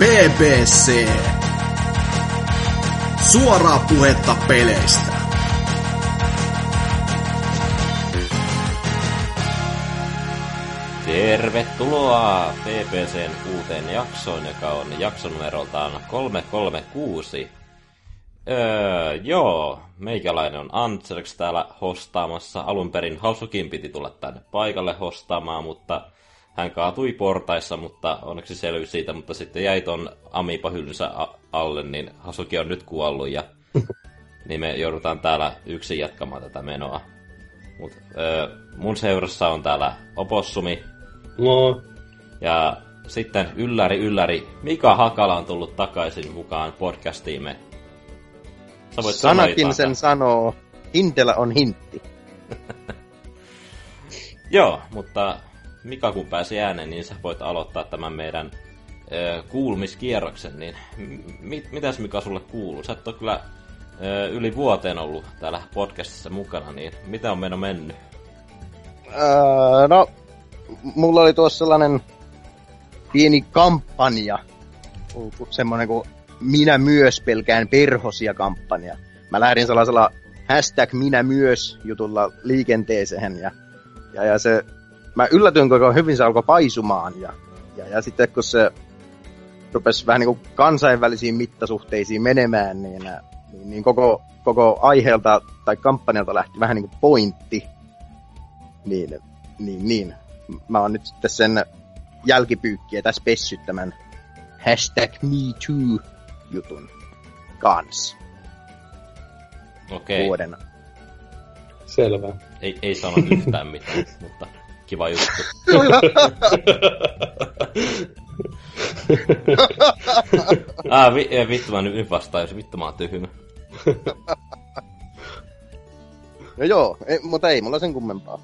BBC. Suoraa puhetta peleistä. Tervetuloa PPCn uuteen jaksoon, joka on jakson numeroltaan 336. Öö, joo, meikäläinen on Antserks täällä hostaamassa. Alun perin Hausukin piti tulla tänne paikalle hostaamaan, mutta hän kaatui portaissa, mutta onneksi selvisi siitä, mutta sitten jäi ton Amiipa-hyllynsä alle, niin Hasuki on nyt kuollut ja niin me joudutaan täällä yksin jatkamaan tätä menoa. Mut, öö, mun seurassa on täällä Opossumi. No. Ja sitten ylläri ylläri, Mika Hakala on tullut takaisin mukaan podcastiimme. Sanakin sen sanoo, Hintellä on hintti. Joo, mutta Mika kun pääsi ääneen, niin sä voit aloittaa tämän meidän ö, kuulumiskierroksen, niin mit, mitäs Mika sulle kuuluu? Sä et ole kyllä ö, yli vuoteen ollut täällä podcastissa mukana, niin mitä on meno mennyt? Öö, no, mulla oli tuossa sellainen pieni kampanja, semmoinen kuin minä myös pelkään perhosia kampanja. Mä lähdin sellaisella hashtag minä myös jutulla liikenteeseen ja, ja, ja se mä yllätyin, kuinka hyvin se alkoi paisumaan. Ja, ja, ja sitten kun se rupesi vähän niin kuin kansainvälisiin mittasuhteisiin menemään, niin, niin, niin koko, koko aiheelta tai kampanjalta lähti vähän niin kuin pointti. Niin, niin, niin. Mä oon nyt sitten sen jälkipyykkiä tässä pessyt tämän hashtag MeToo-jutun kanssa. Okei. Vuoden. Selvä. Ei, ei sano yhtään mitään, mutta kiva juttu. ah, vi, eh, vittu mä nyt vastaan, jos vittu mä oon tyhmä. no joo, ei, mutta ei mulla sen kummempaa.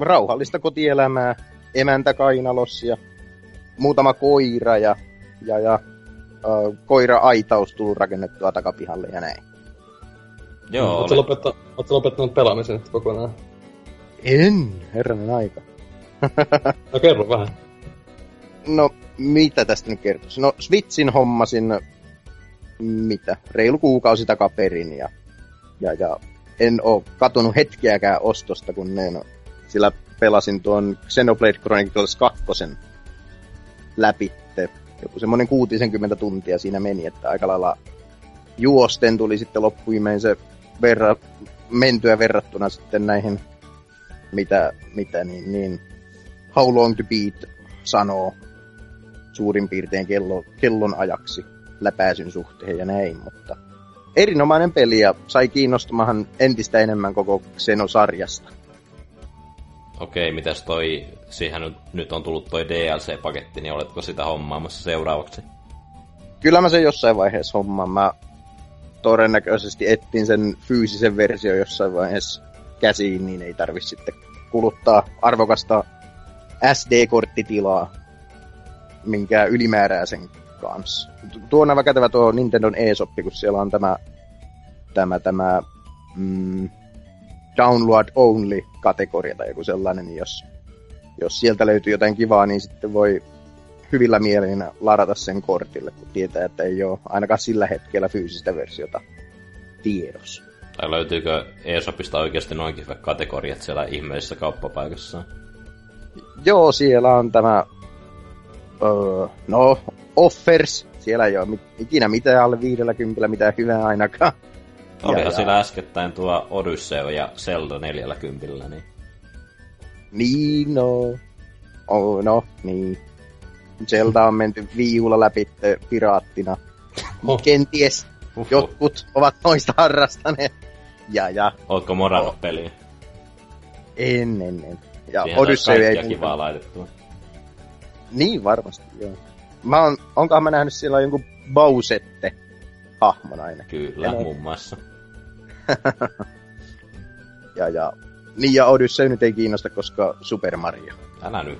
Rauhallista kotielämää, emäntä kainalos ja muutama koira ja, ja, ja äh, koira-aitaus tullut rakennettua takapihalle ja näin. Joo. Oletko lopettanut, lopettanut pelaamisen kokonaan? En, herranen aika. No kerro vähän. No, mitä tästä nyt kertoisi? No, Switchin hommasin, mitä, reilu kuukausi takaperin ja, ja, ja en oo katunut hetkeäkään ostosta, kun ne, no, sillä pelasin tuon Xenoblade Chronicles 2 läpitte. Joku semmonen 60 tuntia siinä meni, että aika lailla juosten tuli sitten loppuimeen se verra, mentyä verrattuna sitten näihin, mitä, mitä niin, niin How Long to Beat sanoo suurin piirtein kello, kellon ajaksi läpäisyn suhteen ja näin, mutta erinomainen peli ja sai kiinnostumahan entistä enemmän koko Xeno-sarjasta. Okei, mitäs toi, siihen nyt, on tullut toi DLC-paketti, niin oletko sitä hommaamassa seuraavaksi? Kyllä mä sen jossain vaiheessa hommaan. Mä todennäköisesti etsin sen fyysisen versio jossain vaiheessa käsiin, niin ei tarvi sitten kuluttaa arvokasta SD-korttitilaa minkä ylimääräisen kanssa. Tuo on aivan kätevä tuo Nintendo eSoppi, kun siellä on tämä, tämä, tämä mm, download only kategoria tai joku sellainen, niin jos, jos sieltä löytyy jotain kivaa, niin sitten voi hyvillä mielin ladata sen kortille, kun tietää, että ei ole ainakaan sillä hetkellä fyysistä versiota tiedossa. Tai löytyykö eSopista oikeasti noinkin kategoriat siellä ihmeisessä kauppapaikassa? Joo, siellä on tämä... Öö, no, offers. Siellä ei ole ikinä mitään alle 50 mitään hyvää ainakaan. Olihan ja, siellä ja... äskettäin tuo Odyssey ja Zelda 40, niin... Niin, no. Oh, no, niin. Zelda on menty viiulla läpi piraattina. Oh. Kenties Uhuh. jotkut ovat noista harrastaneet. Ja, ja. Ootko morannut oh. peliä? En, en, en. Ja Siihen Odyssey ei kivaa laitettua. Niin varmasti, joo. Mä oon, onkohan mä nähnyt siellä jonkun Bowsette hahmon aina. Kyllä, ja muun muassa. ja, ja. Niin ja Odyssey nyt ei kiinnosta, koska Super Mario. Älä nyt.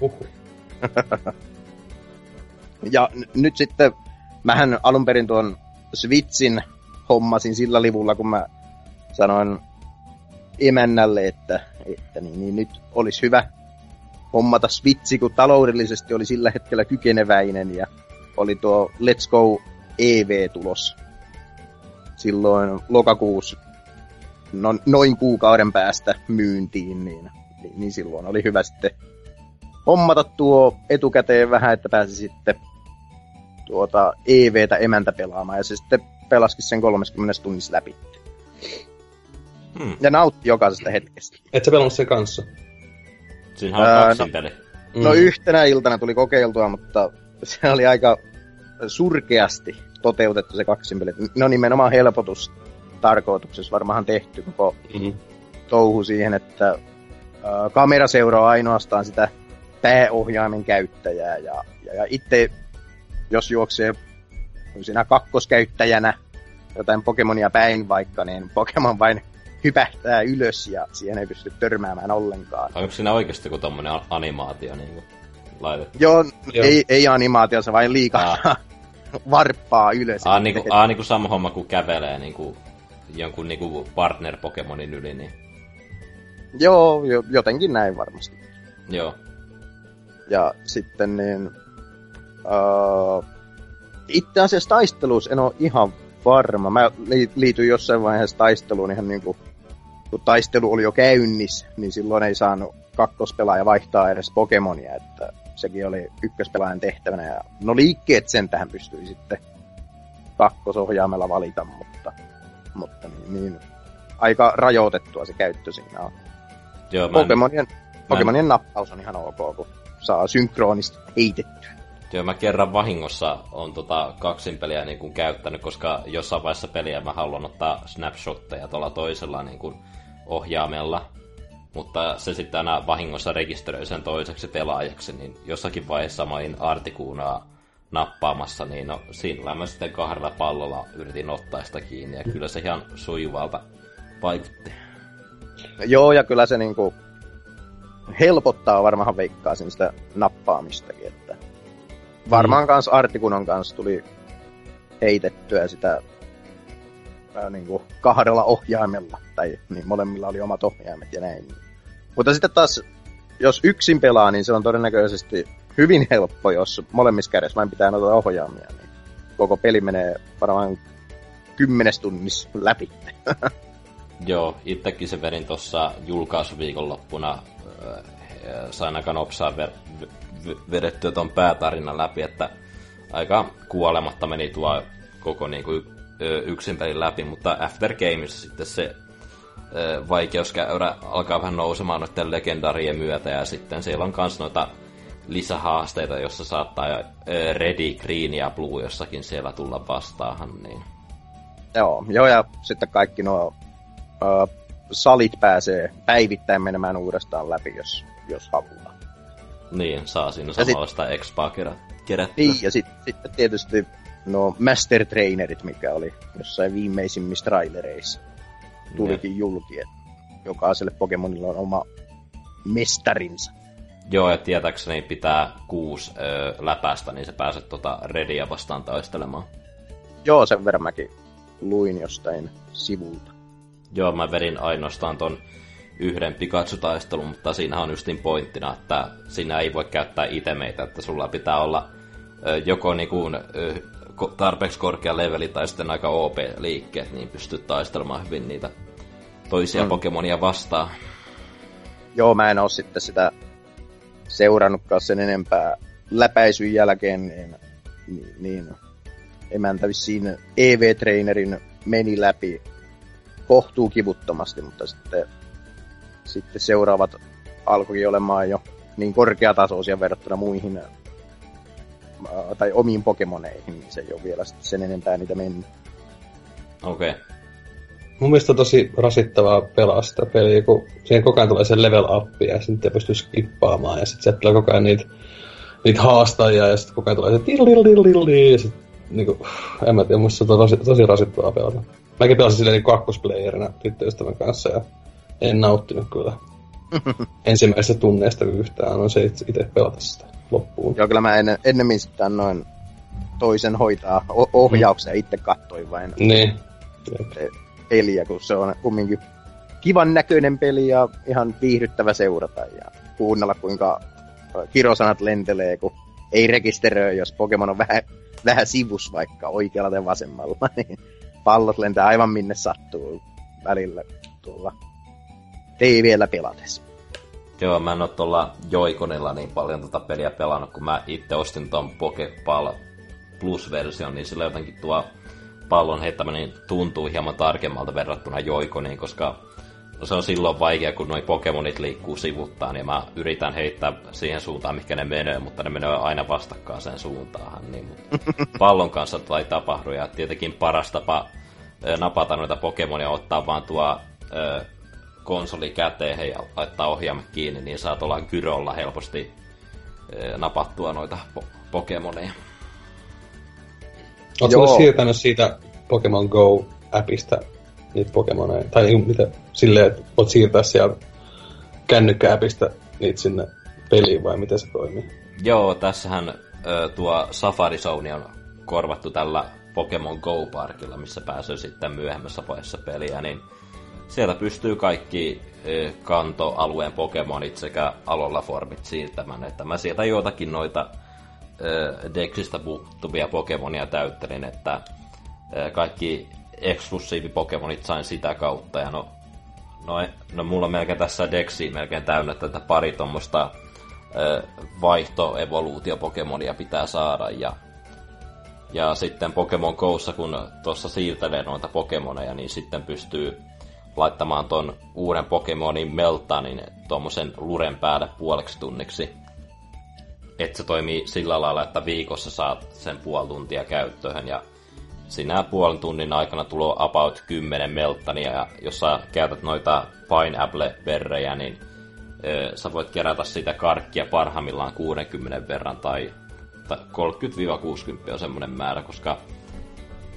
ja n- nyt sitten, mähän alun perin tuon Switchin hommasin sillä livulla, kun mä sanoin emännälle, että, että niin, niin nyt olisi hyvä hommata Switchi, kun taloudellisesti oli sillä hetkellä kykeneväinen ja, oli tuo Let's Go EV-tulos silloin lokakuussa no, noin kuukauden päästä myyntiin, niin, niin, niin silloin oli hyvä sitten hommata tuo etukäteen vähän, että pääsi sitten tuota EVtä emäntä pelaamaan, ja se sitten pelasikin sen 30 tunnissa läpi. Hmm. Ja nautti jokaisesta hetkestä. Et sä pelannut sen kanssa? Siinä on öö, no, peli. No mm. yhtenä iltana tuli kokeiltua, mutta se oli aika surkeasti toteutettu se kaksimpeli. No nimenomaan helpotus tarkoituksessa varmaan tehty koko mm-hmm. touhu siihen, että kamera seuraa ainoastaan sitä pääohjaimen käyttäjää ja, ja, ja itse jos juoksee siinä kakkoskäyttäjänä jotain Pokemonia päin vaikka, niin Pokemon vain hypähtää ylös ja siihen ei pysty törmäämään ollenkaan. Onko siinä oikeasti joku tommonen animaatio niin kuin laitettu? Joo, Joo. Ei, ei animaatio, se vain liikaa ah. varppaa ylös. Ah, niinku, ah, niinku sama homma kuin kävelee niinku jonkun niinku partner-Pokemonin yli, niin... Joo, jo, jotenkin näin varmasti. Joo. Ja sitten niin... Uh, itse asiassa taisteluus en ole ihan varma. Mä liityin jossain vaiheessa taisteluun ihan niinku... Kun taistelu oli jo käynnissä, niin silloin ei saanut kakkospelaaja vaihtaa edes Pokemonia, että sekin oli ykköspelaajan tehtävänä. Ja no liikkeet sen tähän pystyi sitten kakkosohjaamella valita, mutta, mutta niin, niin, aika rajoitettua se käyttö siinä on. Joo, Pokemonien, en... Pokemonien nappaus on ihan ok, kun saa synkronista heitettyä. Joo, mä kerran vahingossa on tota kaksin peliä niin kuin käyttänyt, koska jossain vaiheessa peliä mä haluan ottaa snapshotteja tuolla toisella niin kuin ohjaamella. Mutta se sitten aina vahingossa rekisteröi sen toiseksi pelaajaksi, niin jossakin vaiheessa mä olin Artikuunaa nappaamassa, niin no, siinä mä sitten kahdella pallolla yritin ottaa sitä kiinni, ja kyllä se ihan sujuvalta vaikutti. Joo, ja kyllä se niinku helpottaa varmaan veikkaasin sitä nappaamistakin, että varmaan mm. kans Artikunan kanssa tuli heitettyä sitä ää, niinku kahdella ohjaimella, tai niin molemmilla oli omat ohjaimet ja näin. Mutta sitten taas, jos yksin pelaa, niin se on todennäköisesti hyvin helppo, jos molemmissa kädessä vain pitää noita ohjaamia, niin koko peli menee varmaan kymmenes tunnissa läpi. Joo, itsekin se verin tuossa julkaisuviikonloppuna. Sain aika nopsaa ver- vedettyä ton päätarinan läpi, että aika kuolematta meni tuo koko niinku yksin pelin läpi, mutta After Games sitten se vaikeuskäyrä alkaa vähän nousemaan noiden legendarien myötä, ja sitten siellä on kans noita lisähaasteita, jossa saattaa Ready, Green ja Blue jossakin siellä tulla vastaahan, niin... Joo, joo ja sitten kaikki nuo uh, salit pääsee päivittäin menemään uudestaan läpi, jos, jos haluaa. Niin, saa siinä samalla sitä expaa kerättyä. Niin, ja sitten sit tietysti no Master Trainerit, mikä oli jossain viimeisimmissä trailereissa, tulikin julki, että jokaiselle Pokemonilla on oma mestarinsa. Joo, ja tietääkseni pitää kuusi ö, läpästä, niin se pääset tota Redia vastaan taistelemaan. Joo, sen verran mäkin luin jostain sivulta. Joo, mä vedin ainoastaan ton yhden Pikachu-taistelun, mutta siinä on justin pointtina, että siinä ei voi käyttää itemeitä, että sulla pitää olla joko niinku, ö, tarpeeksi korkea leveli tai sitten aika OP-liikkeet, niin pystyt taistelemaan hyvin niitä toisia mm. Pokemonia vastaan. Joo, mä en oo sitten sitä seurannutkaan sen enempää läpäisyn jälkeen, niin, niin, niin emäntä vissiin EV-trainerin meni läpi kohtuu kivuttomasti, mutta sitten, sitten seuraavat alkoi olemaan jo niin korkeatasoisia verrattuna muihin tai omiin Pokemoneihin, niin se ei ole vielä sen enempää niitä mennyt. Okei. Okay. Mun mielestä on tosi rasittavaa pelaa sitä peliä, kun siihen koko ajan tulee se level up ja sitten pystyy skippaamaan ja sitten sieltä tulee koko ajan niitä, niitä haastajia ja sitten koko ajan tulee se tillilililili ja sitten niinku, en mä tiedä, mun se on tosi, tosi rasittavaa pelata. Mäkin pelasin silleen niin kakkosplayerina tyttöystävän kanssa ja en nauttinut kyllä ensimmäisestä tunneista yhtään, on se itse pelata sitä loppuun. Joo, kyllä mä en, ennemmin sitten noin toisen hoitaa ohjauksia mm. itse kattoin vain. Niin. peliä, kun se on kumminkin kivan näköinen peli ja ihan viihdyttävä seurata ja kuunnella kuinka kirosanat lentelee, kun ei rekisteröi, jos Pokemon on vähän, vähän sivus vaikka oikealla tai vasemmalla, niin pallot lentää aivan minne sattuu välillä tuolla TVllä pelatessa. Joo, mä en oo tuolla Joikonilla niin paljon tota peliä pelannut, kun mä itse ostin ton Pokeball Plus-version, niin sillä jotenkin tuo pallon heittäminen tuntuu hieman tarkemmalta verrattuna Joikoniin, koska se on silloin vaikea, kun noi Pokemonit liikkuu sivuttaan, ja mä yritän heittää siihen suuntaan, mikä ne menee, mutta ne menee aina vastakkaaseen suuntaan. Niin, mutta pallon kanssa tai tapahdu, ja tietenkin paras tapa napata noita Pokemonia ottaa vaan tuo ö, konsoli käteen ja laittaa ohjaamme kiinni, niin saat olla gyrolla helposti ö, napattua noita po- Pokemoneja. Oletko siirtänyt siitä Pokemon Go-appista niitä Pokemoneja? Tai niin, mitä, silleen, että voit siirtää sieltä kännykkä-appista niitä sinne peliin vai miten se toimii? Joo, tässähän ö, tuo Safari Zone on korvattu tällä Pokemon Go-parkilla, missä pääsee sitten myöhemmässä vaiheessa peliä, niin sieltä pystyy kaikki kantoalueen Pokemonit sekä alolla-formit siirtämään. Että mä sieltä joitakin noita Dexistä puuttuvia Pokemonia täyttelin, että kaikki eksklusiivipokemonit sain sitä kautta. Ja no, no, no mulla on melkein tässä Dexi melkein täynnä tätä pari tuommoista vaihto-evoluutio-pokemonia pitää saada. Ja, ja sitten Pokemon Go'ssa, kun tuossa siirtelee noita Pokemoneja, niin sitten pystyy laittamaan ton uuden Pokemonin Meltanin tuommoisen luren päälle puoleksi tunniksi. Että se toimii sillä lailla, että viikossa saat sen puoli tuntia käyttöön ja sinä puolen tunnin aikana tulee about 10 melttania ja jos sä käytät noita pineapple-verrejä, niin ö, sä voit kerätä sitä karkkia parhaimmillaan 60 verran tai, tai 30-60 on semmoinen määrä, koska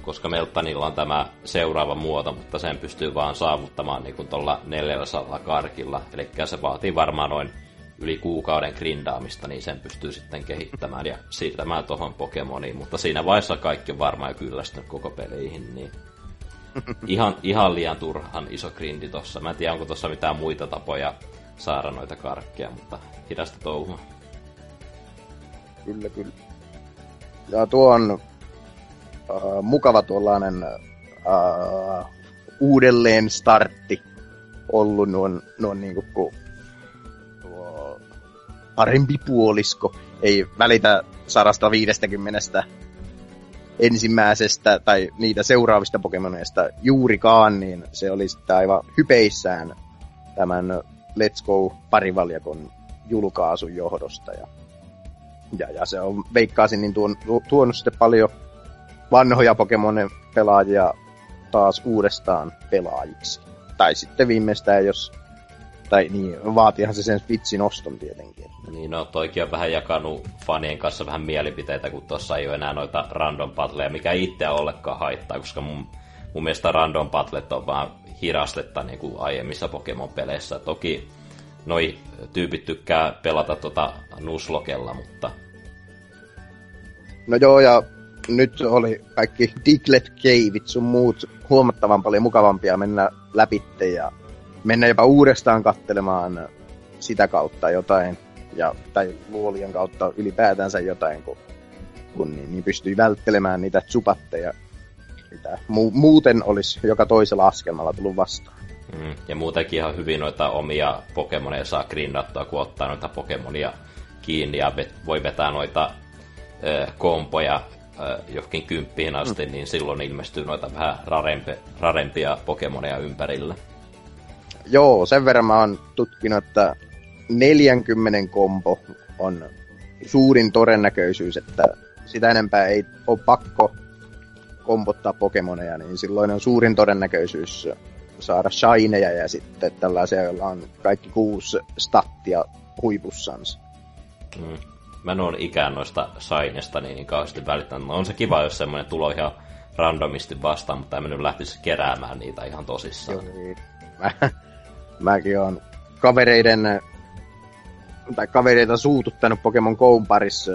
koska Meltanilla on tämä seuraava muoto, mutta sen pystyy vaan saavuttamaan niin kuin tuolla 400 karkilla. Eli se vaatii varmaan noin yli kuukauden grindaamista, niin sen pystyy sitten kehittämään ja siirtämään tuohon Pokemoniin. Mutta siinä vaiheessa kaikki on varmaan jo kyllästynyt koko peleihin, niin ihan, ihan liian turhan iso grindi tossa. Mä en tiedä, onko tuossa mitään muita tapoja saada noita karkkeja, mutta hidasta touhua. Kyllä, kyllä. Ja tuo on äh, mukava tuollainen äh, uudelleen startti ollut noin, noin niin kuin, kun parempi puolisko ei välitä 150 ensimmäisestä tai niitä seuraavista Pokemoneista juurikaan, niin se oli sitten aivan hypeissään tämän Let's Go parivaljakon julkaasun johdosta. Ja, ja, ja se on, veikkaasin, niin tuon, tuonut sitten paljon vanhoja Pokemonen pelaajia taas uudestaan pelaajiksi. Tai sitten viimeistään, jos tai niin, vaatihan se sen Switchin oston tietenkin. Niin, no toikin on vähän jakanut fanien kanssa vähän mielipiteitä, kun tuossa ei ole enää noita random battleja, mikä itseä ollenkaan haittaa, koska mun, mun mielestä random battlet on vaan hirastetta niin kuin aiemmissa Pokemon-peleissä. Toki noi tyypit tykkää pelata tota nuslokella, mutta... No joo, ja nyt oli kaikki Diglett Caveit sun muut huomattavan paljon mukavampia mennä läpitte ja mennä jopa uudestaan kattelemaan sitä kautta jotain, ja, tai luolien kautta ylipäätänsä jotain, kun, kun niin, niin pystyy välttelemään niitä tsupatteja, mitä mu- muuten olisi joka toisella askelmalla tullut vastaan. Mm, ja muutenkin ihan hyvin noita omia Pokemoneja saa grindattua, kun ottaa noita Pokemonia kiinni ja vet- voi vetää noita ö, kompoja johonkin kymppiin asti, mm. niin silloin ilmestyy noita vähän rarempe, rarempia Pokemoneja ympärillä. Joo, sen verran mä oon tutkinut, että 40 kompo on suurin todennäköisyys, että sitä enempää ei ole pakko kompottaa Pokemoneja, niin silloin on suurin todennäköisyys saada shineja ja sitten tällaisia, joilla on kaikki kuusi stattia huipussansa. Mm. Mä en ole ikään noista shinesta niin kauheasti välittänyt. On se kiva, jos semmoinen tulo ihan randomisti vastaan, mutta en nyt lähtisi keräämään niitä ihan tosissaan. Joo, niin. Mä, mäkin on kavereiden tai kavereita suututtanut Pokemon Go'n parissa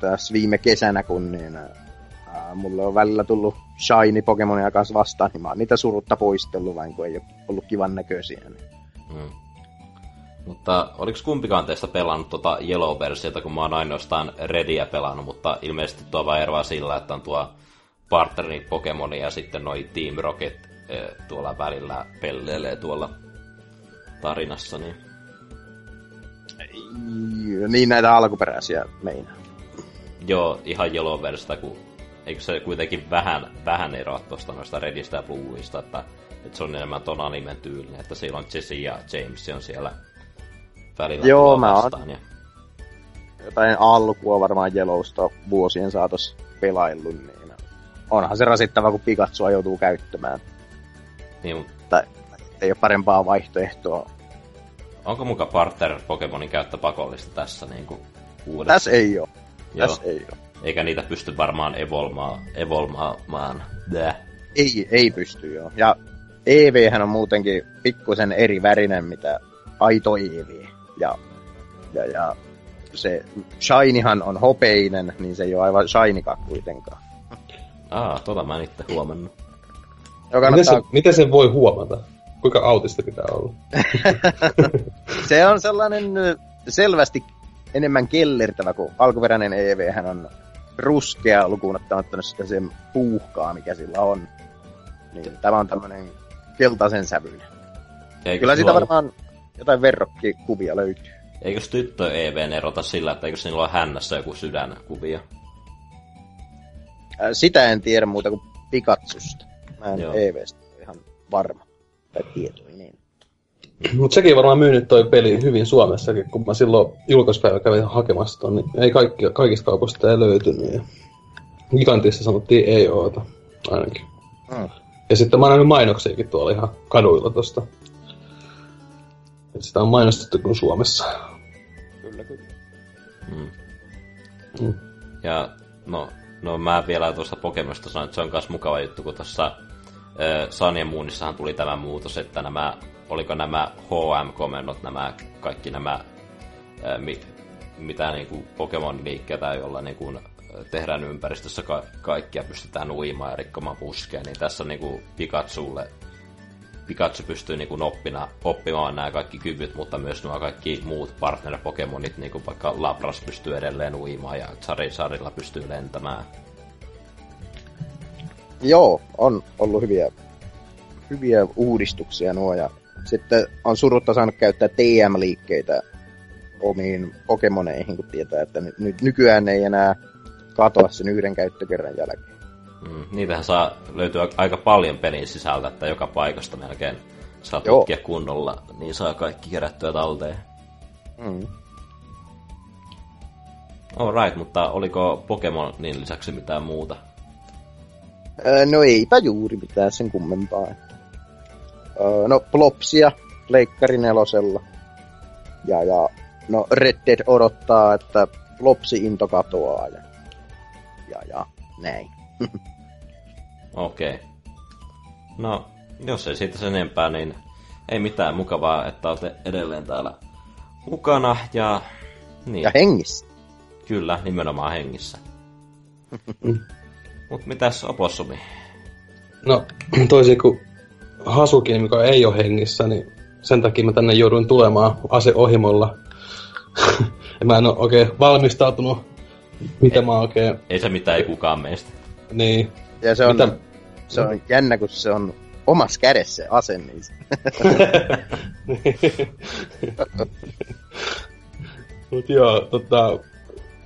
tässä viime kesänä, kun niin, ää, mulle on välillä tullut shiny Pokemonia kanssa vastaan, niin mä oon niitä surutta poistellut, vain kun ei ole ollut kivan näköisiä. Niin. Hmm. Mutta oliko kumpikaan teistä pelannut tuota Yellow-versiota, kun mä oon ainoastaan Redia pelannut, mutta ilmeisesti tuo vaan eroa sillä, että on tuo partneri Pokemoni ja sitten noi Team Rocket eh, tuolla välillä pelleilee tuolla tarinassa, niin... Niin näitä alkuperäisiä meinaa. Joo, ihan Yellow-versiosta, kun eikö se kuitenkin vähän, vähän eroa tuosta noista Redistä ja Blueista, että, että se on enemmän ton animen tyylinen, että siellä on Jesse ja James on siellä välillä Joo, mä vastaan. Ja, jotain alkua varmaan Yellowsta vuosien saatossa pelaillut, niin onhan se rasittava, kun Pikatsua joutuu käyttämään. niin, Tai ei ole parempaa vaihtoehtoa. onko muka partner Pokemonin käyttö pakollista tässä niin kuin uudessa? Tässä ei ole. Joo. Tässä ei ole. Eikä niitä pysty varmaan evolmaa, evolmaamaan. Bäh. Ei, ei pysty joo. Ja EV on muutenkin pikkusen eri värinen, mitä aito EV. Ja, ja, ja se Shinyhan on hopeinen, niin se ei ole aivan Shinykaan kuitenkaan. Aa, tota mä en itse huomannut. Joka Miten, se, kannattaa, miten sen voi huomata? Kuinka autisti pitää olla? se on sellainen selvästi enemmän kellertävä kuin alkuperäinen EV. Hän on ruskea lukuun ottamatta sitä sen puuhkaa, mikä sillä on. Niin tämä on tämmöinen keltaisen sävyinen. Eikö Kyllä siitä sulla- varmaan jotain verrokkikuvia löytyy. Eikös tyttö EVn erota sillä, että eikö niillä ole hännässä joku sydänkuvia? Ää, Sitä en tiedä muuta kuin Pikatsusta. Mä en Joo. EVstä ihan varma. Tai tietoinen. Mutta sekin varmaan myynyt toi peli hyvin Suomessakin, kun mä silloin julkaispäivä kävin hakemassa ton, niin ei kaikki, kaikista kaupoista ei löytynyt. Ja Gigantissa sanottiin ei oota, ainakin. Mm. Ja sitten mä oon nähnyt mainoksiakin tuolla ihan kaduilla tosta. Et sitä on mainostettu kuin Suomessa. Kyllä, kyllä. Mm. Mm. Ja no, no mä vielä tuosta Pokemonista sanoin, että se on myös mukava juttu, kun tuossa äh, Sun ja Moonissahan tuli tämä muutos, että nämä, oliko nämä HM-komennot, nämä kaikki nämä, äh, mi, mitä niinku Pokemon-liikkeitä, joilla niinku tehdään ympäristössä ka- kaikkia, pystytään uimaan ja rikkomaan puskeja, niin tässä niinku Pikachulle Pikachu pystyy niin oppina, oppimaan nämä kaikki kyvyt, mutta myös nämä kaikki muut partner-pokemonit, niin kuin vaikka Labras pystyy edelleen uimaan ja Charizardilla pystyy lentämään. Joo, on ollut hyviä, hyviä uudistuksia nuo. Ja sitten on surutta saanut käyttää TM-liikkeitä omiin Pokemoneihin, kun tietää, että nyt nykyään ei enää katoa sen yhden käyttökerran jälkeen. Mm, niitähän saa löytyä aika paljon pelin sisältä, että joka paikasta melkein saa Joo. tutkia kunnolla, niin saa kaikki kerättyä talteen. Mm. Alright, mutta oliko Pokemonin lisäksi mitään muuta? Öö, no eipä juuri mitään sen kummempaa. Öö, no Plopsia Pleikkari nelosella. Ja, ja no Red Dead odottaa, että Plopsi-into katoaa ja, ja, ja näin. Okei. No, jos ei siitä sen enempää, niin ei mitään mukavaa, että olette edelleen täällä mukana ja... Niin, Ja hengissä. kyllä, nimenomaan hengissä. Mut mitäs Opossumi? No, toisin kuin Hasukin, mikä ei ole hengissä, niin sen takia mä tänne jouduin tulemaan aseohimolla. ja mä en ole oikein valmistautunut, mitä mä oikein... Ei se mitään, ei kukaan meistä. Niin, Ja se on, mitä... se on jännä, kun se on omassa kädessä se ase, niin se- Mut joo, tota,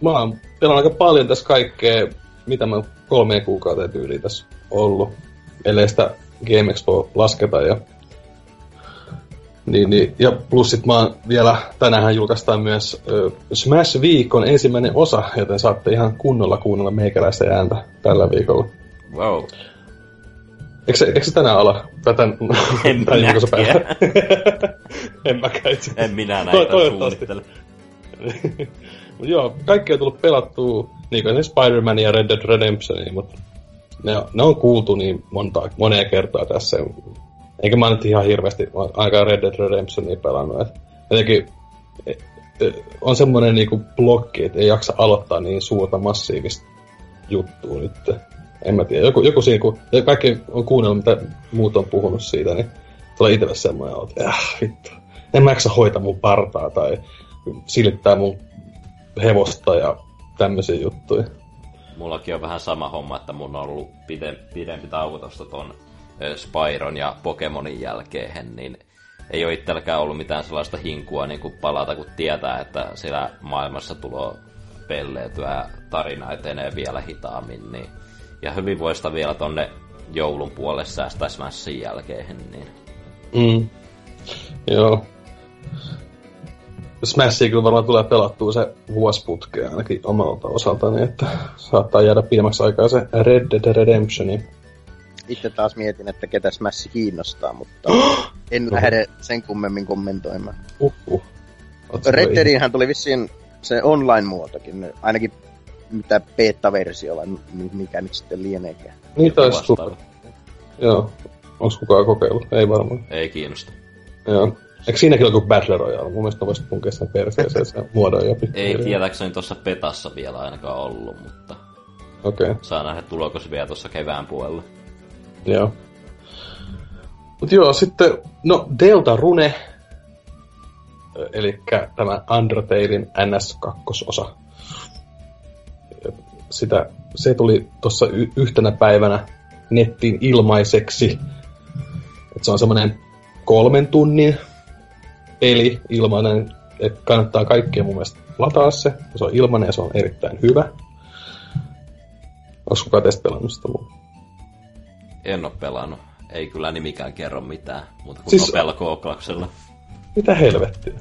mä oon pelannut aika paljon tässä kaikkea, mitä mä kolmeen kuukauteen tyyliin tässä ollut. Ellei sitä Game Expo lasketa ja niin, niin, ja plus sit mä oon vielä, tänään julkaistaan myös ö, Smash Viikon ensimmäinen osa, joten saatte ihan kunnolla kuunnella meikäläistä ääntä tällä viikolla. Wow. Eikö se, eikö se tänään ala? Tai tän, En tän minä julkaisupäivänä? en mäkään itse. En minä To- näitä toivottavasti. suunnittele. Mut joo, kaikki on tullut pelattua, niin kuin Spider-Man ja Red Dead Redemption, mutta ne, on- ne on kuultu niin monta, moneen kertaa tässä. Eikä mä nyt ihan hirveästi aikaa Red Dead Redemptionia pelannut. Et jotenkin e, e, on semmoinen niinku blokki, että ei jaksa aloittaa niin suurta massiivista juttua nyt. En mä tiedä. Joku, joku siinä, kun kaikki on kuunnellut, mitä muut on puhunut siitä, niin tulee itselle semmoinen, että äh, vittu. en mä jaksa hoitaa mun partaa tai silittää mun hevosta ja tämmöisiä juttuja. Mullakin on vähän sama homma, että mun on ollut pidempi, pidempi tauko tosta ton Spyron ja Pokemonin jälkeen, niin ei ole itselläkään ollut mitään sellaista hinkua niin kuin palata, kun tietää, että siellä maailmassa tulee pelleetyä ja tarina etenee vielä hitaammin. Niin. Ja hyvin voista vielä tonne joulun puolelle säästää Smashin jälkeen. Niin. Mm. Joo. Smashia kyllä varmaan tulee pelattua se vuosiputkeen ainakin omalta osaltani, että saattaa jäädä pidemmäksi aikaa se Red Dead Redemptioni. Itse taas mietin, että ketä Smash kiinnostaa, mutta en lähde sen kummemmin kommentoimaan. Uhuh. Red Deadiinhän tuli vissiin se online-muotokin, ainakin mitä beta-versio vai mikä nyt sitten lieneekään. Niin taisi. Joo. Onko kukaan kokeillut? Ei varmaan. Ei kiinnosta. Joo. Eikö siinäkin ole kuin Battle Royale? Mun mielestä voisit punkea sen perseeseen sen muodon jo Ei tietääkseni tuossa petassa vielä ainakaan ollut, mutta... Okei. Okay. Saa nähdä, tuleeko se vielä tuossa kevään puolella. Joo. Mut joo, sitten, no Delta Rune, eli tämä Undertalein NS2-osa. Sitä, se tuli tuossa y- yhtenä päivänä nettiin ilmaiseksi. Et se on semmoinen kolmen tunnin peli ilmainen, että kannattaa kaikkea mun mielestä lataa se. Se on ilmainen ja se on erittäin hyvä. Onko kukaan teistä pelannut sitä mun? En oo pelannut. Ei kyllä nimikään kerro mitään, mutta kun Siis- nopealla kooklauksella. Mitä helvettiä?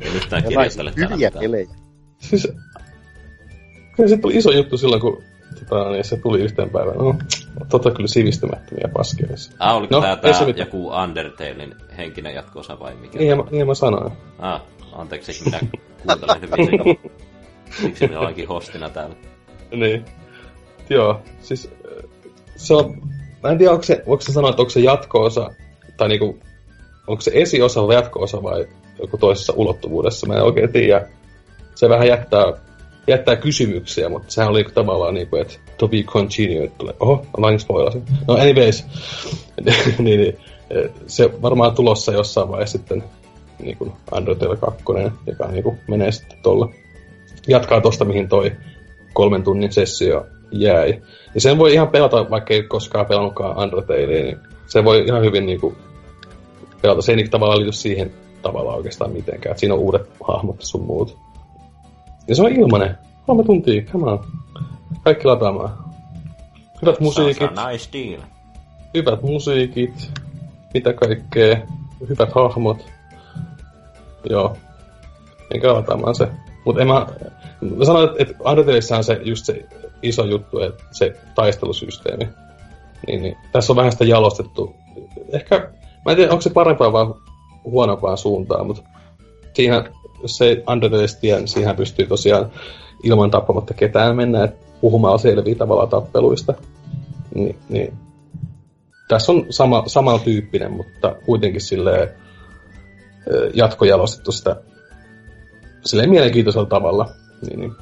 Ei yhtään kirjoitele täällä Hyviä pelejä. Siis, kyllä se tuli iso juttu silloin, kun tota, niin se tuli yhteen päivään. No, tota kyllä sivistymättömiä paskeja. Ah, oliko No, tää, ei se joku Undertalein henkinen jatko-osa vai mikä? Niin, mä, niin mä sanoin. Ah, anteeksi, minä kuuntelen hyvin liikaa. Siksi minä olenkin hostina täällä. Niin. Joo, siis äh, se on, mä en tiedä, onko se, voiko se sanoa, että onko se jatko-osa, tai niinku, onko se esiosa vai jatko-osa vai joku toisessa ulottuvuudessa, mä en oikein tiedä. Se vähän jättää, jättää kysymyksiä, mutta sehän oli tavallaan niinku, että to be continued tulee. Oho, vain spoilasin. No anyways, niin, niin, se varmaan tulossa jossain vaiheessa sitten niin kuin Undertale 2, joka niin kuin menee sitten tuolla. Jatkaa tosta, mihin toi kolmen tunnin sessio jäi. Ja sen voi ihan pelata, vaikka ei koskaan pelannutkaan Undertalea, niin se voi ihan hyvin niin kuin pelata. Se ei niin tavallaan liity siihen tavallaan oikeastaan mitenkään. Et siinä on uudet hahmot sun muut. Ja se on ilmanen. Kolme tuntia, come on. Kaikki lataamaan. Hyvät musiikit, nice deal. hyvät musiikit, mitä kaikkea, hyvät hahmot. Joo. Enkä lataamaan se. Mutta en mä... Mä sanoin, että, Undertaleissa on se, just se iso juttu, että se taistelusysteemi. Niin, niin. Tässä on vähän sitä jalostettu. Ehkä, mä en tiedä, onko se parempaa vai huonompaa suuntaan, mutta siihen, jos se Undertaleista tiedä, niin siihen pystyy tosiaan ilman tappamatta ketään mennä, että puhumaan selviä tavalla tappeluista. Niin, niin. Tässä on sama, samantyyppinen, mutta kuitenkin silleen ö, jatkojalostettu sitä silleen mielenkiintoisella tavalla. Niin, niin.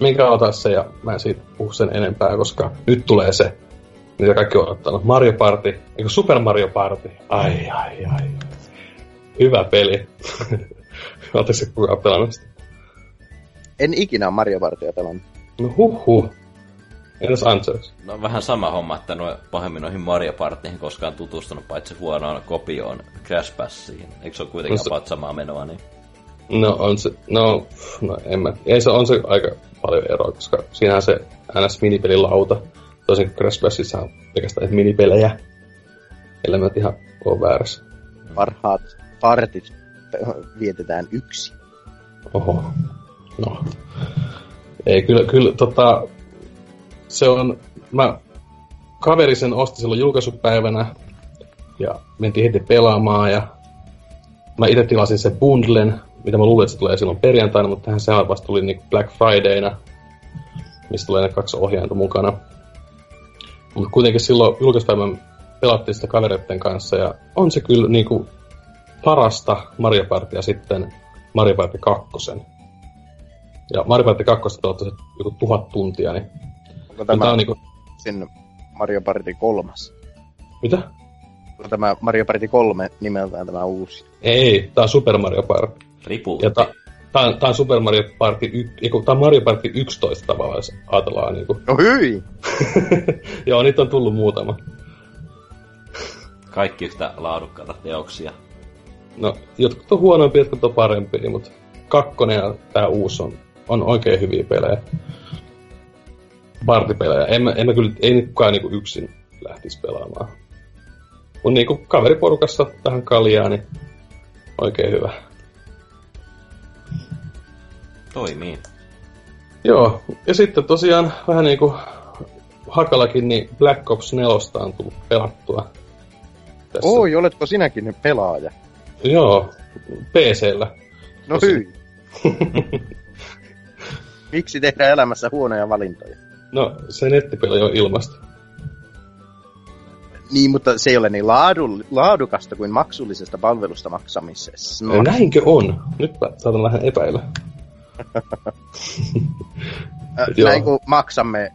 Minkä aloita se ja mä en siitä puhu sen enempää, koska nyt tulee se, mitä kaikki on odottanut. Mario Party, eikö Super Mario Party? Ai, ai, ai. Hyvä peli. Oletteko kukaan pelannut sitä? En ikinä ole Mario Partia pelannut. No huh huh. Entäs Antsels? No vähän sama homma, että no, pahemmin noihin Mario Parteihin koskaan tutustunut, paitsi huonoon kopioon Crash Bassiin. Eikö se ole kuitenkin No se- about samaa menoa, niin... No on se, no, no en mä, ei se on se aika paljon eroa, koska siinähän se NS minipelilauta, toisin kuin Crash Bassissa on pelkästään minipelejä, ellei mä nyt ihan ole väärässä. Parhaat partit vietetään yksi. Oho. No. Ei, kyllä, kyllä tota, se on, mä kaveri sen osti silloin julkaisupäivänä ja mentiin heti pelaamaan ja mä itse tilasin sen bundlen, mitä mä luulin, että se tulee silloin perjantaina, mutta tähän sehän vasta tuli niin Black Fridayna, mistä tulee ne kaksi ohjainta mukana. Mutta kuitenkin silloin julkaisupäivän pelattiin sitä kavereiden kanssa ja on se kyllä niinku parasta Mario Partia sitten Mario Party 2. Ja Mario Party 2 pelattaisi joku tuhat tuntia, niin Onko tämä tämä on niinku... sen Mario Party kolmas? Mitä? tämä Mario Party 3 nimeltään tämä uusi. Ei, tää on Super Mario Party. Ripuutti. Ja ta, tää, on, tää on Super Mario Party, y, tää on Mario Party 11 tavallaan, jos ajatellaan niinku. No hyi! Joo, niitä on tullut muutama. Kaikki yhtä laadukkaita teoksia. No, jotkut on huonompia, jotkut on parempia, mutta kakkonen ja tää uusi on, on oikein hyviä pelejä. Partipelejä. En, mä- en mä kyllä, ei kukaan niinku yksin lähtisi pelaamaan. Mun niinku kaveriporukassa tähän kaljaa, niin oikein hyvä. Toimii. Joo, ja sitten tosiaan vähän niinku Hakalakin, niin Black Ops 4 on tullut pelattua. Tässä. Oi, oletko sinäkin pelaaja? Joo, PCllä. No hyi! Miksi tehdään elämässä huonoja valintoja? No, se nettipeli on ilmasta. Niin, mutta se ei ole niin laadu, laadukasta kuin maksullisesta palvelusta maksamisessa. No. Näinkö on? Nyt mä saatan vähän epäillä. Näin kun maksamme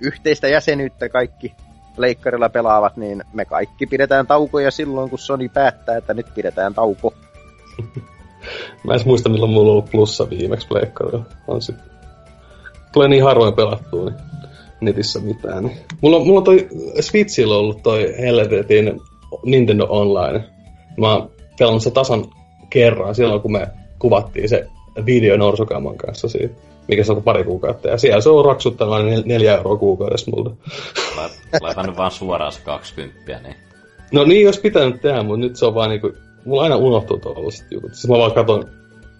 yhteistä jäsenyyttä kaikki leikkarilla pelaavat, niin me kaikki pidetään taukoja silloin, kun Sony päättää, että nyt pidetään tauko. Mä en muista, milloin mulla on ollut plussa viimeksi pleikkarilla. On sit... Tulee niin harvoin pelattua, niin netissä mitään. Niin. Mulla, on, mulla on toi Switchillä ollut toi helvetin Nintendo Online. Mä oon pelannut se tasan kerran silloin, kun me kuvattiin se video Norsukamon kanssa siitä, mikä se on pari kuukautta. Ja siellä se on raksuttanut nel- neljä euroa kuukaudessa multa. Lait- Laitan nyt vaan suoraan se 20, niin No niin, olisi pitänyt tehdä, mutta nyt se on vaan niinku... Mulla aina unohtuu tuollaiset jutut. Siis mä vaan katon,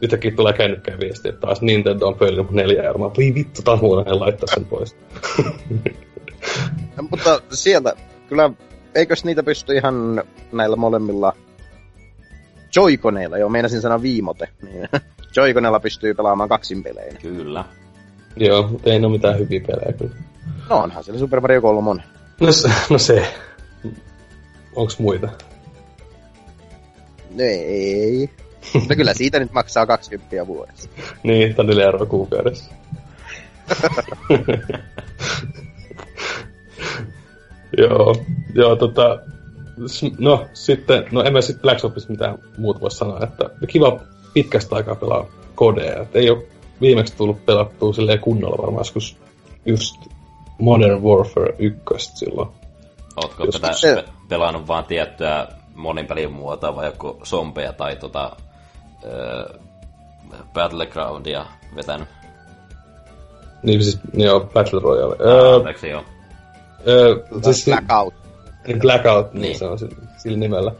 yhtäkkiä tulee kännykkään viesti, että taas Nintendo on pölynyt mun neljä euroa. Voi vittu, taas mulla en laittaa sen pois. No, mutta sieltä, kyllä, eikös niitä pysty ihan näillä molemmilla Joy-koneilla, joo, meinasin sanoa viimote, niin Joy-koneella pystyy pelaamaan kaksin pelejä. kyllä. Joo, mutta ei ne ole mitään hyviä pelejä kyllä. No onhan siellä Super Mario 3. No se, no se. Onks muita? No ei. No kyllä siitä nyt maksaa 20 vuodessa. Niin, on neljä euroa kuukaudessa. joo, joo, tota... No, sitten, no en mä sitten Black mitään muuta voi sanoa, että kiva pitkästä aikaa pelaa kodeja. Et ei ole viimeksi tullut pelattua silleen kunnolla varmaan joskus just Modern Warfare 1 silloin. Ootko Joskus tätä se- pelannut vaan tiettyä monin pelin muotoa vai joku zombeja tai tota, öö, Battlegroundia vetänyt? Niin siis, joo, Battle Royale. Öö, Öö, Anteeksi, joo. öö, siis, Blackout. Niin Blackout, niin, Niin. se on sillä nimellä.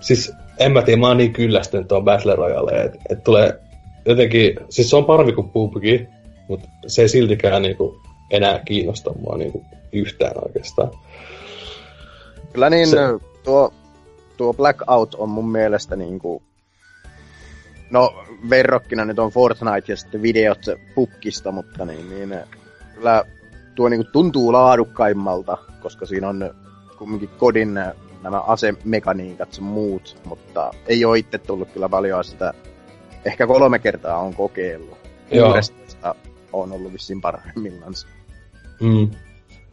Siis en mä tiedä, mä oon niin kyllästynyt tuon Battle Royale, että et tulee jotenkin, siis se on parempi kuin PUBG, mutta se ei siltikään niinku enää kiinnosta mua niinku yhtään oikeastaan. Kyllä niin, se... tuo, tuo Blackout on mun mielestä niinku... No, verrokkina nyt on Fortnite ja sitten videot pukkista, mutta niin, niin kyllä tuo niinku tuntuu laadukkaimmalta, koska siinä on kumminkin kodin nämä asemekaniikat sun muut, mutta ei ole itse tullut kyllä paljon sitä. Ehkä kolme kertaa on kokeillut. Joo. Uudesta on ollut vissiin parhaimmillaan. Mm.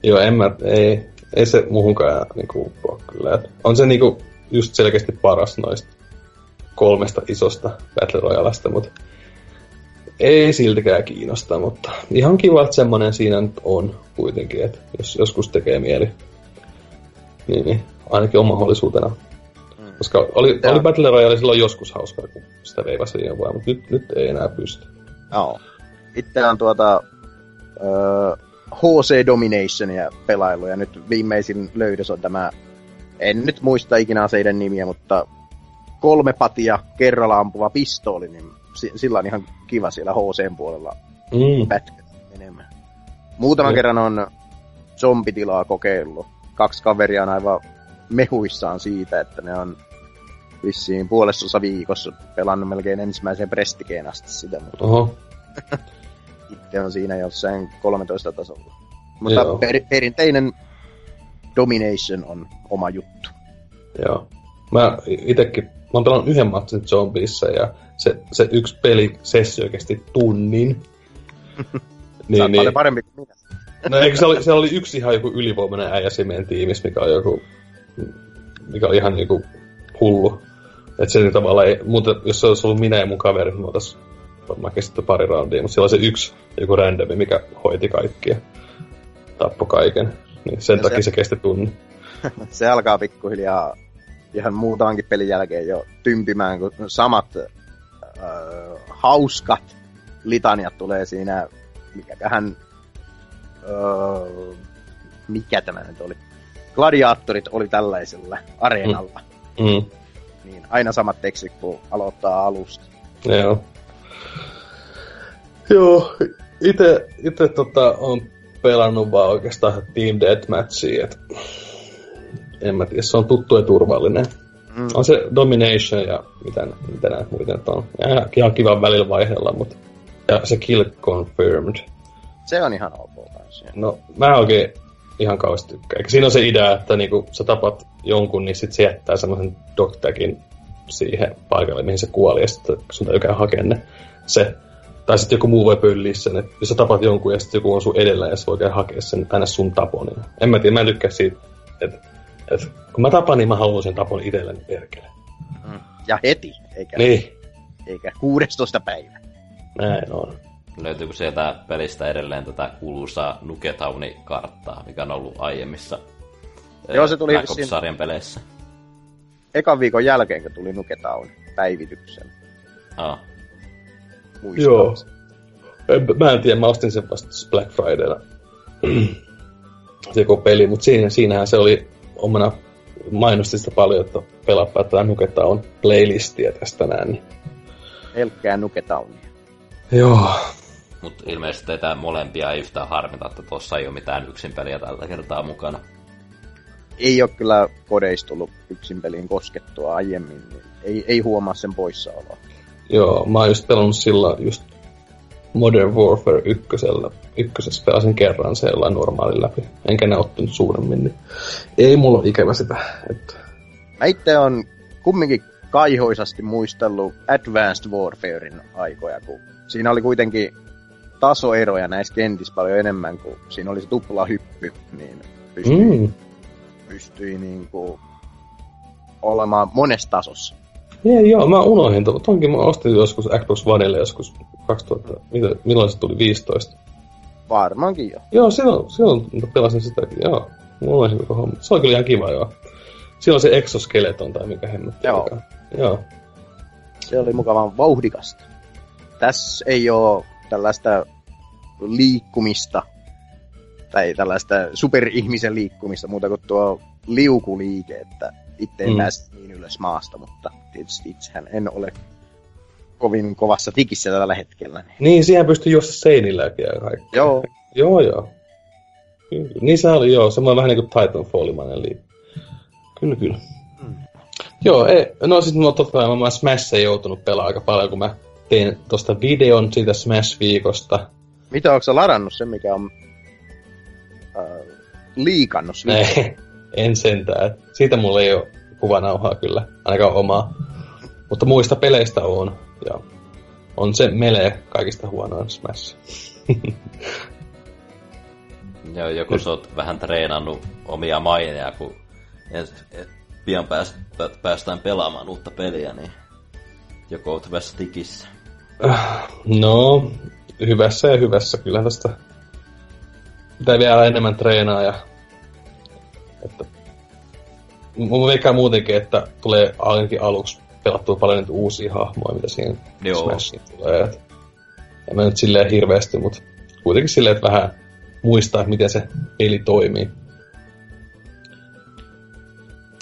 Joo, en mä, ei, ei se muuhunkaan niinku uppoa kyllä. Et on se niinku just selkeästi paras noista kolmesta isosta Battle Royalesta, mutta ei siltikään kiinnosta, mutta ihan kiva, että semmonen siinä nyt on kuitenkin, että jos joskus tekee mieli, niin, niin ainakin on mahdollisuutena. Mm. Koska oli, oli Battle Royale silloin joskus hauskaa, kun sitä veivasi jo vaan, mutta nyt, nyt ei enää pysty. Joo. Itse on tuota öö, HC Dominationia pelailu ja nyt viimeisin löydös on tämä, en nyt muista ikinä aseiden nimiä, mutta kolme patia kerralla ampuva pistooli, niin si- sillä on ihan kiva siellä HCn puolella Mm. pätkä enemmän. Muutaman Joo. kerran on zombitilaa kokeillut. Kaksi kaveria on aivan mehuissaan siitä, että ne on vissiin puolessosa viikossa pelannut melkein ensimmäiseen prestikeen asti sitä, mutta Oho, itse on siinä jossain 13 tasolla. Mutta Joo. per, perinteinen Domination on oma juttu. Joo. Mä itekin, mä oon pelannut yhden matsin Zombiessa ja se, se yksi peli sessio kesti tunnin. Niin, niin, niin. parempi kuin minä. No eikö se oli, se oli yksi ihan joku ylivoimainen äijä siinä meidän tiimissä, mikä on joku mikä oli ihan niinku hullu. Että se tavallaan ei, muuten, jos se olisi ollut minä ja mun kaveri, niin me oltaisiin varmaan kestetty pari roundia, mutta siellä oli se yksi joku randomi, mikä hoiti kaikkia. Tappo kaiken. Niin sen Ja takia se- se kesti tunnin. se alkaa pikkuhiljaa ihan muutamankin pelin jälkeen jo tympimään, kun samat äh, hauskat litaniat tulee siinä, mikäköhän, äh, mikä tämä nyt oli, gladiaattorit oli tällaisella areenalla. Mm. Niin aina samat tekstit, kun aloittaa alusta. Joo. Joo, ite, ite tota, on pelannut vaan oikeastaan Team Deathmatchia, et en mä tiedä, se on tuttu ja turvallinen. Mm. On se Domination ja mitä, mitä näitä muita nyt on. Ja ihan kiva välillä vaihdella, mutta ja se Kill Confirmed. Se on ihan ok. No, mä oikein ihan kauheasti tykkään. Eikä siinä on se idea, että niinku, sä tapat jonkun, niin sit se jättää semmoisen dogtagin siihen paikalle, mihin se kuoli, ja sitten sun täytyy käydä hakemaan ne. Se. Tai sitten joku muu voi pölliä sen, että jos sä tapat jonkun ja sitten joku on sun edellä ja sä voi käydä hakea sen aina sun taponina. En mä tiedä, mä en tykkää siitä, että, että kun mä tapan, niin mä haluan sen tapon itselleni perkele. Mm. Ja heti, eikä, Niin, eikä 16 päivä. näin on. Löytyykö sieltä pelistä edelleen tätä kuuluisaa Nuketowni-karttaa, mikä on ollut aiemmissa Joo, eh, se tuli Black vissiin- Ops-sarjan peleissä? Ekan viikon jälkeen, kun tuli Nuketown päivityksen. Ah. Joo. En, mä en tiedä, mä ostin sen vasta Black Fridaylla. se peli, mutta siinä, siinähän se oli omana mainosti sitä paljon, että pelaappa tätä Nuketta on playlistia tästä näin. Niin. Pelkkää Nuketownia. Joo. Mutta ilmeisesti teitä molempia ei yhtään harmita, että tuossa ei ole mitään yksin peliä tällä kertaa mukana. Ei ole kyllä kodeista tullut yksin peliin koskettua aiemmin, niin ei, ei huomaa sen poissaoloa. Joo, mä oon just pelannut sillä just Modern Warfare ykkösellä. Ykkösessä pelasin kerran sellainen normaalin läpi. Enkä ne ottanut suuremmin, niin ei mulla ole ikävä sitä. Että... Mä itse on kumminkin kaihoisasti muistellut Advanced Warfarein aikoja, kun siinä oli kuitenkin tasoeroja näissä kentissä paljon enemmän, kuin siinä oli se tupla hyppy, niin pystyi, mm. Pystyi niin kuin olemaan monessa tasossa. Joo, joo, mä unohdin. to- Tonkin mä ostin joskus Xbox Oneille joskus 2000, mitä, milloin se tuli, 15. Varmaankin jo. Joo, silloin, silloin pelasin sitäkin, joo. Mulla oli koko homma. Se oli kyllä ihan kiva, joo. Silloin se exoskeleton tai mikä hemmetti. Joo. olikaan. Joo. Se oli mukavan vauhdikasta. Tässä ei ole tällaista liikkumista tai tällaista superihmisen liikkumista muuta kuin tuo liukuliike, että itse en Mm. pääse niin ylös maasta, mutta tietysti itsehän en ole kovin kovassa tikissä tällä hetkellä. Niin. Niin, siihen pystyi juosta seinilläkin ja kaikki. Joo, Joo, joo. Kyllä. Niin se oli, joo. Semmoinen vähän niin kuin Titanfallimainen liivi. Kyllä, kyllä. Mm. Joo, ei, no sit mä totta kai mä Smashia joutunut pelaamaan aika paljon, kun mä tein tosta videon siitä Smash-viikosta. mitä onko sä ladannut sen, mikä on äh, liikannut? Ei, en sentään. Siitä mulla ei ole kuvanauhaa kyllä, ainakaan omaa. Mutta muista peleistä on, ja on se melee kaikista huonoin Smash. Joo, joko sä oot vähän treenannut omia maineja, kun et, et, pian pääs, pä- päästään pelaamaan uutta peliä, niin joko oot hyvässä tikissä. No, hyvässä ja hyvässä. Kyllä tästä pitää vielä enemmän treenaa ja että mun veikkaa muutenkin, että tulee ainakin aluksi pelattua paljon niitä uusia hahmoja, mitä siihen Joo. Smashiin tulee. Et, en mä nyt silleen hirveästi, mutta kuitenkin silleen, että vähän muistaa, miten se peli toimii.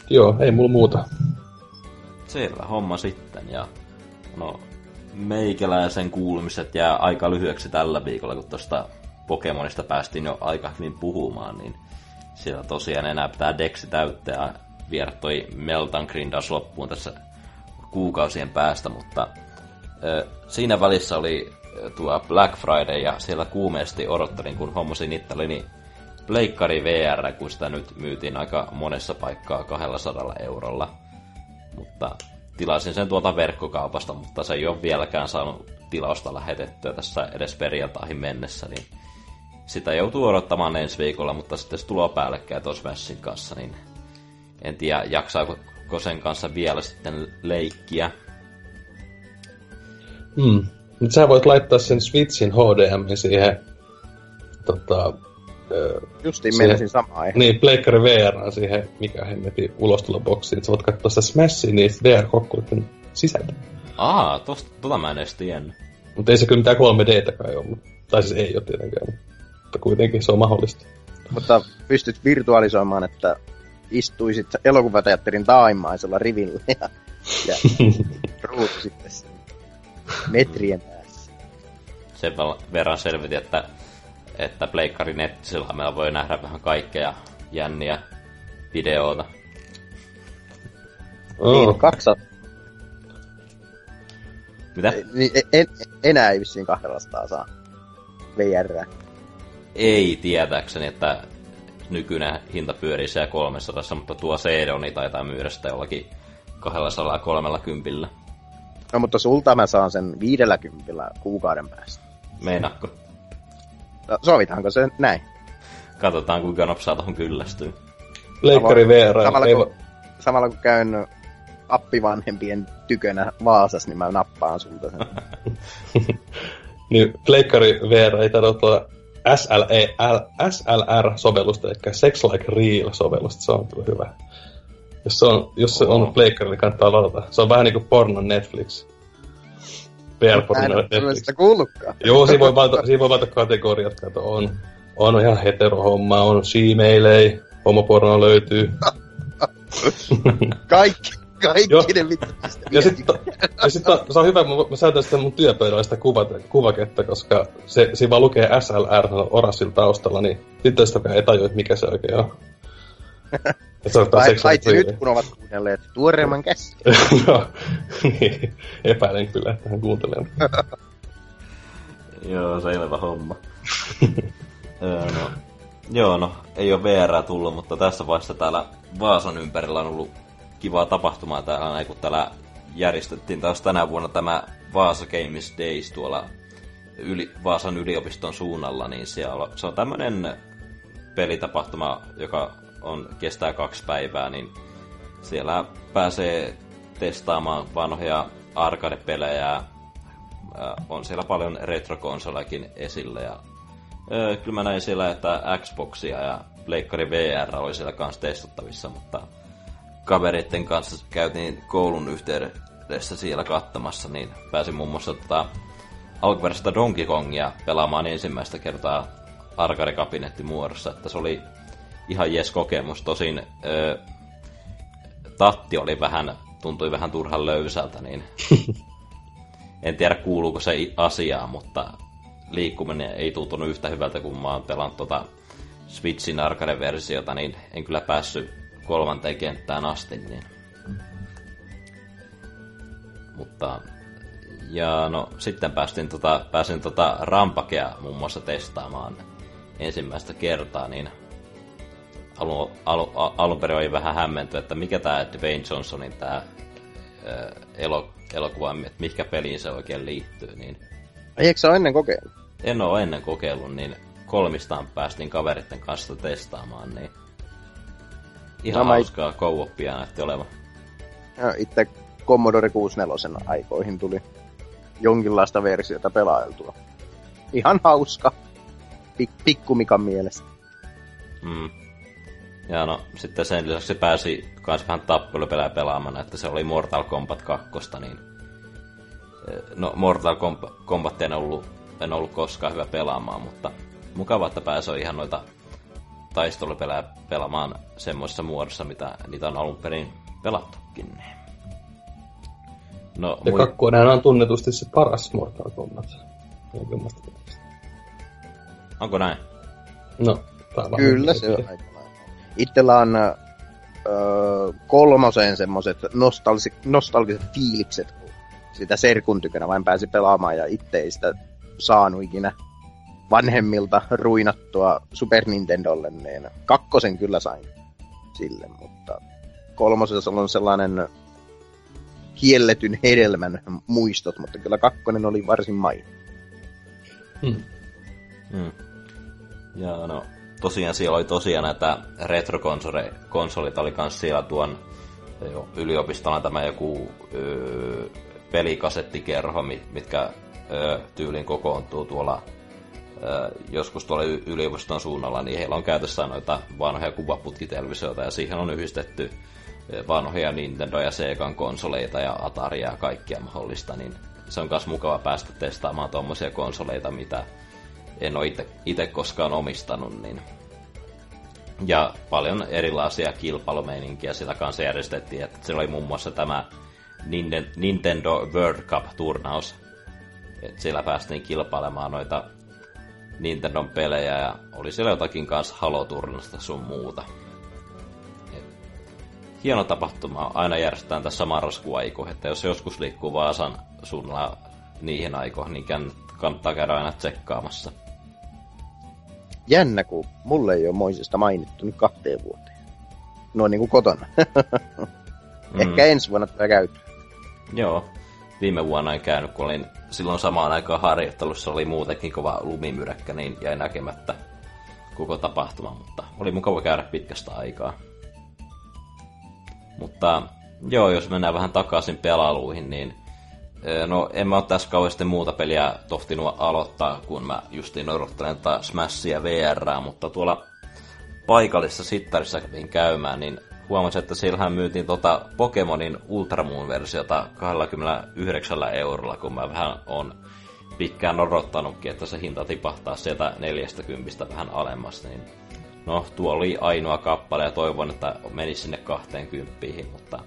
Joo, ei mulla muuta. Selvä homma sitten, ja no meikäläisen kuulumiset jää aika lyhyeksi tällä viikolla, kun tuosta Pokemonista päästiin jo aika hyvin puhumaan, niin siellä tosiaan enää pitää deksi täyttää ja viedä toi Meltan Grindaus loppuun tässä kuukausien päästä, mutta ö, siinä välissä oli tuo Black Friday ja siellä kuumeesti odottelin, kun hommasin itselleni Pleikkari VR, kun sitä nyt myytiin aika monessa paikkaa 200 eurolla. Mutta tilasin sen tuolta verkkokaupasta, mutta se ei ole vieläkään saanut tilausta lähetettyä tässä edes perjantaihin mennessä, niin sitä joutuu odottamaan ensi viikolla, mutta sitten se tulee päällekkäin tuossa Smashin kanssa, niin en tiedä, jaksaako sen kanssa vielä sitten leikkiä. Hmm. Mutta sä voit laittaa sen Switchin HDMI siihen tota, Justiin menisin samaa Niin, Pleikkari VR siihen, mikä hemmetin ulostuloboksiin, että sä voit katsoa sitä Smashia niistä VR-kokkuiden sisältä. Aa, tosta, tota mä en edes tiennyt. Mutta ei se kyllä mitään 3D kai ole. Tai siis ei ole tietenkään, mutta kuitenkin se on mahdollista. Mutta pystyt virtualisoimaan, että istuisit elokuvateatterin taimaisella rivillä ja, ja ruutu sitten metrien päässä. Sen verran selvitin, että, että Pleikkari Nettisellä meillä voi nähdä vähän kaikkea jänniä videoita. Oh. Niin, 200 mitä? Niin, en, en, enää ei vissiin 200 saa VR. Ei tietääkseni, että nykyinen hinta pyörii siellä 300, mutta tuo Seedoni taitaa myydä sitä jollakin 230. No mutta sulta mä saan sen 50 kuukauden päästä. Meinakko? No, sovitaanko se näin? Katsotaan kuinka nopsaa tuohon kyllästyy. Leikkari VR. Samalla, kun, samalla kun käyn appivanhempien tykönä Vaasas, niin mä nappaan sulta sen. niin Pleikkari VR ei tarvitse SLE, SLR-sovellusta, eli Sex Like Real-sovellusta, se on kyllä hyvä. Jos se on, jos se on Pleikkari, niin kannattaa ladata. Se on vähän niinku pornon Netflix. VR-pornon Netflix. Mä sitä kuullutkaan. Joo, siinä voi valita, siinä voi valita kategoriat, kato, on, on ihan hetero-homma, on she-mailei, homoporno löytyy. Kaikki, kaikki ne vittu. Ja sitten ja sit se on hyvä, mä, mä säätän sitä mun työpöydällä sitä kuvat, kuvaketta, koska se, siinä vaan lukee SLR Orasilla taustalla, niin sitten sitä ei tajua, mikä se oikein on. Paitsi nyt, kun ovat kuunnelleet tuoreemman käsi. no, niin. Epäilen kyllä, että hän kuuntelee. Joo, selvä homma. no, joo, no, ei ole VR tullut, mutta tässä vaiheessa täällä Vaasan ympärillä on ollut kivaa tapahtumaa täällä, kun täällä järjestettiin taas tänä vuonna tämä Vaasa Games Days tuolla yli, Vaasan yliopiston suunnalla, niin siellä, se on tämmöinen pelitapahtuma, joka on, kestää kaksi päivää, niin siellä pääsee testaamaan vanhoja arcade-pelejä, on siellä paljon retrokonsolejakin esillä ja kyllä mä näin siellä, että Xboxia ja Pleikkari VR oli siellä kanssa testattavissa, mutta kavereiden kanssa käytiin koulun yhteydessä siellä kattamassa, niin pääsin muun muassa tota, alkuperäistä Donkey Kongia pelaamaan ensimmäistä kertaa arcade muodossa, että se oli ihan jes kokemus. Tosin ö, tatti oli vähän, tuntui vähän turhan löysältä, niin en tiedä kuuluuko se asiaan, mutta liikkuminen ei tuntunut yhtä hyvältä kuin mä oon pelannut tota Switchin arcade-versiota, niin en kyllä päässyt kolmanteen kenttään asti, niin... Mutta... Ja no, sitten päästin tota, pääsin tota Rampakea muun muassa testaamaan ensimmäistä kertaa, niin alun, alun, alun perin oli vähän hämmenty, että mikä tämä Dwayne Johnsonin tämä elo, elokuva, että mikä peliin se oikein liittyy, niin... Eikö sä ennen kokeillut? En ole ennen kokeillut, niin kolmistaan päästiin kaveritten kanssa testaamaan, niin Ihan no, hauskaa co-opia näytti olevan. Ja itse Commodore 64 aikoihin tuli jonkinlaista versiota pelailtua. Ihan hauska. Pik- pikkumikan mielestä. Mm. Ja no, sitten sen lisäksi pääsi kans vähän tappelupelejä pelaamaan, että se oli Mortal Kombat 2, niin... No, Mortal Kombat en ollut, en ollut koskaan hyvä pelaamaan, mutta mukava, että pääsee ihan noita taistelupelejä pelaamaan semmoisessa muodossa, mitä niitä on alun perin pelattukin. No, ja mui... kakkonen on tunnetusti se paras Mortal Kombat. Onko näin? No, Kyllä se on aika Itsellä on öö, kolmoseen semmoset nostalgiset, nostalgiset fiilikset, kun sitä serkun tykönä vain pääsi pelaamaan ja itse ei sitä saanut ikinä vanhemmilta ruinattua Super Nintendolle, niin kakkosen kyllä sain sille, mutta kolmosessa on sellainen kielletyn hedelmän muistot, mutta kyllä kakkonen oli varsin main. Hmm. Hmm. Ja no, tosiaan siellä oli tosiaan näitä retrokonsolit oli kans siellä tuon jo, yliopistolla tämä joku öö, pelikasettikerho, mitkä öö, tyylin kokoontuu tuolla öö, joskus tuolla yliopiston suunnalla, niin heillä on käytössä noita vanhoja kuvaputkitelevisioita ja siihen on yhdistetty vanhoja Nintendo ja Segan konsoleita ja Ataria ja kaikkia mahdollista, niin se on myös mukava päästä testaamaan tuommoisia konsoleita, mitä en ole itse koskaan omistanut, niin. Ja paljon erilaisia kilpailumeininkiä sillä kanssa järjestettiin, että siellä oli muun muassa tämä Nintendo World Cup-turnaus, että siellä päästiin kilpailemaan noita Nintendon pelejä ja oli siellä jotakin kanssa Halo-turnasta sun muuta. Et hieno tapahtuma. Aina järjestetään tässä marraskuun aikoihin, että jos joskus liikkuu Vaasan suunnalla niihin aikoihin, niin kannattaa käydä aina tsekkaamassa jännä, kun mulle ei ole Moisesta mainittu nyt kahteen vuoteen. Noin niin kuin kotona. mm. Ehkä ensi vuonna tätä käyty. Joo. Viime vuonna en käynyt, kun olin silloin samaan aikaan harjoittelussa, oli muutenkin kova lumimyräkkä, niin jäi näkemättä koko tapahtuma, mutta oli mukava käydä pitkästä aikaa. Mutta joo, jos mennään vähän takaisin pelailuihin, niin No, en mä ole tässä kauheasti muuta peliä tohtinut aloittaa, kun mä justiin odottelen tätä Smashia VR, mutta tuolla paikallisessa sittarissa kävin käymään, niin huomasin, että siellähän myytiin tota Pokemonin Ultramoon-versiota 29 eurolla, kun mä vähän on pitkään odottanutkin, että se hinta tipahtaa sieltä 40 vähän alemmas, niin no, tuo oli ainoa kappale ja toivon, että menisi sinne 20, mutta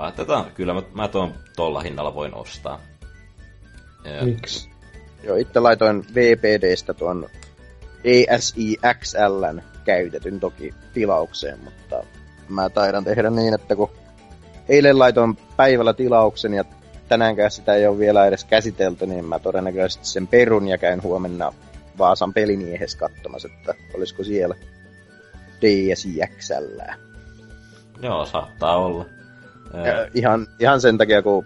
Ajatellaan, kyllä mä, mä tuon tolla hinnalla voin ostaa. Miksi? Joo, itse laitoin VPDstä tuon ESI XLn käytetyn toki tilaukseen, mutta mä taidan tehdä niin, että kun eilen laitoin päivällä tilauksen ja tänäänkään sitä ei ole vielä edes käsitelty, niin mä todennäköisesti sen perun ja käyn huomenna Vaasan pelimiehessä katsomassa, että olisiko siellä DSI XL. Joo, saattaa olla. Ja ihan, ihan sen takia, kun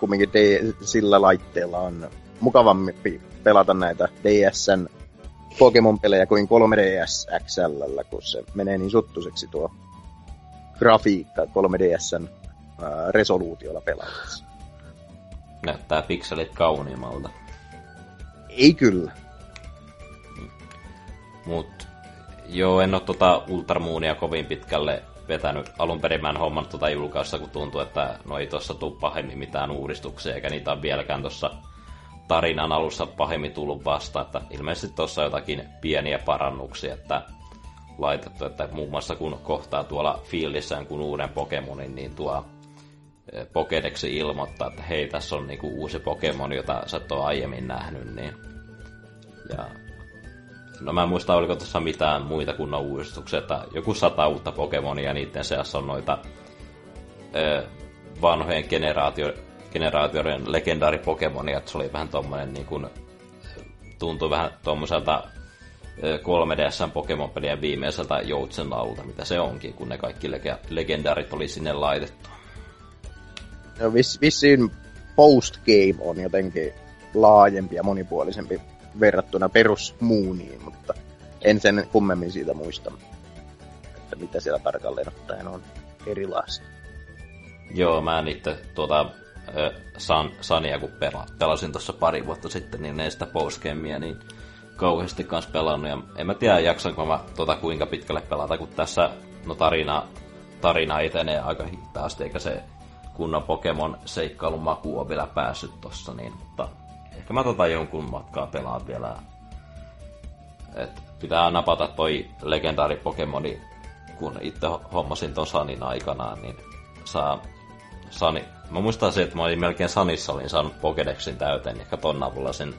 kumminkin D- sillä laitteella on mukavampi pelata näitä DSn Pokemon-pelejä kuin 3DS XL, kun se menee niin suttuseksi tuo grafiikka 3DSn ää, resoluutiolla pelaamassa. Näyttää pikselit kauniimmalta. Ei kyllä. Mut joo, en oo tota Ultramoonia kovin pitkälle vetänyt alun perin. Mä en hommannut tuota julkaista, kun tuntuu, että no ei tuossa tuu pahemmin mitään uudistuksia, eikä niitä ole vieläkään tuossa tarinan alussa pahemmin tullut vasta, että ilmeisesti tuossa jotakin pieniä parannuksia, että laitettu, että muun muassa kun kohtaa tuolla fiildissään kun uuden Pokemonin, niin tuo eh, Pokedexi ilmoittaa, että hei, tässä on niinku uusi Pokemon, jota sä et ole aiemmin nähnyt, niin ja No mä en muista, oliko tuossa mitään muita kunnon uudistuksia, että joku sata uutta Pokemonia niiden seassa on noita ö, vanhojen generaatio, generaatioiden legendaari Pokemonia, että se oli vähän tommonen niin kuin, tuntui vähän tommoselta 3DSn Pokemon-pelien viimeiseltä joutsen laululta, mitä se onkin, kun ne kaikki lege- legendaarit oli sinne laitettu. No viss, vissiin postgame on jotenkin laajempi ja monipuolisempi verrattuna perusmuuniin, mutta en sen kummemmin siitä muista, että mitä siellä tarkalleen ottaen on erilaista. Joo, mä itse tuota, San, Sania, kun pela, pelasin tuossa pari vuotta sitten, niin ei sitä postgamea niin kauheasti kanssa pelannut. Ja en mä tiedä, jaksanko mä tuota kuinka pitkälle pelata, kun tässä no tarina, tarina etenee aika hitaasti, eikä se kunnon Pokemon seikkailun maku on vielä päässyt tossa, niin, mutta Ehkä mä tota jonkun matkaa pelaan vielä. Et pitää napata toi legendaari Pokemoni, kun itse hommasin ton Sanin aikanaan, niin saa Sani. Mä muistan se, että mä olin melkein Sanissa olin saanut Pokedexin täyteen, ehkä ton avulla sen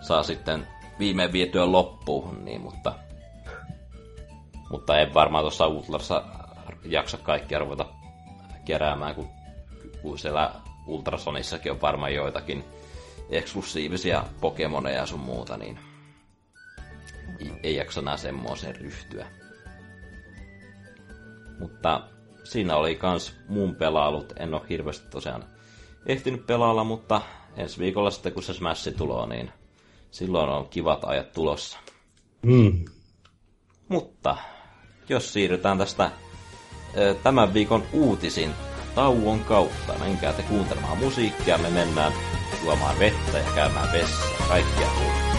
saa sitten viimein vietyä loppuun, niin, mutta, mutta en varmaan tuossa Ultrassa jaksa kaikkia ruveta keräämään, kun, kun siellä Ultrasonissakin on varmaan joitakin eksklusiivisia Pokemoneja ja sun muuta, niin ei, ei jaksa enää semmoiseen ryhtyä. Mutta siinä oli kans mun pelailut. En ole hirveästi tosiaan ehtinyt pelailla, mutta ensi viikolla sitten kun se Smash tulee, niin silloin on kivat ajat tulossa. Mm. Mutta jos siirrytään tästä tämän viikon uutisin tauon kautta, menkää te kuuntelemaan musiikkia, me mennään juomaan vettä ja käymään vessassa, kaikkea muuta.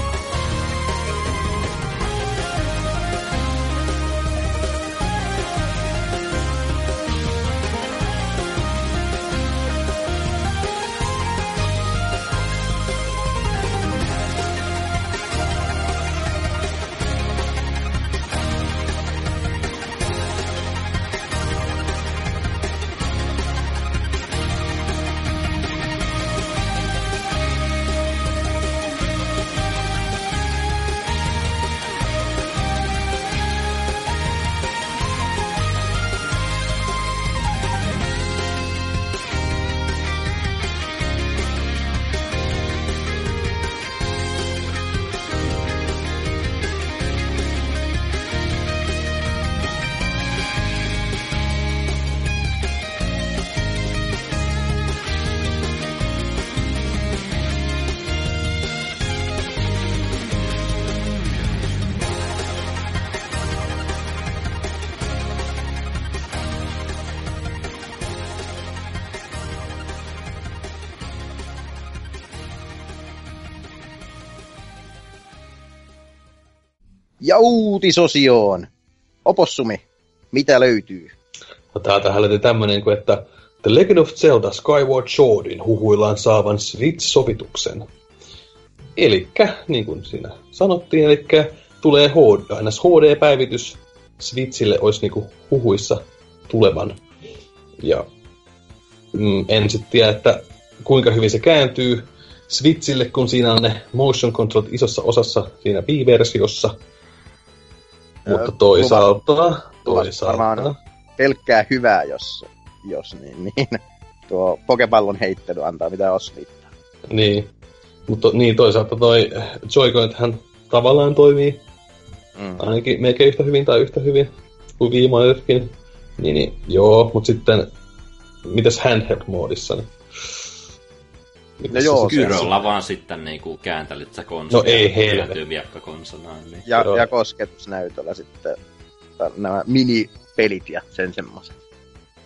Uutisosioon. Opossumi, mitä löytyy? No täältä löytyy tämmönen kuin, että The Legend of Zelda Skyward Swordin huhuillaan saavan Switch-sovituksen. Elikkä, niin kuin siinä sanottiin, eli tulee HD, aina HD-päivitys Switchille olisi niinku huhuissa tulevan. Ja mm, en sitten tiedä, että kuinka hyvin se kääntyy Switchille, kun siinä on ne motion control isossa osassa siinä Wii-versiossa. Mutta toisaalta, toisaalta, Varmaan pelkkää hyvää, jos, jos niin, niin tuo pokepallon heittely antaa mitä osviittaa. niin. Mutta niin toisaalta toi joy hän tavallaan toimii Mm. ainakin melkein yhtä hyvin tai yhtä hyvin kuin viimeisetkin. Niin, niin joo, mutta sitten mitäs handheld-moodissa? Niin? No joo, se sitten- Kyröllä vaan sitten niinku kääntelit sä konsolia. No ei helvetti. Kääntyy miakkakonsonaan, niin. Ja, Joo. ja kosketusnäytöllä sitten nämä minipelit ja sen semmoiset.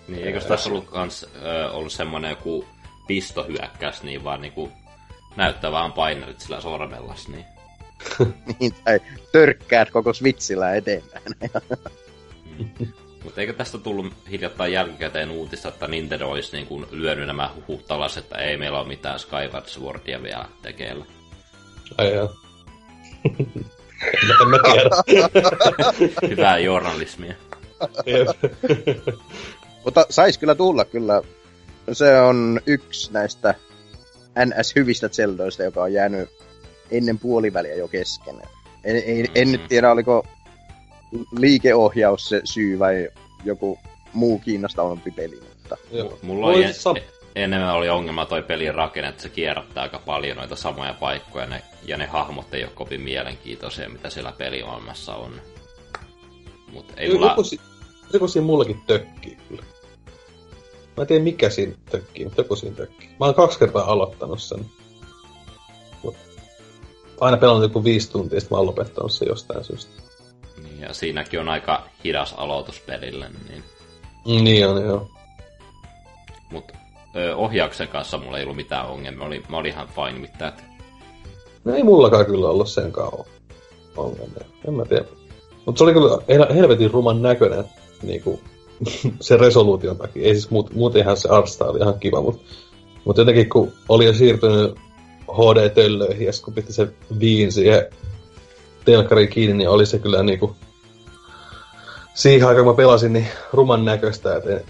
Niin, eikö tässä ollut kans ö, ollut semmonen joku pistohyökkäys, niin vaan niinku näyttää vaan painerit sillä sormellas, niin. Niin, tai törkkäät koko Switchillä eteenpäin. Mutta eikö tästä tullut hiljattain jälkikäteen uutista, että Nintendo olisi niinku lyönyt nämä huhut alas, että ei meillä ole mitään Skyward Swordia vielä tekeillä. Ai jaa. en, mä tiedä. Hyvää journalismia. Mutta sais kyllä tulla kyllä. Se on yksi näistä NS-hyvistä Zeldoista, joka on jäänyt ennen puoliväliä jo kesken. En, en, en nyt tiedä, oliko liikeohjaus se syy vai joku muu kiinnostavampi peli, mutta Joo. Mulla oli en, Sa- enemmän oli ongelma toi pelin rakenne, että se kierrättää aika paljon noita samoja paikkoja ne, ja ne hahmot ei ole kovin mielenkiintoisia, mitä siellä pelimaailmassa on. Mut ei mulla... joku, joku siinä mullakin tökkii kyllä. Mä en tiedä mikä siinä tökkii, mutta joku siinä tökkii. Mä oon kaksi kertaa aloittanut sen. Mut aina pelannut joku viisi tuntia, sitten mä oon lopettanut sen jostain syystä. Niin, ja siinäkin on aika hidas aloitus pelille, niin... Niin on, joo. Mut ö, ohjauksen kanssa mulla ei ollut mitään ongelmia, mä olin, mä olin ihan fine with that. No ei mullakaan kyllä ollut sen kauan ongelmia. En mä tiedä. Mutta se oli kyllä hel- helvetin ruman näköinen niinku, se resoluution takia. Ei siis muut, muutenhan se artstyle oli ihan kiva, mutta mut jotenkin kun oli jo siirtynyt HD-töllöihin ja kun piti se viin siihen telkkariin kiinni, niin oli se kyllä niinku siihen aikaan kun mä pelasin, niin ruman näköistä, että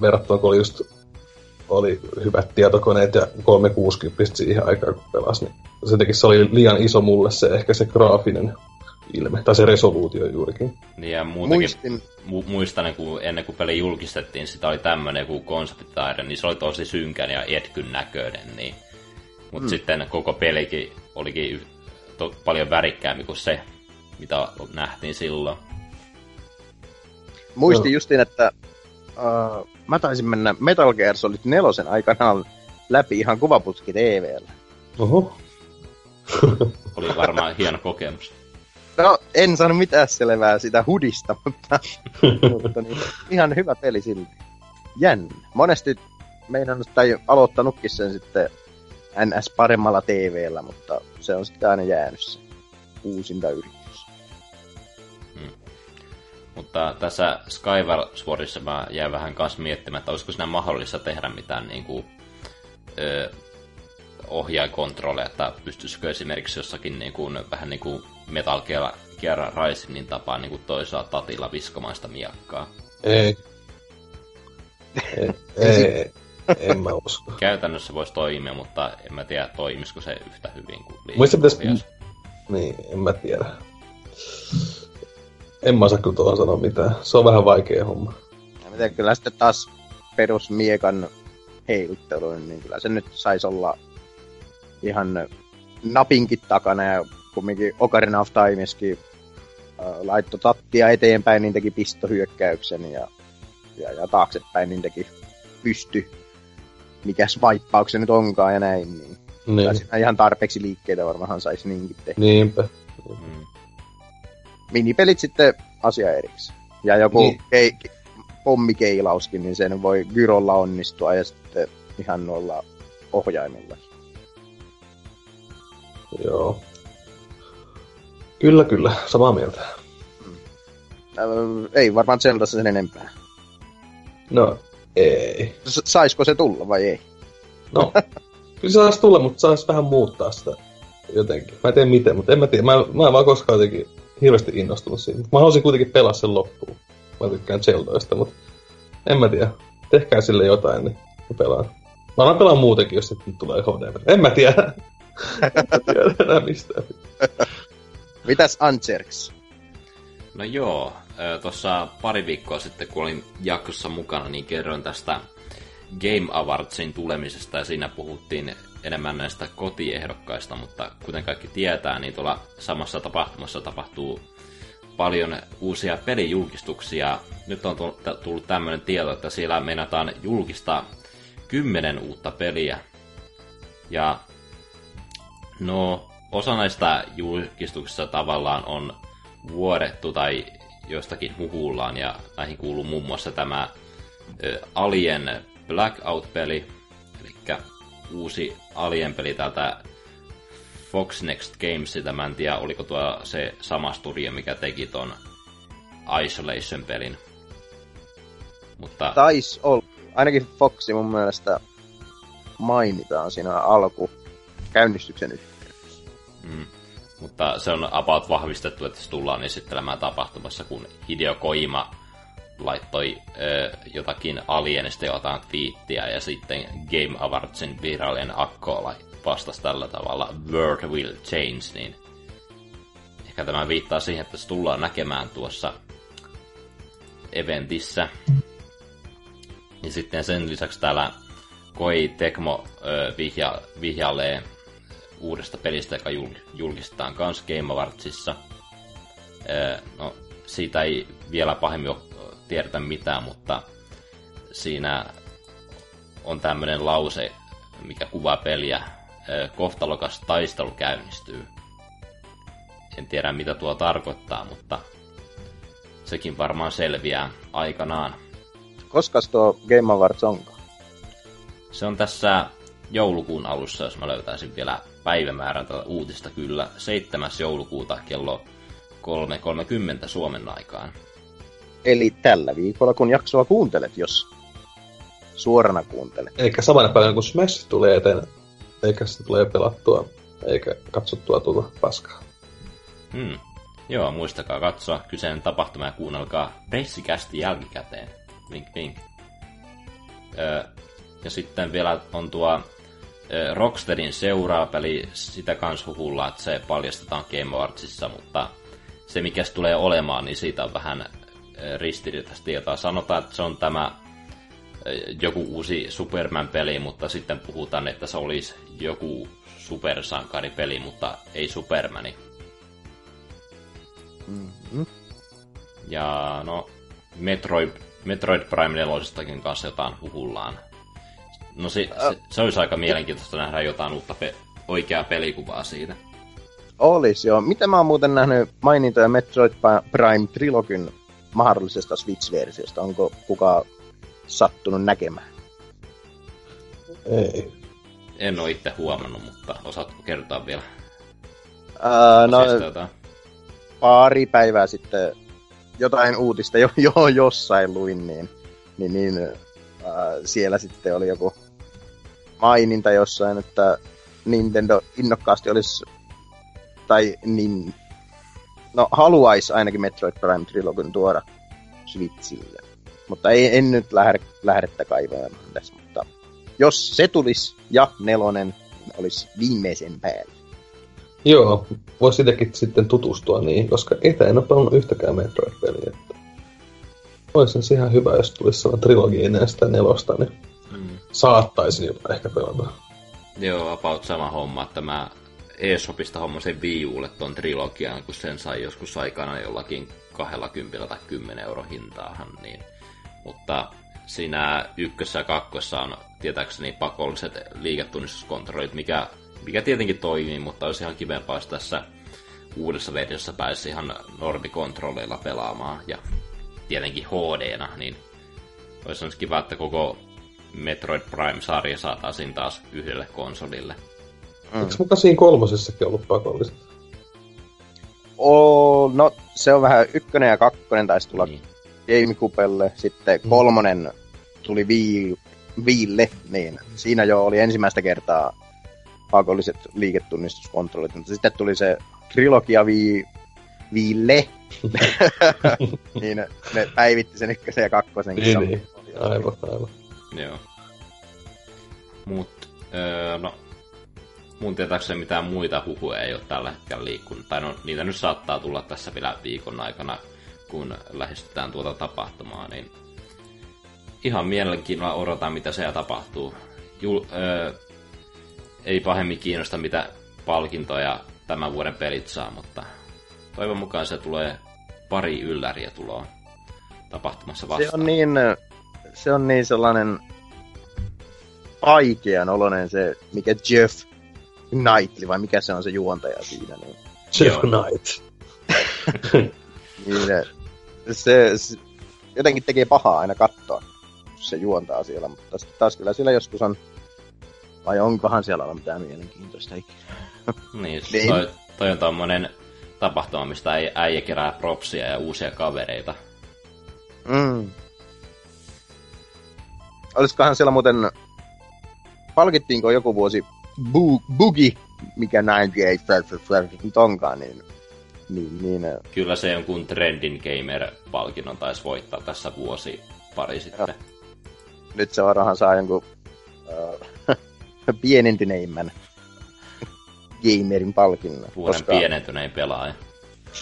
verrattuna kun oli just oli hyvät tietokoneet ja 360 siihen aikaan kun pelasi, niin se jotenkin se oli liian iso mulle se ehkä se graafinen ilme, tai se resoluutio juurikin. Niin ja muutenkin muistin, mu- muistan, kun ennen kuin peli julkistettiin, sitä oli tämmönen joku konseptitaide, niin se oli tosi synkän ja etkyn näköinen, niin. Mutta mm. sitten koko pelikin olikin to- paljon värikkäämpi kuin se, mitä nähtiin silloin. Muistin Joo. justiin, että uh, mä taisin mennä Metal Gear Solid 4 aikanaan läpi ihan kuvaputki TVllä. Oho. Oli varmaan hieno kokemus. No, en saanut mitään selvää sitä hudista, mutta, mutta niin, ihan hyvä peli silti. Jännä. Monesti meinannut tai aloittanutkin sen sitten NS paremmalla TVllä, mutta se on sitten aina jäänyt se uusinta yritys. Mutta tässä Skyward Swordissa mä jäin vähän kanssa miettimään, että olisiko siinä mahdollista tehdä mitään niin kuin, ö, ohjaajakontrolleja, että pystyisikö esimerkiksi jossakin niin kuin, vähän niin kuin Metal Gear, Risingin tapaan niin kuin toisella tatilla viskomaan sitä miakkaa. Ei. ei, ei, en mä usko. Käytännössä voisi toimia, mutta en mä tiedä toimisiko se yhtä hyvin kuin Muista pitäisi... Niin, en mä tiedä. En mä osaa kyllä tuohon sanoa mitään. Se on vähän vaikea homma. Ja miten kyllä sitten taas perusmiekan heiluttelu, niin kyllä se nyt saisi olla ihan napinkin takana ja kumminkin Ocarina of Timeskin äh, laittoi tattia eteenpäin, niin teki pistohyökkäyksen ja, ja, ja taaksepäin niin teki pysty, mikäs vaippauksen nyt onkaan ja näin, niin Niin. siinä ihan tarpeeksi liikkeitä varmaan saisi niinkin tehdä. Niinpä. Mm. Minipelit sitten asia erikseen. Ja joku Niin. kei, pommikeilauskin, niin sen voi gyrolla onnistua ja sitten ihan noilla ohjaimilla. Joo. Kyllä, kyllä. Samaa mieltä. Öö, ei varmaan Zeldassa sen enempää. No, ei. S- Saisiko se tulla vai ei? No, kyllä se saisi tulla, mutta saisi vähän muuttaa sitä jotenkin. Mä en tiedä miten, mutta en mä tiedä. Mä, mä en vaan koskaan jotenkin hirveästi innostunut siitä. Mä haluaisin kuitenkin pelaa sen loppuun. Mä tykkään Zeldoista, mutta en mä tiedä. Tehkää sille jotain, niin mä pelaan. Mä alan pelaa muutenkin, jos sitten tulee HD. En mä tiedä. en mä tiedä enää mistään. Mitäs Ancherks? No joo, tuossa pari viikkoa sitten, kun olin jaksossa mukana, niin kerroin tästä Game Awardsin tulemisesta ja siinä puhuttiin enemmän näistä kotiehdokkaista, mutta kuten kaikki tietää, niin tuolla samassa tapahtumassa tapahtuu paljon uusia pelijulkistuksia. Nyt on tull- tullut tämmöinen tieto, että siellä meinataan julkistaa kymmenen uutta peliä. Ja no, osa näistä julkistuksista tavallaan on vuodettu tai jostakin huhullaan, ja näihin kuuluu muun muassa tämä Alien Blackout-peli, eli uusi Alien-peli täältä Fox Next Gamesilta. Mä en tiedä, oliko tuo se sama studio, mikä teki ton Isolation-pelin. Mutta Tais olla. Ainakin Foxi mun mielestä mainitaan siinä alku käynnistyksen yhteydessä. Mm. Mutta se on about vahvistettu, että se tullaan esittelemään tapahtumassa, kun Hideo Kojima laittoi ö, jotakin Alienista jotain twiittiä ja sitten Game Awardsin virallinen akko vastasi tällä tavalla World will change, niin ehkä tämä viittaa siihen, että se tullaan näkemään tuossa eventissä. Ja sitten sen lisäksi täällä Koi Tekmo ö, vihja, vihjailee uudesta pelistä, joka jul- julkistetaan kans Game Awardsissa. Öö, no, siitä ei vielä pahemmin ole tiedetä mitään, mutta siinä on tämmöinen lause, mikä kuvaa peliä. Kohtalokas taistelu käynnistyy. En tiedä mitä tuo tarkoittaa, mutta sekin varmaan selviää aikanaan. Koska tuo Game Awards onkaan? Se on tässä joulukuun alussa, jos mä löytäisin vielä päivämäärän tätä uutista kyllä. 7. joulukuuta kello 3.30 Suomen aikaan. Eli tällä viikolla, kun jaksoa kuuntelet, jos suorana kuuntelet. Eikä samana päivänä, kun Smash tulee eteen, eikä sitä tulee pelattua, eikä katsottua tulla paskaa. Hmm. Joo, muistakaa katsoa kyseinen tapahtuma ja kuunnelkaa pressikästi jälkikäteen. Vink vink. Öö, ja sitten vielä on tuo ö, Rocksteadin seuraava peli, sitä kans huhulla, että se paljastetaan Game Awardsissa, mutta se mikä se tulee olemaan, niin siitä on vähän ö, ristiriitaista tietoa. Sanotaan, että se on tämä ö, joku uusi Superman-peli, mutta sitten puhutaan, että se olisi joku supersankaripeli, mutta ei Supermani. Mm-hmm. Ja no, Metroid, Metroid Prime 4 kanssa jotain huhullaan. No se, se, se olisi aika mielenkiintoista nähdä jotain uutta pe- oikeaa pelikuvaa siitä. Olis joo. Miten mä oon muuten nähnyt mainintoja Metroid Prime Trilogin mahdollisesta Switch-versiosta? Onko kuka sattunut näkemään? Ei. En ole itse huomannut, mutta osaatko kertoa vielä? Ää, no, asiasta jotain? pari päivää sitten jotain uutista jo, jo jossain luin, niin, niin, niin ää, siellä sitten oli joku maininta jossain, että Nintendo innokkaasti olisi, tai niin, no haluaisi ainakin Metroid Prime Trilogin tuoda Switchille. Mutta ei, en nyt lähde, lähdettä kaivamaan tässä, mutta jos se tulisi ja nelonen, niin olisi viimeisen päällä. Joo, voisi itsekin sitten tutustua niihin, koska itse en ole pelannut yhtäkään Metroid-peliä. Että... Olisi se ihan hyvä, jos tulisi sellainen trilogia ennen sitä nelosta, niin Mm. saattaisin jopa ehkä pelata. Joo, about sama homma, että mä eShopista hommasin Wii Ulle ton trilogian, kun sen sai joskus aikana jollakin 20 tai 10 euro hintaahan, niin. Mutta siinä ykkössä ja kakkossa on tietääkseni pakolliset liiketunnistuskontrollit, mikä, mikä tietenkin toimii, mutta olisi ihan kivempaa, jos tässä uudessa versiossa pääsisi ihan normikontrolleilla pelaamaan ja tietenkin HD-na, niin olisi kiva, että koko Metroid Prime-sarja saataisiin taas yhdelle konsolille. Mm. Eikö muka siinä kolmosessakin ollut pakolliset? Oo, no se on vähän ykkönen ja kakkonen taisi tulla Niin. GameCubelle, sitten kolmonen tuli Wii, Wiille, niin siinä jo oli ensimmäistä kertaa pakolliset liiketunnistuskontrollit, mutta sitten tuli se trilogia Wii, Wiille, niin ne, ne päivitti sen ykkösen ja kakkosen. Niin, niin. Aivan, aivan. Joo. Mut, öö, no, mun tietääkseni mitään muita huhuja ei ole tällä hetkellä liikkunut. Tai no, niitä nyt saattaa tulla tässä vielä viikon aikana, kun lähestytään tuota tapahtumaa, niin ihan mielenkiinnolla odotan, mitä siellä tapahtuu. Jul, öö, ei pahemmin kiinnosta, mitä palkintoja tämän vuoden pelit saa, mutta toivon mukaan se tulee pari ylläriä tuloa tapahtumassa vastaan. Se on niin, se on niin sellainen vaikean oloinen se, mikä Jeff Knightley, vai mikä se on se juontaja siinä, niin, Jeff. Knight. niin se, se, se, jotenkin tekee pahaa aina katsoa, kun se juontaa siellä, mutta sitten taas kyllä siellä joskus on, vai onkohan siellä olla mitään mielenkiintoista ikinä. Niin, Niin. toi, toi on tommonen tapahtuma, mistä äijä kerää propsia ja uusia kavereita. Mm. Olisikohan siellä muuten, palkittiinko joku vuosi bu, Bugi, mikä 98 nyt onkaan, niin, niin, niin äh, Kyllä se jonkun Trendin Gamer-palkinnon taisi voittaa tässä vuosi pari sitten. nyt se varmaan saa jonkun äh, pienentyneimmän gamerin palkinnon. Vuoden pienentynein pelaaja.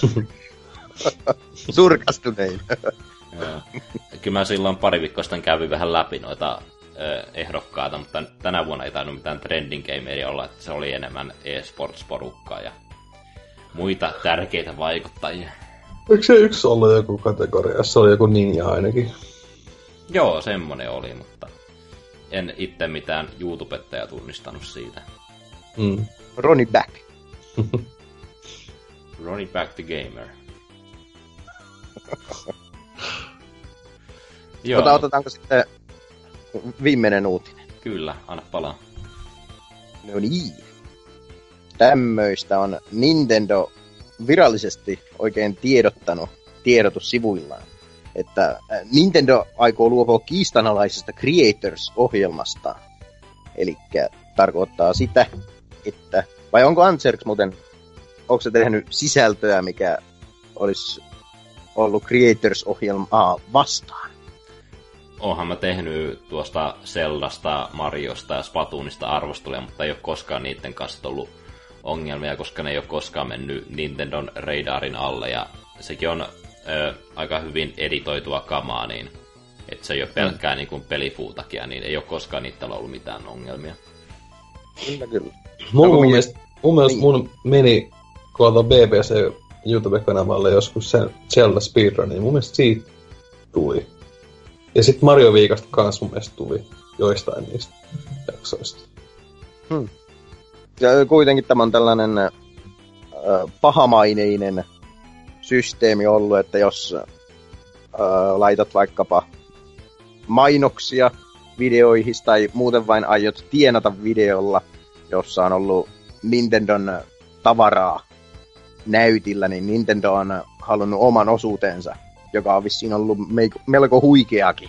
surkastunein. Kyllä mä silloin pari viikkoa sitten kävin vähän läpi noita ehdokkaita, mutta tänä vuonna ei tainnut mitään Trending Gameria olla, että se oli enemmän e-sports-porukkaa ja muita tärkeitä vaikuttajia. Eikö se yksi ollut joku kategoria? Se oli joku ninja ainakin. Joo, semmonen oli, mutta en itse mitään YouTubettajaa tunnistanut siitä. Mm. Ronnie Back. Ronnie Back the Gamer. Joo, Mutta otetaanko sitten viimeinen uutinen? kyllä, anna palaa. No niin. Tämmöistä on Nintendo virallisesti oikein tiedottanut tiedotussivuillaan, että äh, Nintendo aikoo luopua kiistanalaisesta Creators-ohjelmasta. Eli tarkoittaa sitä, että, vai onko Anserks muuten, onko se tehnyt sisältöä, mikä olisi ollut Creators-ohjelmaa vastaan? Oonhan mä tehnyt tuosta Zeldasta, Mariosta ja Splatoonista arvosteluja, mutta ei ole koskaan niiden kanssa ollut ongelmia, koska ne ei ole koskaan mennyt Nintendon radarin alle ja sekin on ö, aika hyvin editoitua kamaa, niin että se ei ole pelkkää niin kuin pelifuutakia, niin ei ole koskaan niitä ollut mitään ongelmia. Kyllä, kyllä. Mun, mun mi- mielestä, mun, mielestä Niin. mun meni koolta BBC YouTube-kanavalle joskus sen Zelda Speedrun, niin mun mielestä siitä tuli. Ja sitten Mario Viikasta kans mun mielestä tuli joistain niistä jaksoista. Ja kuitenkin tämä on tällainen äh, pahamaineinen systeemi ollut, että jos ö, laitat vaikkapa mainoksia videoihin tai muuten vain aiot tienata videolla, jossa on ollut Nintendon tavaraa näytillä, niin Nintendo on halunnut oman osuutensa, joka on vissiin ollut melko huikeakin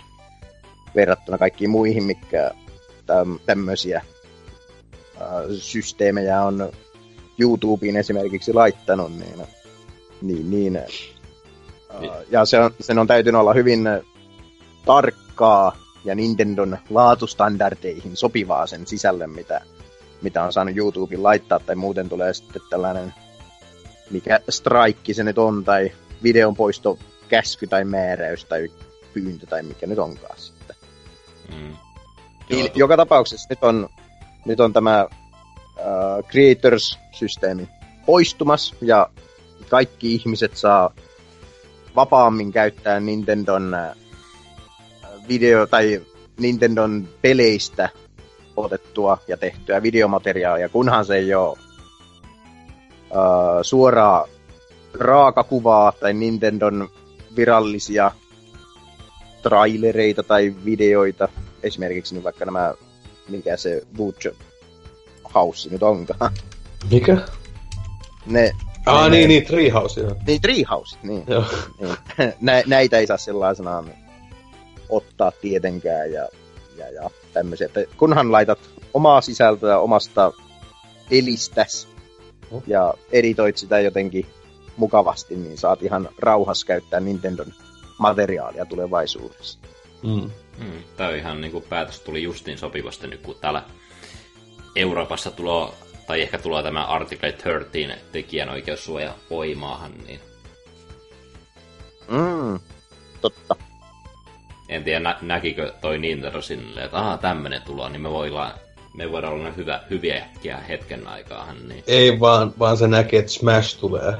verrattuna kaikkiin muihin, mikä tämmöisiä systeemejä on YouTubeen esimerkiksi laittanut, niin, niin, niin. ja se on, sen on täytynyt olla hyvin tarkkaa ja Nintendon laatustandardeihin sopivaa sen sisälle, mitä, mitä on saanut YouTubeen laittaa, tai muuten tulee sitten tällainen, mikä strike se nyt on, tai videon poisto käsky tai määräys tai pyyntö tai mikä nyt onkaan sitten. Mm. Niin, joka tapauksessa nyt on, nyt on tämä uh, Creators-systeemi poistumas ja kaikki ihmiset saa vapaammin käyttää Nintendon video- tai Nintendon peleistä otettua ja tehtyä videomateriaalia, kunhan se ei ole uh, suoraa raakakuvaa tai Nintendon virallisia trailereita tai videoita. Esimerkiksi nyt vaikka nämä, mikä se Butch House nyt onkaan. Mikä? Ne, Ah, ne, niin, niin, Treehouse, joo. Niin, Treehouse, niin. Joo. niin. Nä, näitä ei saa sellaisenaan ottaa tietenkään ja, ja, ja tämmöisiä. Että kunhan laitat omaa sisältöä omasta pelistäs oh. ja editoit sitä jotenkin mukavasti, niin saat ihan rauhassa käyttää Nintendon materiaalia tulevaisuudessa. Mm. Mm, Tämä on ihan niin kuin päätös tuli justiin sopivasti nyt, kun täällä Euroopassa tulee, tai ehkä tulee tämä Article 13 tekijänoikeussuoja voimaahan, niin... Mm, totta. En tiedä, nä- näkikö toi Nintendo sinne, että aha, tämmönen tulo, niin me voidaan, me voidaan olla hyvä, hyviä hetken aikaahan. Niin... Ei vaan, vaan se näkee, että Smash tulee.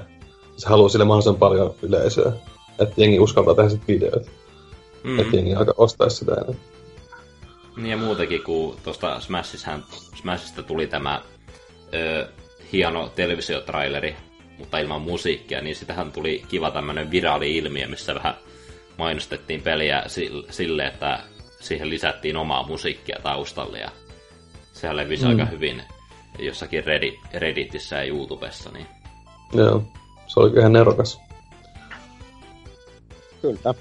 Se haluaa sille mahdollisimman paljon yleisöä. Että jengi uskaltaa tehdä sit videoita. Mm. Että jengi aika ostaisi sitä enää. Niin ja muutenkin, kun tuosta Smashista tuli tämä ö, hieno televisiotraileri, mutta ilman musiikkia, niin sitähän tuli kiva tämmönen viraali ilmiö, missä vähän mainostettiin peliä sille, että siihen lisättiin omaa musiikkia taustalle ja sehän levisi mm. aika hyvin jossakin Reddit, Redditissä ja YouTubessa. Niin... Joo, se oli ihan nerokas. Kyllä.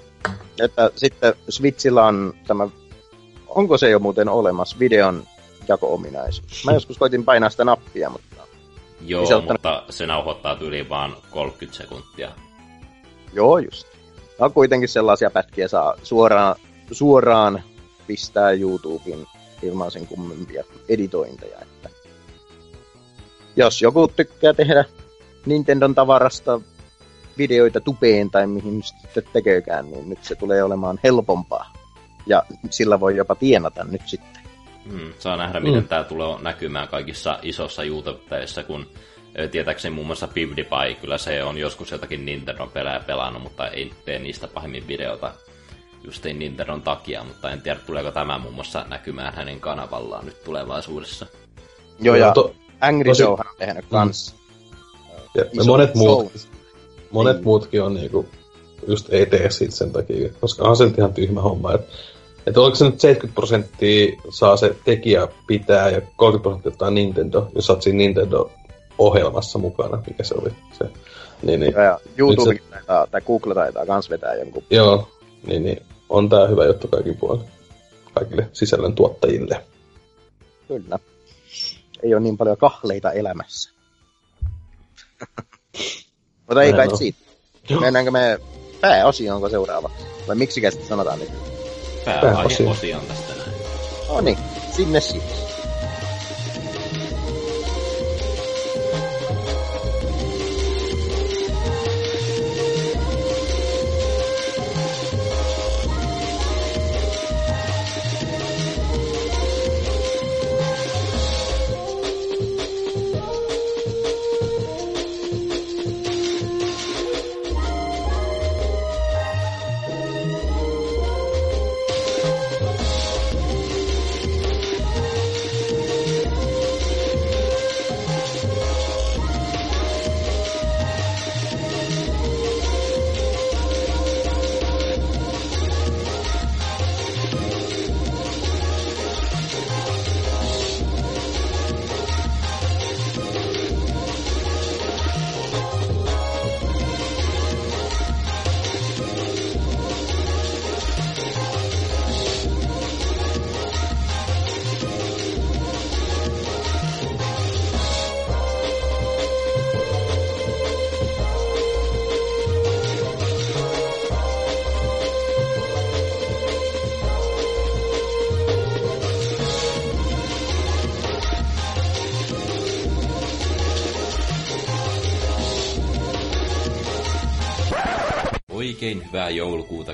Että sitten Switchillä on tämä, onko se jo muuten olemassa, videon jako-ominaisuus? Mä joskus koitin painaa sitä nappia, mutta... Joo, se mutta se nauhoittaa yli vaan 30 sekuntia. Joo, just. No kuitenkin sellaisia pätkiä saa suoraan, suoraan pistää YouTubeen ilman sen kummempia editointeja. Että jos joku tykkää tehdä Nintendon tavarasta videoita tupeen tai mihin sitten tekeekään, niin nyt se tulee olemaan helpompaa. Ja sillä voi jopa tienata nyt sitten. Hmm, saa nähdä, miten mm. tämä tulee näkymään kaikissa isossa YouTube-peissä, kun tietääkseni muun muassa PewDiePie, kyllä se on joskus jotakin Nintendon pelejä pelannut, mutta ei tee niistä pahemmin videota justiin Nintendon takia, mutta en tiedä, tuleeko tämä muun muassa näkymään hänen kanavallaan nyt tulevaisuudessa. Joo, ja to, Angry. Joe on tehnyt kans. Ja, ja monet, muut, monet niin. muutkin on niinku, just ei tee siitä sen takia, koska on se nyt ihan tyhmä homma. Että et oliko se nyt 70 prosenttia saa se tekijä pitää ja 30 prosenttia ottaa Nintendo, jos sä siinä Nintendo ohjelmassa mukana, mikä se oli se. Niin, niin. Ja, ja YouTube se... taitaa, tai Google taitaa kans vetää jonkun. Joo, niin, niin. on tää hyvä juttu kaikin puolin. Kaikille sisällön tuottajille. Kyllä. Ei ole niin paljon kahleita elämässä. Mutta ei kai siitä. Mennäänkö me pääosioonko seuraava? Vai miksi sitä sanotaan nyt? Pääosio on tästä näin. No niin, sinne siis.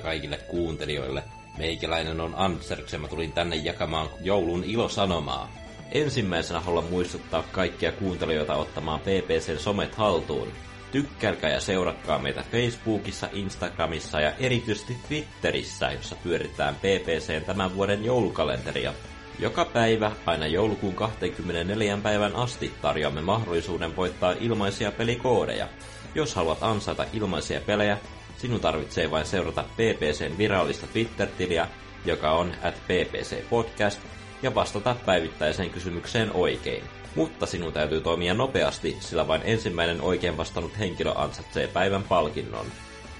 Kaikille kuuntelijoille. Meikäläinen on Antserks ja mä tulin tänne jakamaan joulun ilosanomaa. Ensimmäisenä haluan muistuttaa kaikkia kuuntelijoita ottamaan PPCn somet haltuun. Tykkääkää ja seuratkaa meitä Facebookissa, Instagramissa ja erityisesti Twitterissä, jossa pyöritään PPCn tämän vuoden joulukalenteria. Joka päivä, aina joulukuun 24 päivän asti, tarjoamme mahdollisuuden voittaa ilmaisia pelikoodeja. Jos haluat ansaita ilmaisia pelejä, sinun tarvitsee vain seurata PPCn virallista Twitter-tiliä, joka on at PPC Podcast, ja vastata päivittäiseen kysymykseen oikein. Mutta sinun täytyy toimia nopeasti, sillä vain ensimmäinen oikein vastannut henkilö ansaitsee päivän palkinnon.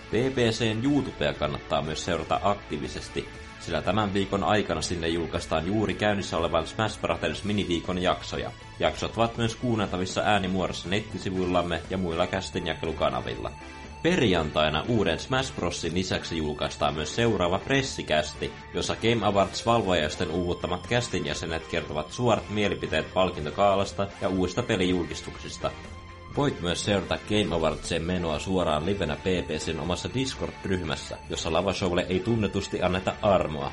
PPCn YouTubea kannattaa myös seurata aktiivisesti, sillä tämän viikon aikana sinne julkaistaan juuri käynnissä olevan Smash Brothers miniviikon jaksoja. Jaksot ovat myös kuunneltavissa äänimuodossa nettisivuillamme ja muilla kästin jakelukanavilla. Perjantaina uuden Smash Brosin lisäksi julkaistaan myös seuraava pressikästi, jossa Game Awards valvojaisten uuvuttamat kästin jäsenet kertovat suorat mielipiteet palkintokaalasta ja uusista pelijulkistuksista. Voit myös seurata Game Awardsen menoa suoraan livenä PPCn omassa Discord-ryhmässä, jossa Lavashowlle ei tunnetusti anneta armoa.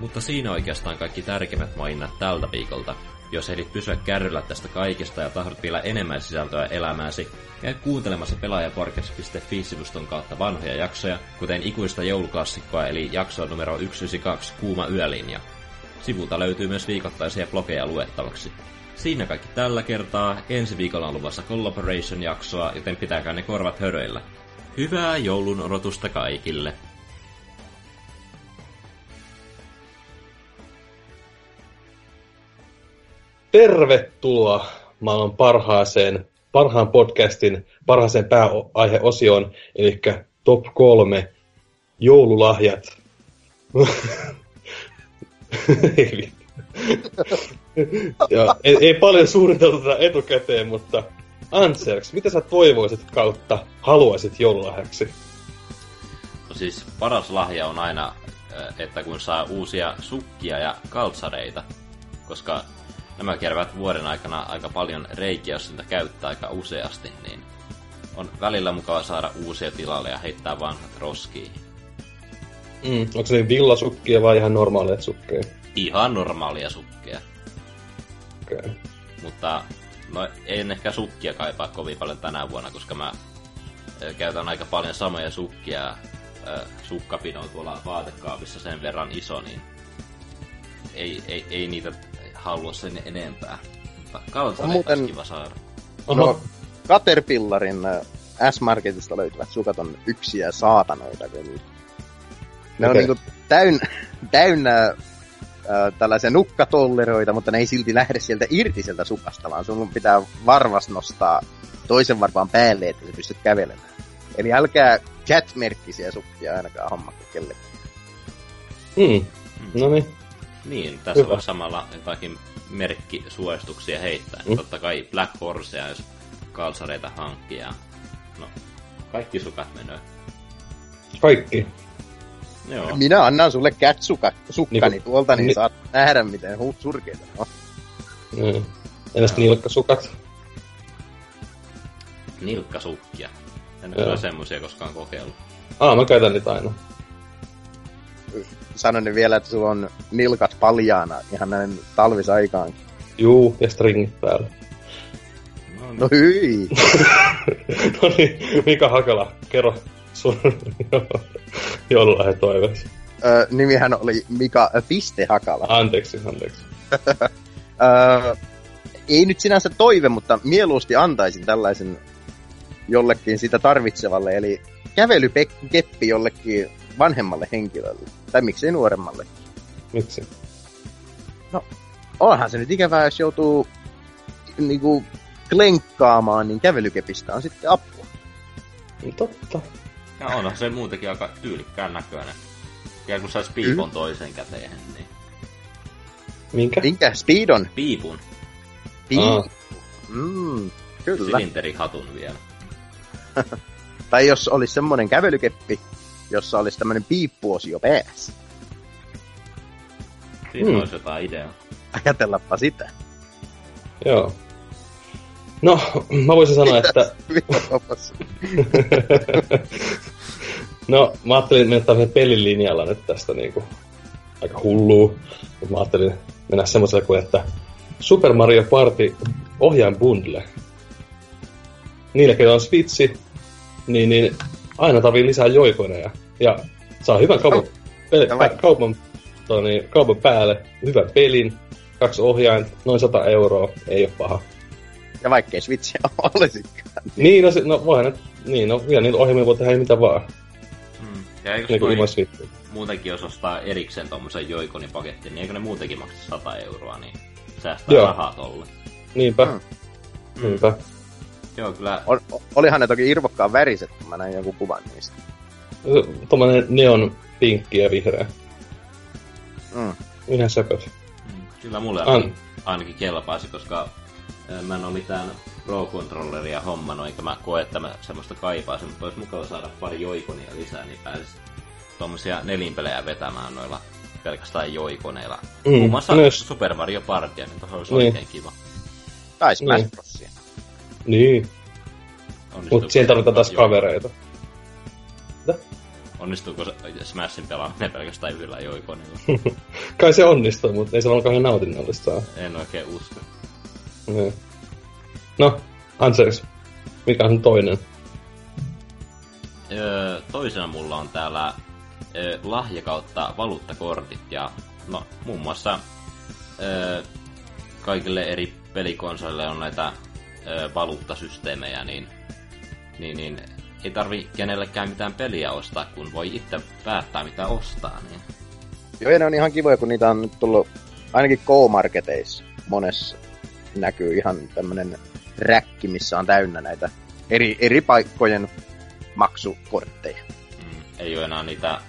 Mutta siinä oikeastaan kaikki tärkeimmät maininnat tältä viikolta. Jos ehdit pysyä kärryllä tästä kaikesta ja tahdot vielä enemmän sisältöä elämääsi, käy kuuntelemassa pelaajaporkes.fi-sivuston kautta vanhoja jaksoja, kuten ikuista jouluklassikkoa eli jaksoa numero 192 Kuuma yölinja. Sivulta löytyy myös viikoittaisia blogeja luettavaksi. Siinä kaikki tällä kertaa. Ensi viikolla on luvassa Collaboration-jaksoa, joten pitäkää ne korvat höröillä. Hyvää joulun odotusta kaikille! Tervetuloa maailman parhaaseen, parhaan podcastin parhaaseen pääaiheosioon, eli top kolme joululahjat. ja, ei, ei paljon suunniteltu tätä etukäteen, mutta Anserks, mitä sä toivoisit kautta haluaisit joululahjaksi? No siis paras lahja on aina, että kun saa uusia sukkia ja kaltsareita, koska nämä kervät vuoden aikana aika paljon reikiä, jos niitä käyttää aika useasti, niin on välillä mukava saada uusia tilalle ja heittää vanhat roskiin. Mm, onko se niin villasukkia vai ihan normaaleja sukkeja? Ihan normaalia sukkia. Okei. Okay. Mutta no, en ehkä sukkia kaipaa kovin paljon tänä vuonna, koska mä käytän aika paljon samoja sukkia. Sukkapino on tuolla vaatekaapissa sen verran iso, niin ei, ei, ei niitä halua sen enempää. Kalsareita muuten... kiva saada. No, Caterpillarin S-Marketista löytyvät sukat on yksiä saatanoita. Ne okay. on niinku täynnä, täynnä äh, tällaisia nukkatolleroita, mutta ne ei silti lähde sieltä irti sieltä sukasta, vaan sun pitää varvas nostaa toisen varpaan päälle, että sä pystyt kävelemään. Eli älkää cat-merkkisiä sukkia ainakaan hommattu kellekään. Hmm. No niin. Niin, tässä Hyvä. on samalla jotakin merkkisuosituksia heittää. Mm. Totta kai Black Horsea, jos kalsareita hankkii. No, kaikki sukat menee. Kaikki. Joo. Minä annan sulle kätsukkani niin, tuolta, niin ni- saat nähdä, miten hu- surkeita ne on. Mm. Entäs nilkkasukat? Nilkkasukkia. En ole semmosia koskaan kokeillut. Aa, mä käytän niitä aina sanoin vielä, että sulla on nilkat paljaana ihan näin talvisaikaan. Juu, ja stringit päällä. No, no hyi! no niin, Mika Hakala, kerro sun joululahden toiveesi. Öö, nimihän oli Mika Piste Hakala. Anteeksi, anteeksi. öö, ei nyt sinänsä toive, mutta mieluusti antaisin tällaisen jollekin sitä tarvitsevalle, eli kävelykeppi jollekin vanhemmalle henkilölle. Tai miksei nuoremmalle. Miksi? No, onhan se nyt ikävää, jos joutuu niinku klenkkaamaan, niin kävelykepistä on sitten apua. Niin totta. Ja onhan se muutenkin aika tyylikkään näköinen. Ja kun saisi piipon mm. toiseen käteen, niin... Minkä? Minkä? Speedon? Piipun. Piipun. Mm, kyllä. Silinterihatun vielä. tai jos olisi semmoinen kävelykeppi, jossa olisi tämmöinen piippuosio päässä. Siinä hmm. olisi jotain ideaa. Ajatellapa sitä. Joo. No, mä voisin sanoa, että... No, mä ajattelin mennä tämmöisen pelin linjalla nyt tästä niinku aika hullua. Mutta mä ajattelin mennä semmoiselle kuin, että Super Mario Party ohjaan bundle. Niille, ketä on Switchi, niin, niin aina tarvii lisää joikoneja. Ja saa hyvän kaupan, peli, No vai- kaupan, toni, kaupan päälle, hyvän pelin, kaksi ohjainta, noin 100 euroa, ei ole paha. Ja vaikkei Switchiä olisikaan. Niin, no, se, no voihan ne, niin, no vielä niillä ohjelmilla voi tehdä mitä vaan, Mm. Ja eikö niin toi ilman muutenkin, jos ostaa erikseen tommosen joikonipaketin, niin eikö ne muutenkin maksa 100 euroa, niin säästää Joo. rahaa tolle. Niinpä, Mm. niinpä. Joo, kyllä On, olihan ne toki irvokkaan väriset, kun mä näin jonkun kuvan niistä. Tommonen neon pinkki ja vihreä. Mm. Ihan söpöt. Mm, Kyllä mulle An- ainakin, kelpaisi, koska mä en ole mitään Pro-controlleria hommannut, eikä mä koe, että mä semmoista kaipaisin, mutta olisi mukava saada pari joikonia lisää, niin pääsis tuommoisia nelinpelejä vetämään noilla pelkästään joikoneilla. Mm, Muun muassa myös- Super Mario Partya, niin tuossa olisi Niin. oikein kiva. Tai Smash Niin. Brosia. Niin, Onnistuuko mutta siihen tarvitaan taas kavereita. Onnistuuko se Smashin pelaaminen pelkästään yhdellä joikonilla? Kai se onnistuu, mutta ei se ole kauhean nautinnollista. en oikein usko. Niin. No, Ansers, mikä on toinen? Öö, toisena mulla on täällä öö, lahja kautta valuuttakortit ja no muun muassa öö, kaikille eri pelikonsoleille on näitä öö, valuuttasysteemejä, niin, niin, niin ei tarvi kenellekään mitään peliä ostaa, kun voi itse päättää mitä ostaa. Niin. Joo, ja ne on ihan kivoja, kun niitä on nyt tullut ainakin Go-marketeissa monessa näkyy ihan tämmönen räkki, missä on täynnä näitä eri, eri paikkojen maksukortteja. Mm, ei ole enää niitä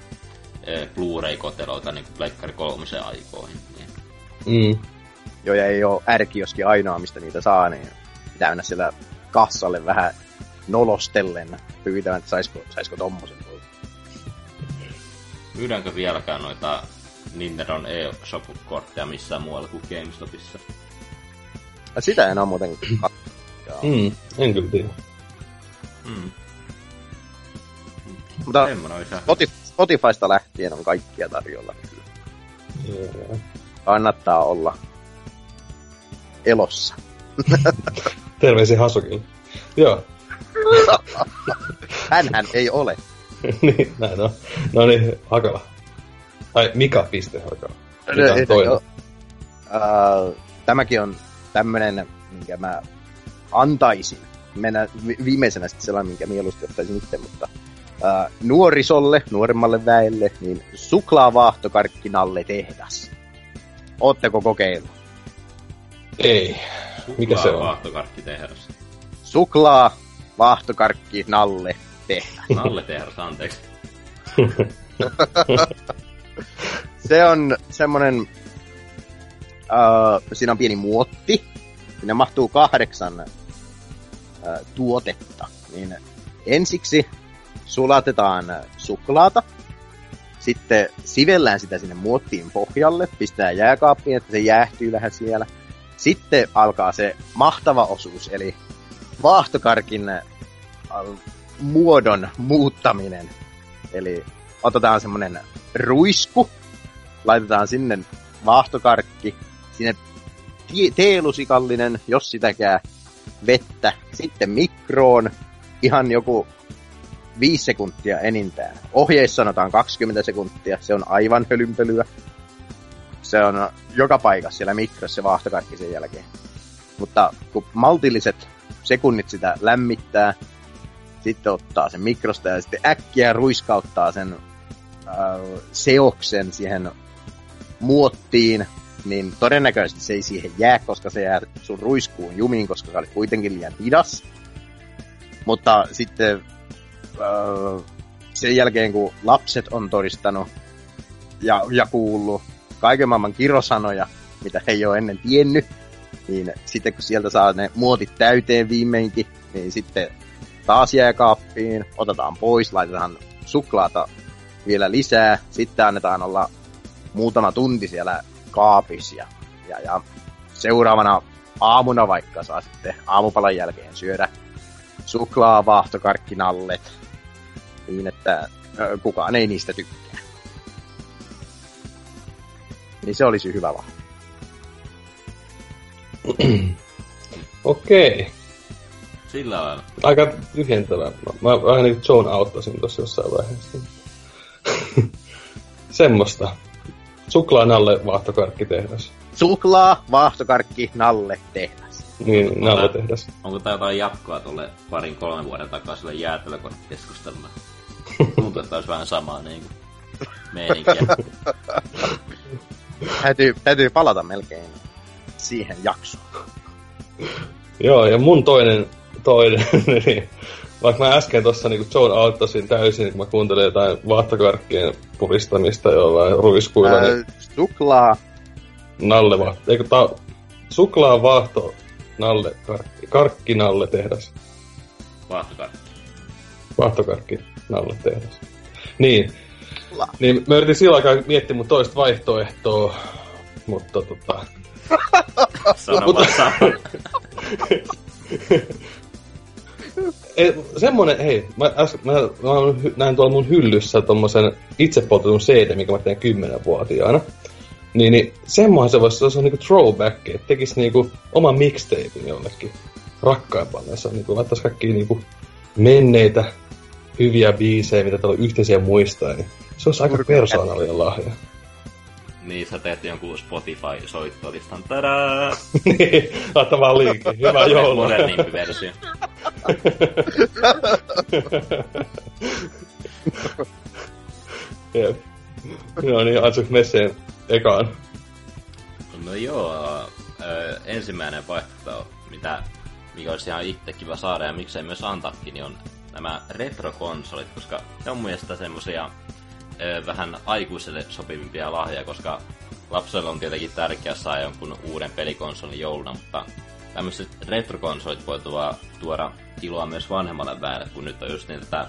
öö, Blu-ray-koteloita niin kuin Pleikkari aikoihin. Niin. Mm. Joo, ja ei ole ärkioski ainoa, mistä niitä saa, niin pitää mennä siellä kassalle vähän nolostellen pyytämään, että saisiko, saisiko tommosen. Myydäänkö vieläkään noita Nintendon eShop-kortteja missään muualla kuin GameStopissa? Ja sitä en ole muuten. Mm. En kyllä tiedä. Mm. Mutta Spotifysta lähtien on kaikkia tarjolla. Kyllä. Joo. Kannattaa olla elossa. Terveisiä Hasukille. Joo, Hänhän ei ole. niin, näin on. No niin, Hakala. Tai Mika piste Hakala. Mikä on toinen? Äh, tämäkin on tämmönen, minkä mä antaisin. Mennä vi- viimeisenä sitten sellainen, minkä mieluusti ottaisin itse, mutta äh, nuorisolle, nuoremmalle väelle, niin suklaavaahtokarkkinalle tehdas. Ootteko kokeillut? Ei. Mikä se on? Vaahtokarkkitehdas. Suklaa, vaahtokarkki, nalle, tehdas. Nalle tehdas, anteeksi. Se on semmonen, äh, siinä on pieni muotti, sinne mahtuu kahdeksan äh, tuotetta. Niin ensiksi sulatetaan suklaata, sitten sivellään sitä sinne muottiin pohjalle, pistää jääkaappiin, että se jäähtyy vähän siellä. Sitten alkaa se mahtava osuus, eli vaahtokarkin äh, muodon muuttaminen. Eli otetaan semmonen ruisku, laitetaan sinne vaahtokarkki, sinne teelusikallinen, jos sitäkään, vettä, sitten mikroon, ihan joku 5 sekuntia enintään. Ohjeissa sanotaan 20 sekuntia, se on aivan hölynpölyä. Se on joka paikassa siellä mikrossa se vaahtokarkki sen jälkeen. Mutta kun maltilliset sekunnit sitä lämmittää, sitten ottaa sen mikrosta ja sitten äkkiä ruiskauttaa sen äh, seoksen siihen muottiin, niin todennäköisesti se ei siihen jää, koska se jää sun ruiskuun jumiin, koska se oli kuitenkin liian hidas. Mutta sitten äh, sen jälkeen, kun lapset on todistanut ja, ja kuullut kaiken maailman kirosanoja, mitä he ei ole ennen tiennyt, niin sitten kun sieltä saa ne muotit täyteen viimeinkin, niin sitten taas jääkaappiin, otetaan pois, laitetaan suklaata vielä lisää, sitten annetaan olla muutama tunti siellä kaapissa ja, ja, ja seuraavana aamuna vaikka saa sitten aamupalan jälkeen syödä suklaavaahtokarkkinallet. niin että kukaan ei niistä tykkää. Niin se olisi hyvä lahja. Okei. Sillä lailla. Aika tyhjentävää. Mä, mä vähän niin Joan auttasin tuossa jossain vaiheessa. Semmosta. Suklaa nalle vaahtokarkkitehdas. Suklaa, vaahtokarkki, nalle, tehdas. Niin, nalle tehdas. Onko tää jotain jatkoa tuolle parin kolmen vuoden takaiselle jäätelökorttikeskustelulle? Tuntuu, että olisi vähän samaa niinku meininkiä. Täytyy, täytyy palata melkein siihen jaksoon. Joo, ja mun toinen, toinen, niin, vaikka mä äsken tossa niinku Joan auttasin täysin, kun mä kuuntelin jotain vaahtokarkkien puristamista jollain ruiskuilla, niin Ää, suklaa, nalle vaahto, eikö tää suklaa vaahto nalle karkki, karkki nalle tehdas. Vaahtokarkki. Vaahtokarkki nalle tehdas. Niin, La. niin mä yritin sillä aikaa miettiä mun toista vaihtoehtoa, mutta tota, Sano. Ei, semmonen, hei, mä, äs, mä, mä näin tuolla mun hyllyssä tommosen itsepoltetun CD, mikä mä tein kymmenenvuotiaana. Niin, niin semmohan se voisi, se on niinku throwback, että tekis niinku oman mixtapein jollekin rakkaimpalle, jossa niinku laittaisi kaikki niinku menneitä hyviä biisejä, mitä täällä on yhteisiä muistaa, niin se olisi aika persoonallinen lahja. Niin, sä teet jonkun Spotify-soittolistan. Tadaa! laita vaan liikki. Hyvää joulua. Modernimpi versio. Jep. Joo, niin Atsuk Messeen ekaan. No joo, ö, ensimmäinen vaihtoehto, mitä, mikä olisi ihan itse kiva saada ja miksei myös antaakin, niin on nämä retrokonsolit, koska ne on mun mielestä semmosia vähän aikuiselle sopivimpia lahjoja, koska lapsella on tietenkin tärkeää saada jonkun uuden pelikonsolin jouluna, mutta tämmöiset retrokonsolit voi tuoda, tuoda iloa myös vanhemmalle väelle, kun nyt on just niin tätä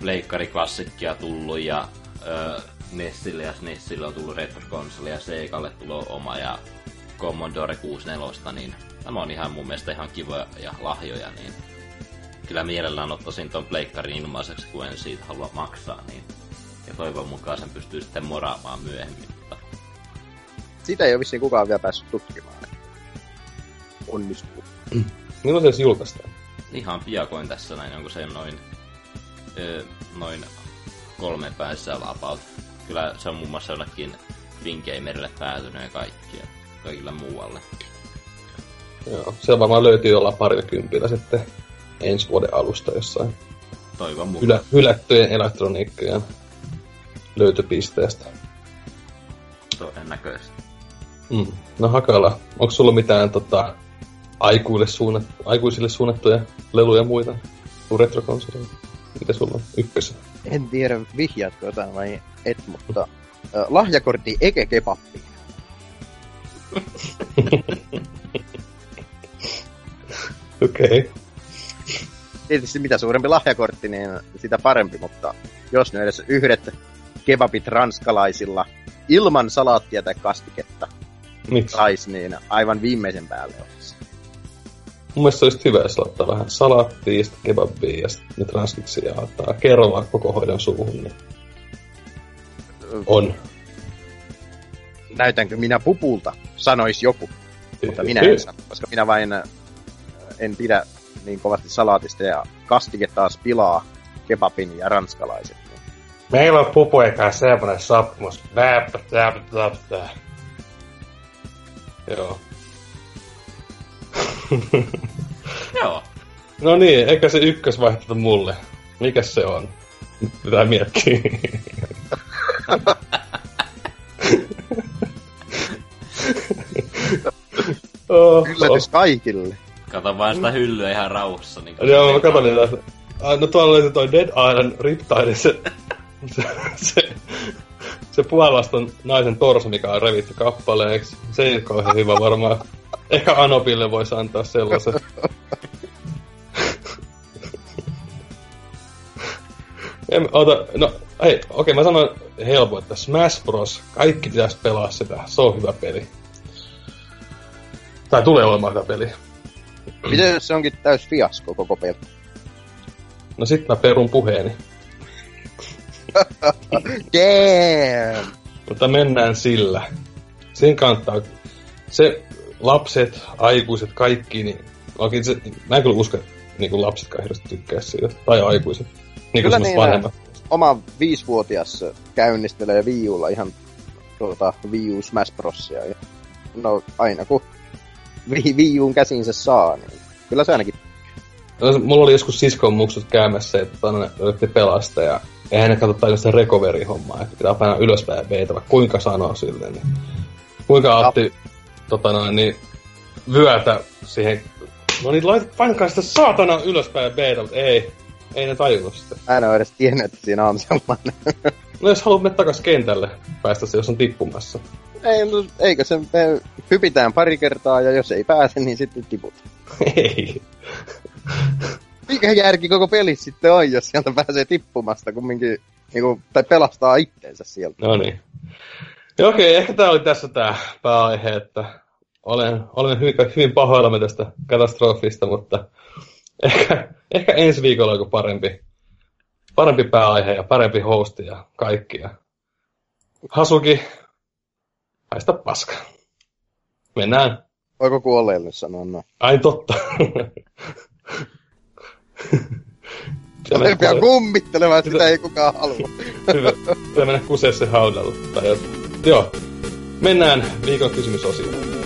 pleikkariklassikkia tullut ja ö, Nessille ja SNESille on tullut retrokonsoli ja Segalle tulee oma ja Commodore 64, niin tämä on ihan mun mielestä ihan kivoja ja lahjoja, niin kyllä mielellään ottaisin ton pleikkarin ilmaiseksi, kun en siitä halua maksaa, niin ja toivon mukaan sen pystyy sitten moraamaan myöhemmin, mutta sitä ei ole vissiin kukaan vielä päässyt tutkimaan. Onnistuu. Milloin se edes julkaistaan? ihan piakoin tässä näin, onko se noin, ö, noin kolme päässä about. Kyllä se on muun muassa jonnekin Fingamerille päätynyt ja kaikki ja kaikille muualle. Joo, se varmaan löytyy jollain parilla sitten ensi vuoden alusta jossain Toivon mukaan. hylä, hylättyjen elektroniikkojen löytöpisteestä. Todennäköisesti. Mm. No Hakala, onko sulla mitään tota, aikuille, suunnat, aikuisille suunnattuja leluja ja muita kuin retrokonsoleja? Mitä sulla on ykkössä? En tiedä, vihjaatko jotain vai et, mutta äh, lahjakortti Eke Kebappi. Okei. Okay. Tietysti mitä suurempi lahjakortti, niin sitä parempi, mutta jos ne edes yhdet kebabit ranskalaisilla ilman salaattia tai kastiketta Miksi? sais, niin aivan viimeisen päälle olisi. Mun mielestä olisi hyvä, jos laittaa vähän salaattia, sitten kebabia ja sitten nyt ranskiksi ja ottaa kerrallaan koko hoidon suuhun. Niin on. Näytänkö minä pupulta, sanois joku. Mutta minä en sano, koska minä vain äh, en pidä niin kovasti salaatista ja kastike taas pilaa kebabin ja ranskalaiset. Meillä on pupujen kanssa semmonen sopimus. Väppä, täppä, täppä. Joo. Joo. No niin, eikä se ykkösvaihtoehto mulle. Mikäs se on? Nyt Pitää miettiä. oh, Yllätys kaikille. Kato vaan sitä hyllyä ihan rauhassa. Niin Joo, mä katon niitä. No tuolla oli se toi Dead Island Riptide, se, se, se, se puolaston naisen torso, mikä on revitty kappaleeksi. Se ei ole kauhean hyvä varmaan. Ehkä Anopille voisi antaa sellaisen. En, ota, no, hei, okei, mä sanon helppo, että Smash Bros. Kaikki pitäisi pelaa sitä. Se on hyvä peli. Tai tulee olemaan hyvä peli. Miten jos se onkin täys fiasko koko peli? No sit mä perun puheeni. Damn! Mutta mennään sillä. Sen kannattaa. Se lapset, aikuiset, kaikki, niin oikein se, mä en kyllä usko, että niin lapsetkaan hirveästi tykkää siitä. Tai aikuiset. Niin Kyllä niin, vanhemmat. Oma viisivuotias käynnistelee Wii Ulla ihan tuota, Wii U Smash Brosia. Ja, no aina kun Wii, Uun käsinsä saa, niin kyllä se ainakin No, mulla oli joskus siskon muksut käymässä, että tänne yritti pelastaa ja eihän ne paljon sitä recovery-hommaa, että pitää painaa ylöspäin ja veitava, kuinka sanoo sille, niin kuinka otti tota noin, niin vyötä siihen, no niin lait, painakaa sitä saatana ylöspäin ja veitä, mutta ei, ei ne tajunnut sitä. Mä en ole edes tiennyt, että siinä on sellainen. No jos haluat mennä takas kentälle, päästä se, jos on tippumassa. Ei, eikö se, me hypitään pari kertaa ja jos ei pääse, niin sitten tiput. ei. Mikä järki koko peli sitten on, jos sieltä pääsee tippumasta kumminkin, niinku, tai pelastaa itteensä sieltä. No niin. Okei, ehkä tää oli tässä tää pääaihe, että olen, olen hyvin, hyvin pahoillamme tästä katastrofista, mutta ehkä, ehkä ensi viikolla on parempi, parempi pääaihe ja parempi hosti ja kaikki. Ja Hasuki, haista paska. Mennään. Voiko kuolleille sanoa no? Ai totta. Se pian kummittelemaan, sitä ei kukaan halua. Hyvä. Pitää mennä haudalla. Tai jo. Joo. Mennään viikon kysymysosioon.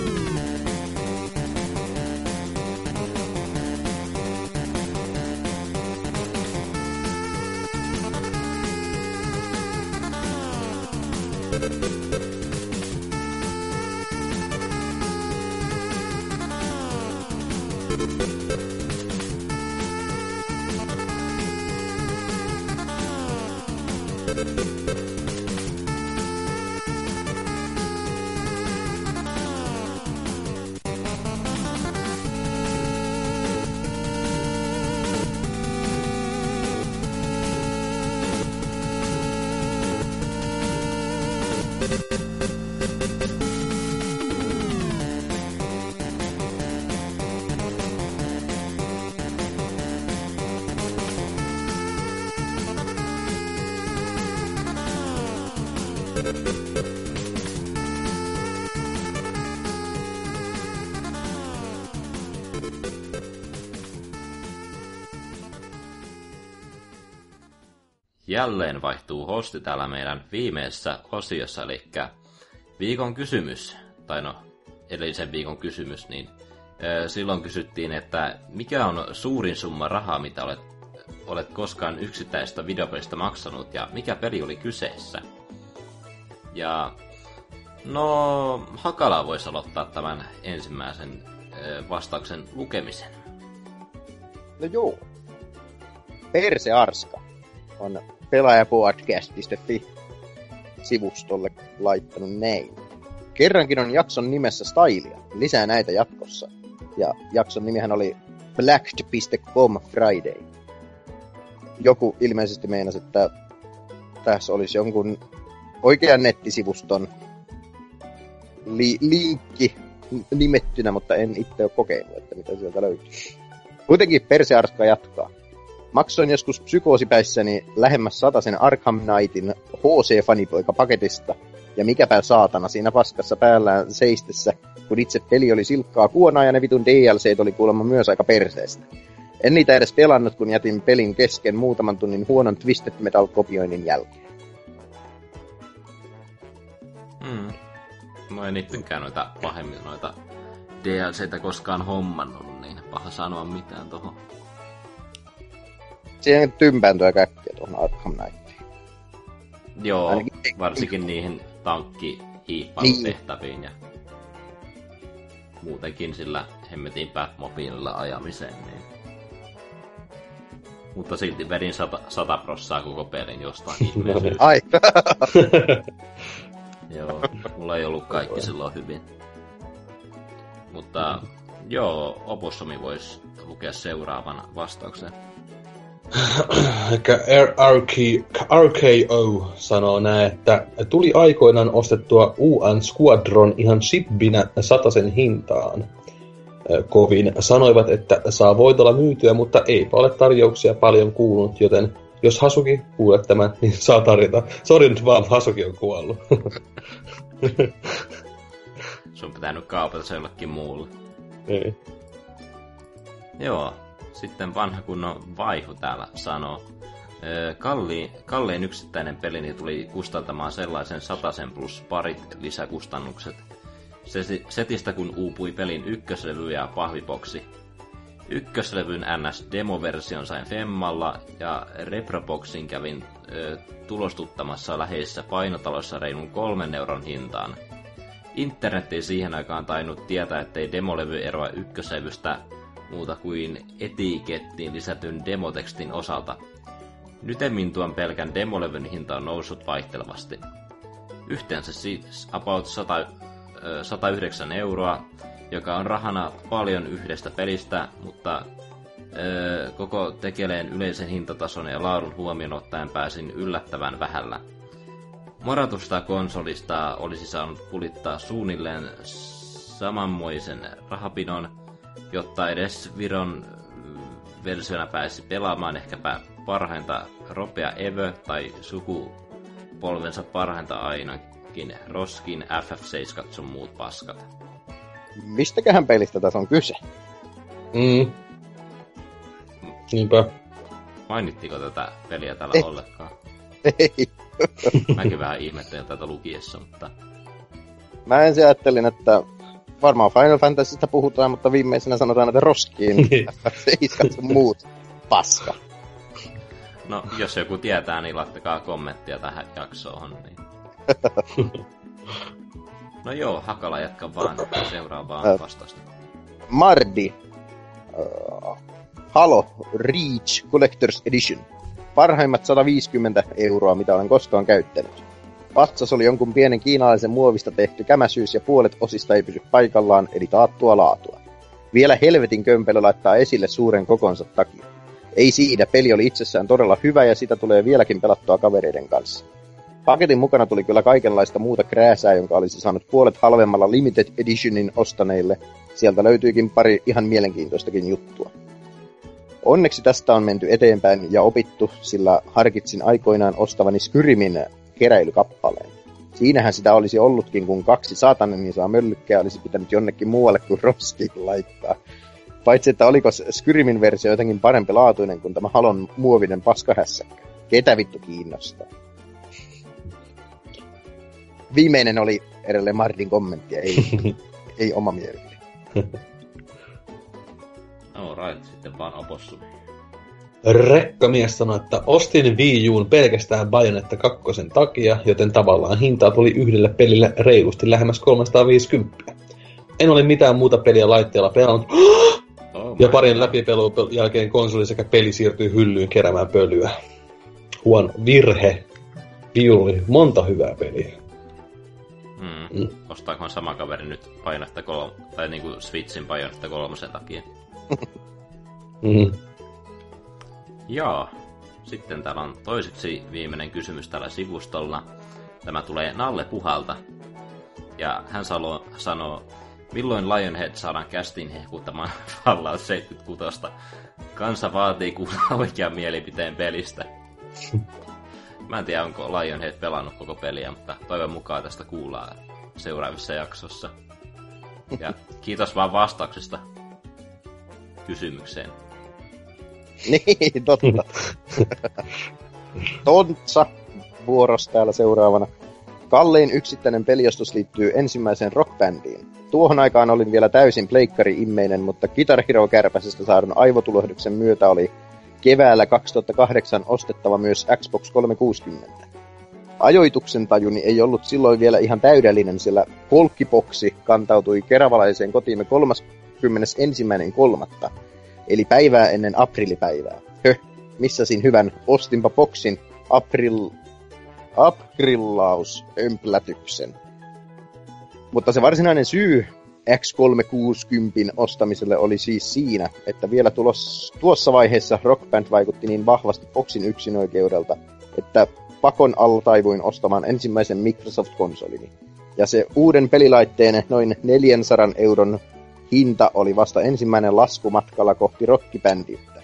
Jälleen vaihtuu hosti täällä meidän viimeisessä osiossa, eli viikon kysymys, tai no edellisen viikon kysymys, niin silloin kysyttiin, että mikä on suurin summa rahaa, mitä olet, olet koskaan yksittäistä videopelistä maksanut, ja mikä peli oli kyseessä. Ja no, Hakala voisi aloittaa tämän ensimmäisen vastauksen lukemisen. No joo. Perse Arska on pelaajapodcast.fi sivustolle laittanut näin. Kerrankin on jakson nimessä stylia. Lisää näitä jatkossa. Ja jakson nimihän oli blacked.com Friday. Joku ilmeisesti meinasi, että tässä olisi jonkun oikean nettisivuston li- linkki nimettynä, mutta en itse ole kokeillut, että mitä sieltä löytyy. Kuitenkin Persearska jatkaa. Maksoin joskus psykoosipäissäni lähemmäs sen Arkham Knightin HC-fanipoika paketista, ja mikäpä saatana siinä paskassa päällään seistessä, kun itse peli oli silkkaa kuonaa ja ne vitun DLC oli kuulemma myös aika perseestä. En niitä edes pelannut, kun jätin pelin kesken muutaman tunnin huonon Twisted Metal-kopioinnin jälkeen. Hmm. No en itsekään noita pahemmin noita DLCtä koskaan hommannut, niin paha sanoa mitään tohon. Siihen tympääntyä käkkiä tuohon Arkham Knightiin. Joo, Ainakin- varsinkin niihin tankki tehtäviin ja muutenkin sillä hemmetin Batmobiililla ajamiseen. Niin. Mutta silti vedin sata, sata prossaa koko pelin jostain ihmeen syystä. Ai, Joo, mulla ei ollut kaikki silloin hyvin. Mutta joo, Opossumi voisi lukea seuraavan vastauksen. RKO sanoo näin, että tuli aikoinaan ostettua UN Squadron ihan shippinä sataisen hintaan. kovin. Sanoivat, että saa voitolla myytyä, mutta eipä ole tarjouksia paljon kuulunut, joten jos Hasuki kuulet tämän, niin saa tarjota. Sori nyt vaan, Hasuki on kuollut. Sun pitää nyt kaupata se jollekin muulle. Ei. Joo, sitten vanha kunnon vaihu täällä sanoo. Kalli, kallein yksittäinen pelini tuli kustantamaan sellaisen satasen plus parit lisäkustannukset. Setistä kun uupui pelin ykköslevy ja pahviboksi. Ykköslevyn NS-demoversion sain Femmalla ja Reproboxin kävin ö, tulostuttamassa läheisessä painotalossa reilun kolmen euron hintaan. Internet ei siihen aikaan tainnut tietää, ettei demolevy eroa ykköslevystä muuta kuin etikettiin lisätyn demotekstin osalta. Nytemmin tuon pelkän demolevyn hinta on noussut vaihtelevasti. Yhteensä siis about 100, 109 euroa, joka on rahana paljon yhdestä pelistä, mutta ö, koko tekeleen yleisen hintatason ja laadun huomioon ottaen pääsin yllättävän vähällä. Moratusta konsolista olisi saanut pulittaa suunnilleen samanmoisen rahapinon, jotta edes Viron versiona pääsi pelaamaan ehkäpä parhainta Ropea Evo tai sukupolvensa parhainta ainakin Roskin FF7 sun muut paskat. Mistäköhän pelistä tässä on kyse? Mm. Niinpä. Mainittiko tätä peliä tällä Ei. ollenkaan? Ei. Mäkin vähän ihmettelin tätä lukiessa, mutta Mä ensin ajattelin, että varmaan Final Fantasysta puhutaan, mutta viimeisenä sanotaan, että roskiin seiskat sun muut paska. no, jos joku tietää, niin laittakaa kommenttia tähän jaksoon. Niin. No joo, Hakala jatka vaan seuraavaan vastausta. Mardi. Uh, Halo Reach Collector's Edition. Parhaimmat 150 euroa, mitä olen koskaan käyttänyt. Vatsas oli jonkun pienen kiinalaisen muovista tehty kämäsyys ja puolet osista ei pysy paikallaan, eli taattua laatua. Vielä helvetin kömpelö laittaa esille suuren kokonsa takia. Ei siinä, peli oli itsessään todella hyvä ja sitä tulee vieläkin pelattua kavereiden kanssa. Paketin mukana tuli kyllä kaikenlaista muuta krääsää, jonka olisi saanut puolet halvemmalla Limited Editionin ostaneille. Sieltä löytyykin pari ihan mielenkiintoistakin juttua. Onneksi tästä on menty eteenpäin ja opittu, sillä harkitsin aikoinaan ostavani Skyrimin keräilykappaleen. Siinähän sitä olisi ollutkin, kun kaksi saatanen saa möllykkää olisi pitänyt jonnekin muualle kuin roskiin laittaa. Paitsi, että oliko Skyrimin versio jotenkin parempi laatuinen kuin tämä Halon muovinen paskahässäkkä. Ketä vittu kiinnostaa? Viimeinen oli edelleen Martin kommentti, ei, ei oma mielipide. No right, sitten vaan opossu. Rekkamies sanoi, että ostin Wii Uun pelkästään Bayonetta 2 takia, joten tavallaan hintaa tuli yhdelle pelille reilusti lähemmäs 350. En ole mitään muuta peliä laitteella pelannut, Oh ja parin läpipelun jälkeen konsoli sekä peli siirtyi hyllyyn keräämään pölyä. Huon virhe. Oli monta hyvää peliä. Mm. Mm. Ostaakohan sama kaveri nyt Bayonetta 3, tai niinku Switchin Bayonetta 3 takia. Mm. Joo. Sitten täällä on toiseksi viimeinen kysymys tällä sivustolla. Tämä tulee Nalle Puhalta. Ja hän salo, sanoo, milloin Lionhead saadaan kästin hehkuttamaan Fallout 76. Kansa vaatii kuulla oikean mielipiteen pelistä. Mä en tiedä, onko Lionhead pelannut koko peliä, mutta toivon mukaan tästä kuullaan seuraavissa jaksossa. Ja kiitos vaan vastauksesta kysymykseen. niin, totta. Tontsa vuoros täällä seuraavana. Kallein yksittäinen peliostos liittyy ensimmäiseen rockbändiin. Tuohon aikaan olin vielä täysin pleikkari-immeinen, mutta Guitar Hero kärpäsestä saadun aivotulohduksen myötä oli keväällä 2008 ostettava myös Xbox 360. Ajoituksen tajuni ei ollut silloin vielä ihan täydellinen, sillä kolkkipoksi kantautui keravalaiseen kotiimme 31.3. Eli päivää ennen aprilipäivää. Höh, missä siinä hyvän ostinpa boksin april... Aprillaus-ömplätyksen. Mutta se varsinainen syy X360 ostamiselle oli siis siinä, että vielä tulos, tuossa vaiheessa Rock Band vaikutti niin vahvasti boksin yksinoikeudelta, että pakon alla taivuin ostamaan ensimmäisen Microsoft-konsolini. Ja se uuden pelilaitteen noin 400 euron hinta oli vasta ensimmäinen lasku matkalla kohti rockibändiyttä.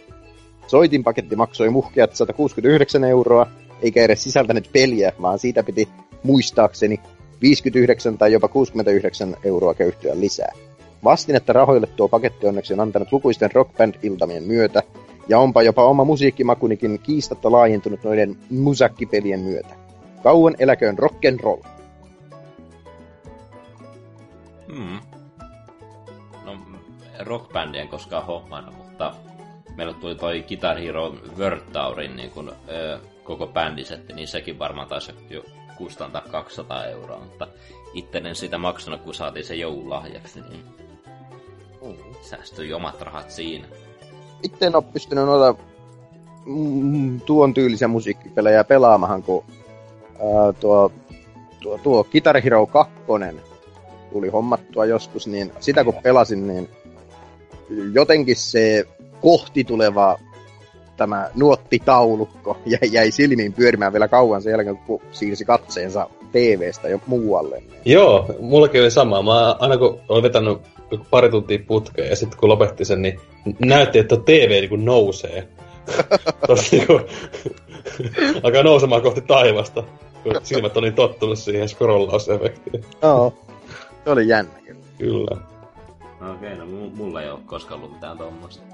Soitinpaketti maksoi muhkeat 169 euroa, eikä edes sisältänyt peliä, vaan siitä piti muistaakseni 59 tai jopa 69 euroa köyhtyä lisää. Vastinetta rahoille tuo paketti onneksi on antanut lukuisten rockband-iltamien myötä, ja onpa jopa oma musiikkimakunikin kiistatta laajentunut noiden musakkipelien myötä. Kauan eläköön rock'n'roll. Hmm. Rockbändien koskaan hommana, mutta meillä tuli toi Guitar Hero World Tourin niin kun, ö, koko bändisetti, niin sekin varmaan taisi jo kustantaa 200 euroa, mutta ittenen sitä maksanut, kun saatiin se joululahjaksi, niin Mm. säästyi omat rahat siinä. Itse en ole pystynyt noita mm, tuon tyylisiä musiikkipelejä pelaamahan, kun ää, tuo, tuo, tuo Guitar Hero 2 tuli hommattua joskus, niin sitä kun pelasin, niin jotenkin se kohti tuleva tämä nuottitaulukko jäi, jäi silmiin pyörimään vielä kauan sen jälkeen, kun siirsi katseensa TV-stä jo muualle. Niin. Joo, mullakin oli sama. Mä aina kun olin vetänyt pari tuntia putkeen ja sitten kun lopetti sen, niin näytti, että TV niinku nousee. Tosi niinku, alkaa nousemaan kohti taivasta, kun silmät on niin tottunut siihen scrollausefektiin. Joo, se oli jännä kyllä. Kyllä. No okei, no mu- mulla ei ole koskaan ollut mitään tommoista.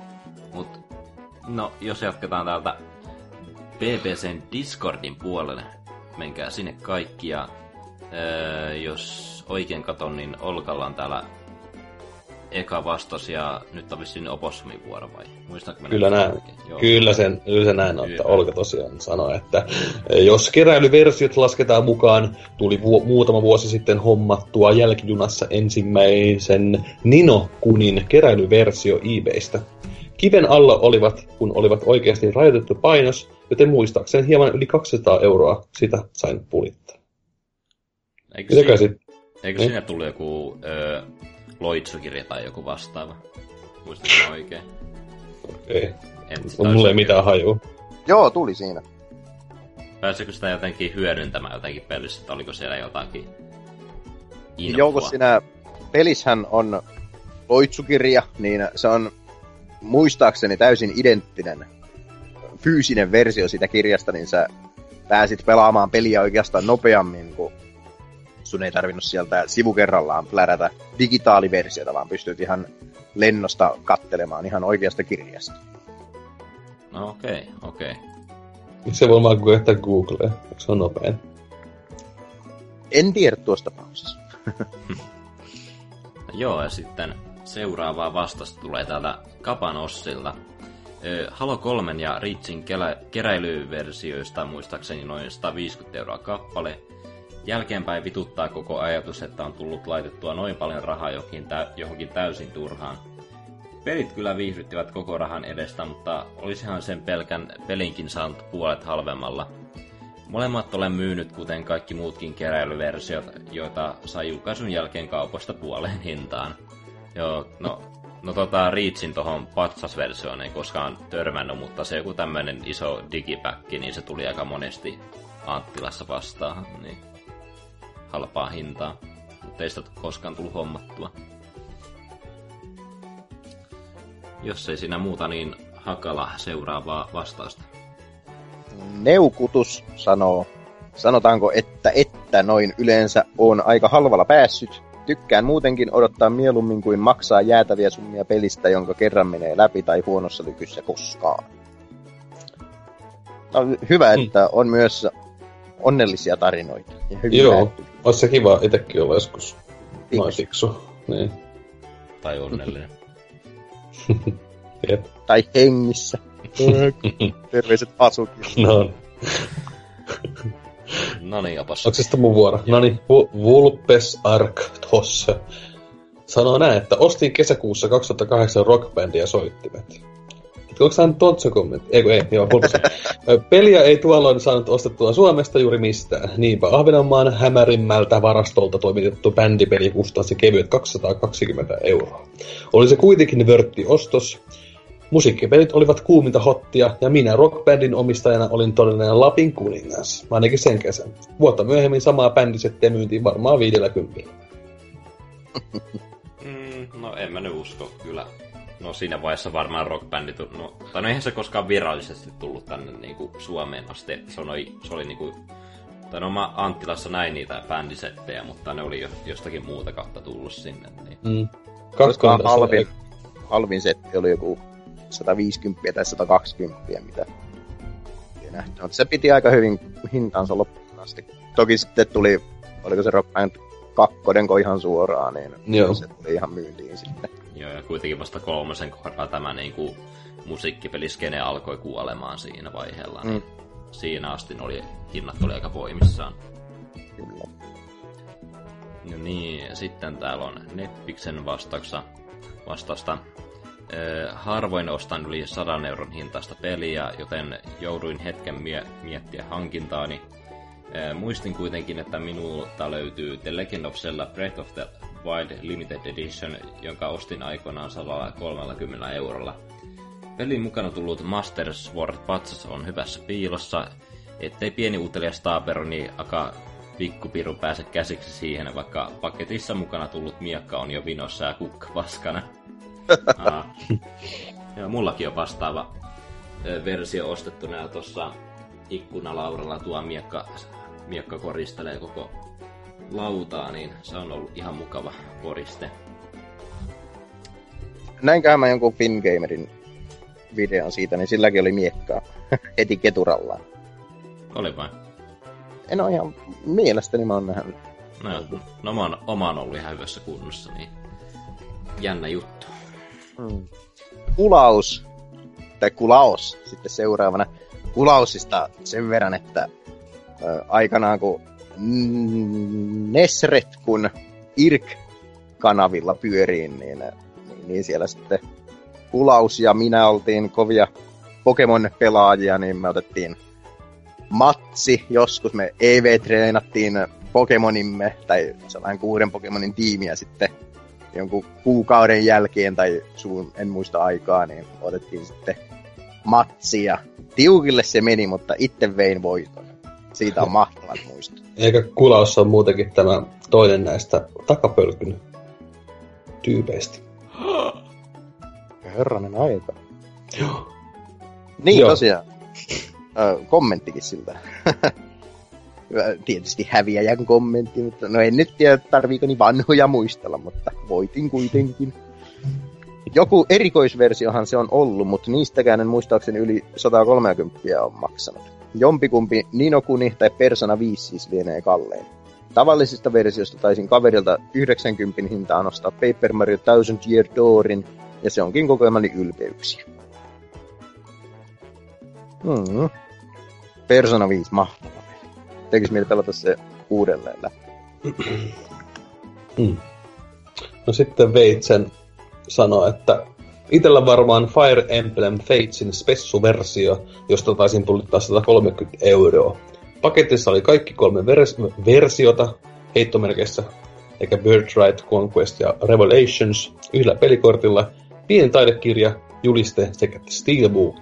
Mut, no jos jatketaan täältä BBCn Discordin puolelle, menkää sinne kaikki ja öö, jos oikein katon, niin Olkalla on täällä eka vastas ja nyt on vissiin Opossumin vuoro vai? Muistanko Kyllä näin. Kyllä, sen, kyllä se näin on, että. Olka tosiaan sanoi, että eh, jos keräilyversiot lasketaan mukaan, tuli vu- muutama vuosi sitten hommattua jälkijunassa ensimmäisen Nino Kunin keräilyversio eBaystä. Kiven alla olivat, kun olivat oikeasti rajoitettu painos, joten muistaakseni hieman yli 200 euroa sitä sain pulittaa. Eikö, siinä, eikö Niin? siinä tullut joku öö, loitsukirja tai joku vastaava? Muistatko oikein? Ei, En, mulla ei mitään hajua. Joo, tuli siinä. Pääsikö sitä jotenkin hyödyntämään jotenkin pelissä, että oliko siellä jotakin infoa? Joo, kun siinä pelissähän on loitsukirja, niin se on muistaakseni täysin identtinen fyysinen versio siitä kirjasta, niin sä pääsit pelaamaan peliä oikeastaan nopeammin, kun sun ei tarvinnut sieltä sivukerrallaan plärätä digitaaliversiota, vaan pystyt ihan lennosta kattelemaan ihan oikeasta kirjasta. No okei, okay, okei. Okay. Se voi vaan koettaa Googlea, eikö se on nopein? En tiedä tuosta tapauksessa. Joo, ja sitten seuraavaa vastasta tulee täältä Kapanossilta. Halo 3 ja kelä- keräilyversioista muistaakseni noin 150 euroa kappale. Jälkeenpäin vituttaa koko ajatus, että on tullut laitettua noin paljon rahaa johonkin, tä- johonkin täysin turhaan. Pelit kyllä viihdyttivät koko rahan edestä, mutta olisihan sen pelkän pelinkin saanut puolet halvemmalla. Molemmat olen myynyt, kuten kaikki muutkin keräilyversiot, joita sai julkaisun jälkeen kaupoista puoleen hintaan. Joo, no, no tota Reachin tohon patsasversioon ei koskaan törmännyt, mutta se joku tämmönen iso digipäkki, niin se tuli aika monesti Anttilassa vastaan, niin halpaa hintaa. Mutta ei sitä koskaan tullut hommattua. Jos ei siinä muuta, niin Hakala seuraavaa vastausta. Neukutus sanoo, sanotaanko että että noin yleensä on aika halvalla päässyt. Tykkään muutenkin odottaa mieluummin kuin maksaa jäätäviä summia pelistä, jonka kerran menee läpi tai huonossa lykyssä koskaan. No, hyvä, Hmm. että on myös onnellisia tarinoita. Ja hyvin Joo, päättyy. olisi se kiva itekin olla joskus Fiksu. noin fiksu. Niin, Tai onnellinen. jep. Tai hengissä. Terveiset asukille. No, no niin, opas. onko se sitten mun vuoro? No niin, Vulpes Ark tossa. Sanoo näin, että ostin kesäkuussa 2008 rockbändiä ja soittimet. Onko tämä Tontsa kommentti? Eikö ei, joo, Vulpes. Ö, Peliä ei tuolloin saanut ostettua Suomesta juuri mistään. Niinpä Ahvenanmaan hämärimmältä varastolta toimitettu bändipeli kustasi kevyet 220 euroa. Oli se kuitenkin vörtti ostos. Musiikkipelit olivat kuuminta hottia, ja minä rockbändin omistajana olin todellinen Lapin kuningas. Ainakin sen kesän. Vuotta myöhemmin samaa bändisettiä myyntiin varmaan viidellä kympillä. Mm, Mm, no en mä nyt usko, kyllä. No siinä vaiheessa varmaan rockbändi, tu- no, tai no eihän se koskaan virallisesti tullut tänne niinku Suomeen asti, että se oli, se oli niinku, tai no mä Anttilassa näin niitä bändisettejä, mutta ne oli jo, jostakin muuta kautta tullut sinne, niin. Mm. Halvin, oli- halvin setti oli joku 150 tai 120, mitä ei nähty. Mutta se piti aika hyvin hintansa loppuun asti. Toki sitten tuli, oliko se Rock Band 2 ihan suoraan, niin Joo. se tuli ihan myyntiin sitten. Joo, ja kuitenkin vasta kolmosen kohdalla tämä niinku musiikkipeliskene alkoi kuolemaan siinä vaiheella, niin siinä asti oli, hinnat oli aika voimissaan. Kyllä. No niin, ja sitten täällä on Netflixen vastauksessa, vastausta. Ö, harvoin ostan yli 100 euron hintaista peliä, joten jouduin hetken mie- miettiä hankintaani. Ö, muistin kuitenkin, että minulta löytyy The Legend of Zelda Breath of the Wild Limited Edition, jonka ostin aikoinaan 130 eurolla. Pelin mukana tullut Master Sword patsas on hyvässä piilossa, ettei pieni utelias taaperoni aka pikkupiru pääse käsiksi siihen, vaikka paketissa mukana tullut miekka on jo vinossa ja kukka paskana. Joo, mullakin on vastaava versio ostettuna ja tuossa ikkunalauralla tuo miekka, miekka koristelee koko lautaa, niin se on ollut ihan mukava koriste. Näinköhän mä jonkun Fingamerin videon siitä, niin silläkin oli miekkaa heti keturallaan. Oli vain. En ole ihan mielestäni mä oon nähnyt. No, joo. no mä oon, oma on ollut ihan hyvässä kunnossa, niin jännä juttu. Mm. Kulaus, tai kulaus sitten seuraavana. Kulausista sen verran, että ö, aikanaan kun Nesret kun IRK-kanavilla pyöriin, niin, niin, niin siellä sitten Kulaus ja minä oltiin kovia Pokemon-pelaajia, niin me otettiin matsi. Joskus me EV-treenattiin Pokemonimme, tai sellainen kuuden Pokemonin tiimiä sitten jonkun kuukauden jälkeen, tai suun, en muista aikaa, niin otettiin sitten matsia. Tiukille se meni, mutta itse vein voiton. Siitä on mahtavat muistot. Eikä kulaus on muutenkin tämä toinen näistä takapölkyn tyypeistä. Herranen aika. Niin Joo. tosiaan. Ö, kommenttikin siltä. Tietysti häviäjän kommentti, mutta no en nyt tiedä, tarviiko niin vanhoja muistella, mutta voitin kuitenkin. Joku erikoisversiohan se on ollut, mutta niistäkään en muistaakseni yli 130 on maksanut. Jompikumpi Ninokuni tai Persona 5 siis lienee kallein. Tavallisista versiosta taisin kaverilta 90 hintaan ostaa Paper Mario Thousand Year Doorin, ja se onkin kokeilmani ylpeyksiä. Mm. Persona 5, mahtava. Tekis mieli pelata se uudelleen läpi. Mm. No sitten Veitsen sanoi, että itellä varmaan Fire Emblem Fatesin spessu-versio, josta taisin pulittaa 130 euroa. Paketissa oli kaikki kolme vers- versiota heittomerkeissä, eikä Birthright, Conquest ja Revelations yhdellä pelikortilla, pieni taidekirja, juliste sekä Steelbook.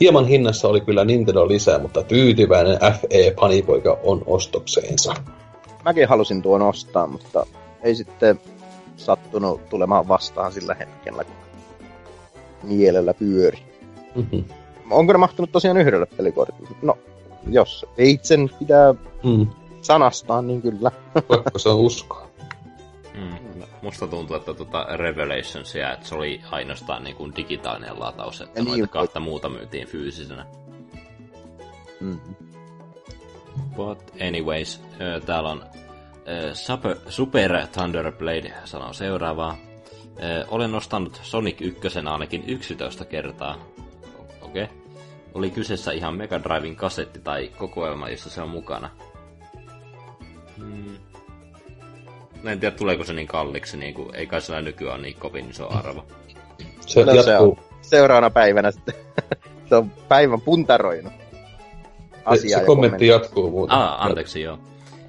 Hieman hinnassa oli kyllä Nintendo lisää, mutta tyytyväinen FE Panipoika on ostokseensa. Mäkin halusin tuon ostaa, mutta ei sitten sattunut tulemaan vastaan sillä hetkellä, kun mielellä pyöri. Mm-hmm. Onko ne mahtunut tosiaan yhdelle pelikortille? No, jos Veitsen pitää Mm. sanastaa, niin kyllä. Pakko se on uskoa. Mm. Musta tuntuu, että tuota Revelationsia, että se oli ainoastaan niin kuin digitaalinen lataus, että Ja noita niin, kahta muuta myytiin fyysisenä. Mm. But anyways, täällä on Super, Super Thunderblade sanoo seuraavaa. Ö, Olen ostanut Sonic 1 ainakin 11 kertaa. Okei. Okay. Oli kyseessä ihan Mega Driven kasetti tai kokoelma, jossa se on mukana. Hmm. No En tiedä, tuleeko se niin kalliiksi, niin kuin, ei kai sillä nykyään ole niin kovin iso arvo. Se Kyllä se jatkuu. on. Seuraavana päivänä sitten. se on päivän puntaroinut. Asiaa se ja kommentti jatkuu muuten. Ah, anteeksi, joo.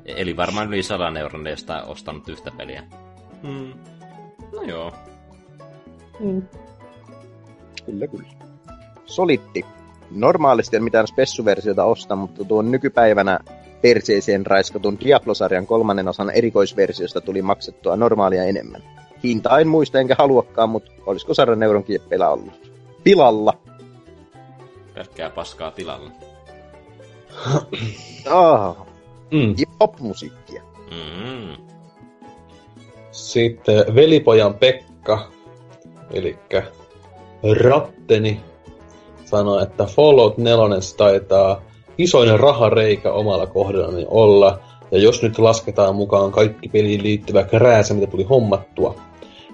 Eli varmaan yli 100 euron ostanut yhtä peliä. Hmm. No joo. Kyllä, kyllä. Solitti. Normaalisti en mitään spessuversiota osta, mutta tuon nykypäivänä perseeseen raiskatun Diablo-sarjan kolmannen osan erikoisversiosta tuli maksettua normaalia enemmän. hinta en muista enkä haluakaan, mutta olisiko 100 euron kieppelä ollut pilalla. Pelkkää paskaa tilalla. Ah, Mm. hip-hop-musiikkia. Mm. Sitten velipojan Pekka, eli Ratteni, sanoi, että Fallout 4 taitaa isoin rahareikä omalla kohdallani olla, ja jos nyt lasketaan mukaan kaikki peliin liittyvä krääsä, mitä tuli hommattua.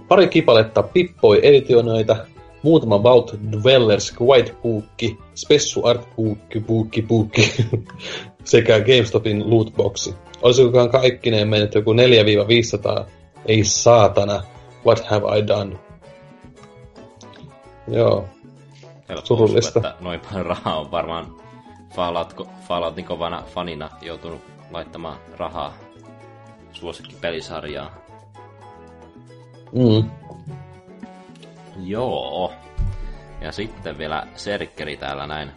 Pari kipaletta pippoi editionoita, muutama Vault Dwellers White Bookki, Spessu Art Bookki, Bookki, Bookki, sekä GameStopin lootboxi. Olisikokaan kaikkineen mennyt joku 4-500? Ei saatana. What have I done? Joo. Helppo Surullista. uskoa, että noin paljon rahaa on varmaan Fallout, Falloutin kovana fanina joutunut laittamaan rahaa suosikkipelisarjaan. Mm. Joo. Ja sitten vielä Serkkeri täällä näin.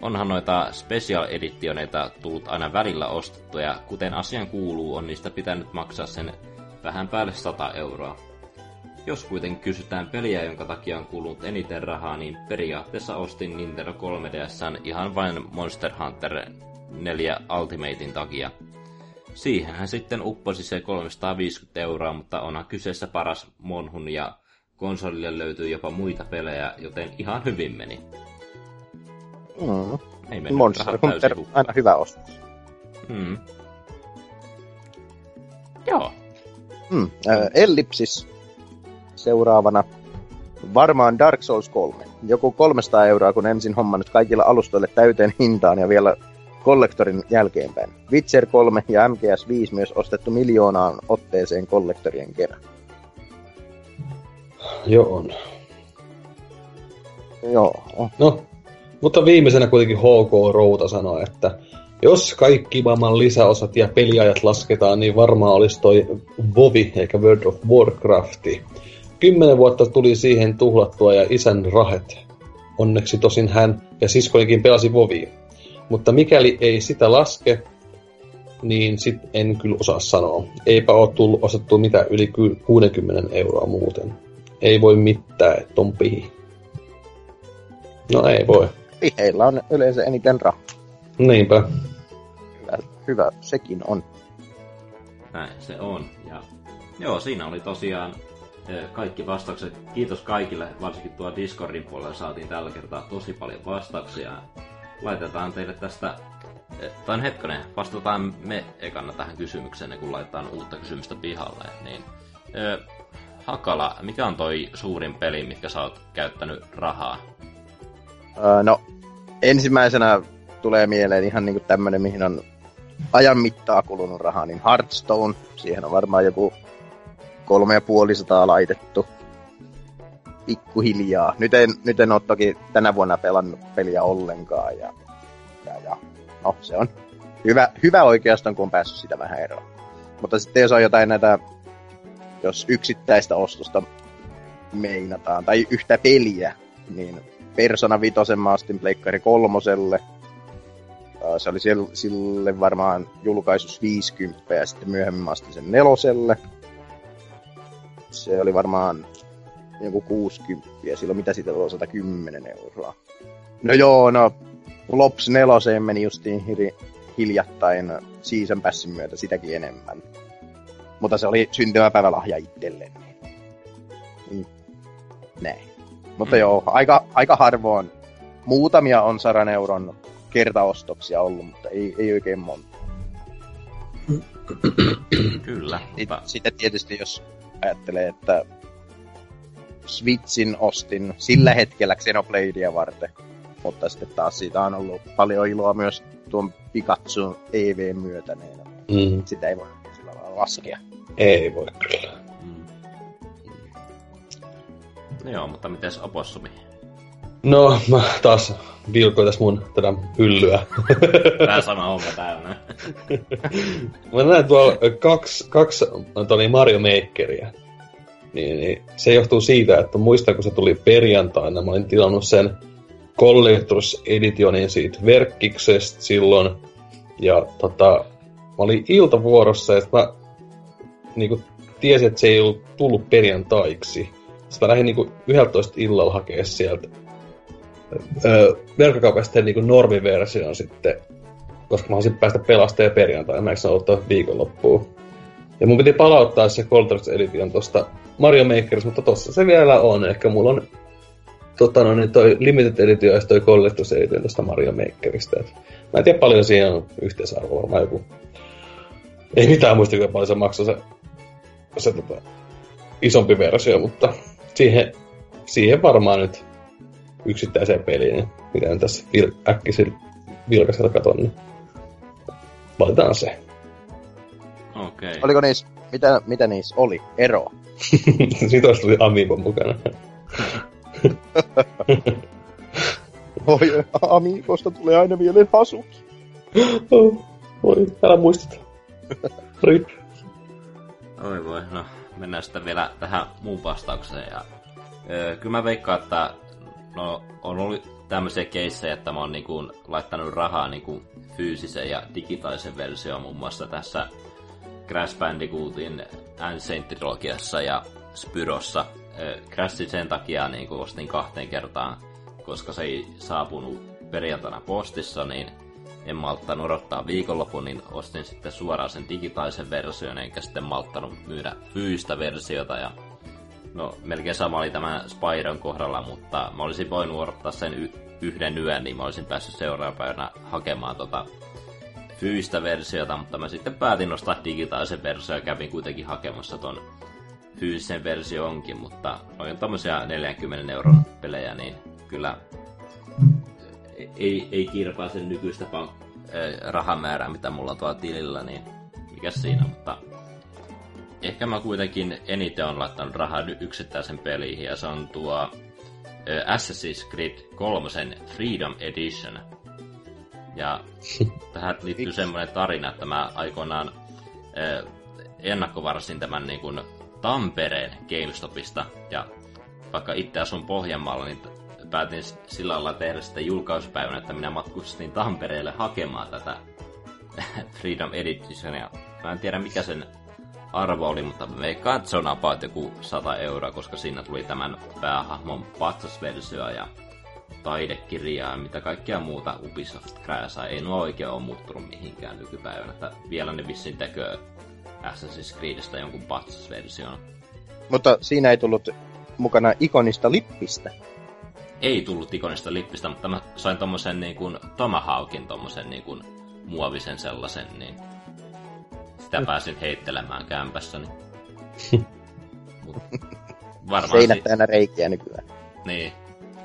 Onhan noita special editioneita tullut aina välillä ostettuja, kuten asian kuuluu, on niistä pitänyt maksaa sen vähän päälle 100 euroa. Jos kuitenkin kysytään peliä, jonka takia on kulunut eniten rahaa, niin periaatteessa ostin Nintendo 3DSn ihan vain Monster Hunter 4 Ultimatein takia. Siihenhän sitten upposi se 350 euroa, mutta onhan kyseessä paras Monhun ja konsolille löytyy jopa muita pelejä, joten ihan hyvin meni. Mm. Ei mennyt Monster Hunter, aina hyvä ostos. Mm. Joo. Mm. Äh, Ellipsis seuraavana. Varmaan Dark Souls 3. Joku 300 euroa, kun ensin hommannut kaikilla alustoille täyteen hintaan ja vielä kollektorin jälkeenpäin. Witcher 3 ja MGS 5 myös ostettu miljoonaan otteeseen kollektorien kerran. Joo on. Joo. No, mutta viimeisenä kuitenkin HK Routa sanoi, että jos kaikki maailman lisäosat ja peliajat lasketaan, niin varmaan olisi toi Vovi eikä World of Warcrafti. Kymmenen vuotta tuli siihen tuhlattua ja isän rahet. Onneksi tosin hän ja siskonikin pelasi Vovia. Mutta mikäli ei sitä laske, niin sit en kyllä osaa sanoa. Eipä ole tullut ostettua mitään yli ky- 60 euroa muuten. Ei voi mitään, että on pihi. No ei voi. Heillä on yleensä eniten rahaa. Niinpä. Hyvä, hyvä sekin on. Näin se on. Ja joo, siinä oli tosiaan kaikki vastaukset. Kiitos kaikille, varsinkin tuo Discordin puolella saatiin tällä kertaa tosi paljon vastauksia. Laitetaan teille tästä, tai no hetkonen, vastataan me ekana tähän kysymykseen, kun laitetaan uutta kysymystä pihalle. Niin, Hakala, mikä on toi suurin peli, mitkä sä oot käyttänyt rahaa? Öö, no, ensimmäisenä tulee mieleen ihan niinku tämmönen, mihin on ajan mittaa kulunut rahaa, niin Hearthstone. Siihen on varmaan joku kolme ja puoli sataa laitettu pikkuhiljaa. Nyt en, nyt en ole toki tänä vuonna pelannut peliä ollenkaan. Ja, ja, ja no, se on hyvä, hyvä oikeastaan, kun on päässyt sitä vähän eroon. Mutta sitten jos on jotain näitä, jos yksittäistä ostosta meinataan, tai yhtä peliä, niin Persona 5 mä ostin Pleikkari kolmoselle. Ää, Se oli sille, sille varmaan julkaisus 50 ja sitten myöhemmin mä sen neloselle. Se oli varmaan joku 60 ja silloin mitä siitä oli 110 euroa. No joo, no Lops neloseen meni justiin hiri, hiljattain Season Passin myötä sitäkin enemmän. Mutta se oli syntymäpäivälahja itselleen. Niin. Näin. Mutta Mm. joo, aika, aika harvoin. Muutamia on 100 euron kertaostoksia ollut, mutta ei, ei oikein monta. Kyllä, mutta sitten tietysti jos ajattelee, että Switchin ostin sillä hetkellä Xenobladea varten, mutta sitten taas siitä on ollut paljon iloa myös tuon Pikachu EV myötä, niin Mm, sitä ei voi sillä lailla laskea. ei voi kyllä. Mm. No joo, mutta mites Opossumi? No, mä taas vilkoin tässä mun tätä hyllyä. Tää sama homma täällä. mä näen tuolla kaksi, kaksi toni Mario Makeria. Niin, niin, se johtuu siitä, että muistan, kun se tuli perjantaina, mä olin tilannut sen Collectors Editionin siitä verkkiksestä silloin. Ja tota, mä olin iltavuorossa, että mä niinku tiesin, että se ei ollut tullut perjantaiksi. Sitten mä lähdin niinku 11 illalla hakea sieltä öö, verkkokaupasta niinku normiversion sitten, koska mä haluaisin päästä pelastamaan perjantaina, eikö ottaa viikonloppuun. Ja mun piti palauttaa se Coltrane Edition tosta Mario Makerista, mutta tossa se vielä on. Ehkä mulla on tota, no, niin toi Limited Edition ja toi Collector's Edition tosta Mario Makerista. Et mä en tiedä paljon siinä on yhteisarvoa, mä joku... Ei mitään muista, kuinka paljon se maksaa se, se tota, isompi versio, mutta siihen, siihen varmaan nyt yksittäiseen peliin, niin mitä tässä vil- äkkisin vilkasella katon, niin valitaan se. Okei. Okay. Oliko niissä, mitä, mitä niissä oli? Ero? Siitä olisi tuli Amiibo mukana. Oi, Amiibosta tulee aina mieleen Hasuki. oh, voi, älä muisteta. Rip. Oi voi, no mennään sitten vielä tähän muun vastaukseen. Ja, öö, kyllä mä veikkaan, että no, on ollut tämmöisiä keissejä, että mä oon niinku laittanut rahaa niinku fyysisen ja digitaalisen version muun muassa tässä Crash Bandicootin Ancient-trilogiassa ja Spyrossa. Crashin sen takia niin ostin kahteen kertaan, koska se ei saapunut perjantaina postissa, niin en malttanut odottaa viikonlopun, niin ostin sitten suoraan sen digitaalisen version, enkä sitten malttanut myydä fyysistä versiota. Ja no, melkein sama oli tämän Spyron kohdalla, mutta mä olisin voinut odottaa sen y- yhden yön, niin mä olisin päässyt seuraavana päivänä hakemaan tota fyysistä versiota, mutta mä sitten päätin nostaa digitaalisen versio ja kävin kuitenkin hakemassa ton fyysisen versio onkin, mutta noin tommosia 40 euron pelejä, niin kyllä ei, ei kirpaa sen nykyistä pank- rahamäärää, mitä mulla on tuolla tilillä, niin mikä siinä, mutta ehkä mä kuitenkin eniten on laittanut rahaa yksittäisen peliin, ja se on tuo Assassin's Creed 3 Freedom Edition. Ja tähän liittyy semmoinen tarina, että mä aikoinaan ennakkovarsin tämän niin kuin Tampereen GameStopista, ja vaikka itse asun Pohjanmaalla, niin päätin sillä lailla tehdä sitä julkauspäivänä, että minä matkustin Tampereelle hakemaan tätä Freedom Editionia. Mä en tiedä mikä sen arvo oli, mutta veikkaan, että se on about joku 100 euroa, koska siinä tuli tämän päähahmon patsasversio ja taidekirjaa ja mitä kaikkea muuta Ubisoft krääsää. Ei nuo oikein ole muuttunut mihinkään nykypäivänä, että vielä ne vissiin tekee Assassin's Creedistä jonkun patsasversion. Mutta siinä ei tullut mukana ikonista lippistä. Ei tullut ikonista lippistä, mutta mä sain tommosen niin kuin Tomahawkin tommosen niin kuin muovisen sellaisen, niin sitä pääsin heittelemään kämpässäni. Mut varmaan Seinät si- täynnä reikiä nykyään. Niin,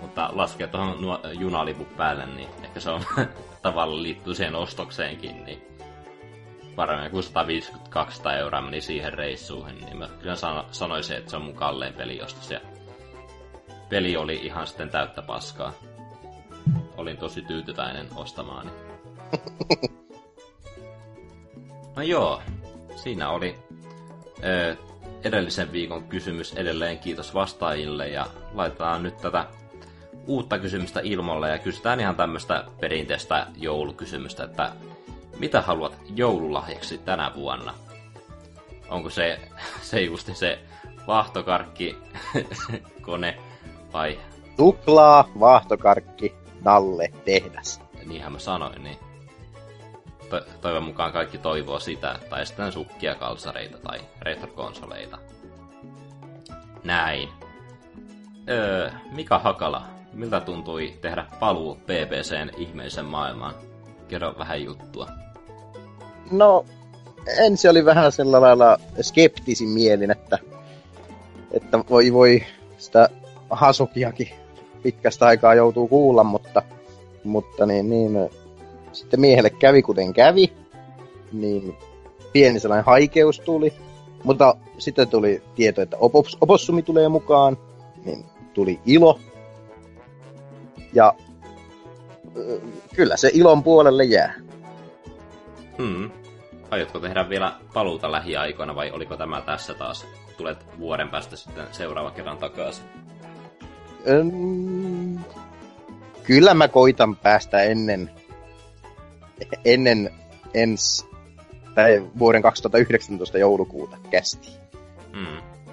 mutta laskee tuohon nuo junalipun päälle, niin ehkä se on tavallaan liittyy siihen ostokseenkin, niin paremmin kuin 152 euroa meni siihen reissuuhin, niin mä kyllä sanoisin, että se on mun kallein peliostos. Ja peli oli ihan sitten täyttä paskaa. Olin tosi tyytyväinen ostamaani. No joo, siinä oli ö, edellisen viikon kysymys edelleen. Kiitos vastaajille ja laitetaan nyt tätä uutta kysymystä ilmoille ja kysytään ihan tämmöistä perinteistä joulukysymystä, että mitä haluat joululahjaksi tänä vuonna? Onko se, se justi se vaahtokarkki kone vai? Tuplaa, vaahtokarkki, nalle, tehdas. Niinhän mä sanoin, niin. To- toivon mukaan kaikki toivoo sitä, tai sitten sukkia, kalsareita tai retrokonsoleita. Näin. Öö, Mika Hakala, miltä tuntui tehdä paluu PPCn ihmeisen maailmaan? Kerro vähän juttua. No, ensi oli vähän sillä lailla skeptisin mielin, että, että voi voi sitä Hasukiakin pitkästä aikaa joutuu kuulla, mutta, mutta niin, niin, sitten miehelle kävi kuten kävi, niin pieni sellainen haikeus tuli, mutta sitten tuli tieto, että opos, opossumi tulee mukaan, niin tuli ilo. Ja kyllä se ilon puolelle jää. Hmm. Aiotko tehdä vielä paluuta lähiaikoina vai oliko tämä tässä taas? Tulet vuoden päästä sitten seuraava kerran takaisin. Öm, kyllä mä koitan päästä ennen, ennen ens, tai vuoden 2019 joulukuuta kästi.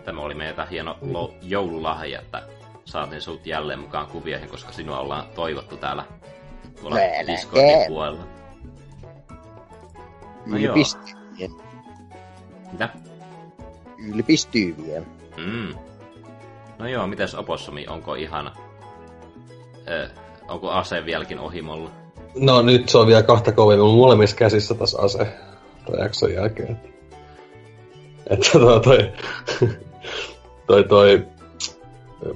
Tämä oli meitä hieno lo- joululahja, että saatiin sut jälleen mukaan kuvioihin, koska sinua ollaan toivottu täällä tuolla Melkein. Discordin puolella. No joo. Ylpistyvien. Mitä? Ylpistyvien. Mm. No joo, mites Opossumi, onko ihan... Ö, onko ase vieläkin ohimolla? No nyt se on vielä kahta kovemmin. Molemmissa käsissä taas ase toi jakson jälkeen. Että, että toi, toi, toi, toi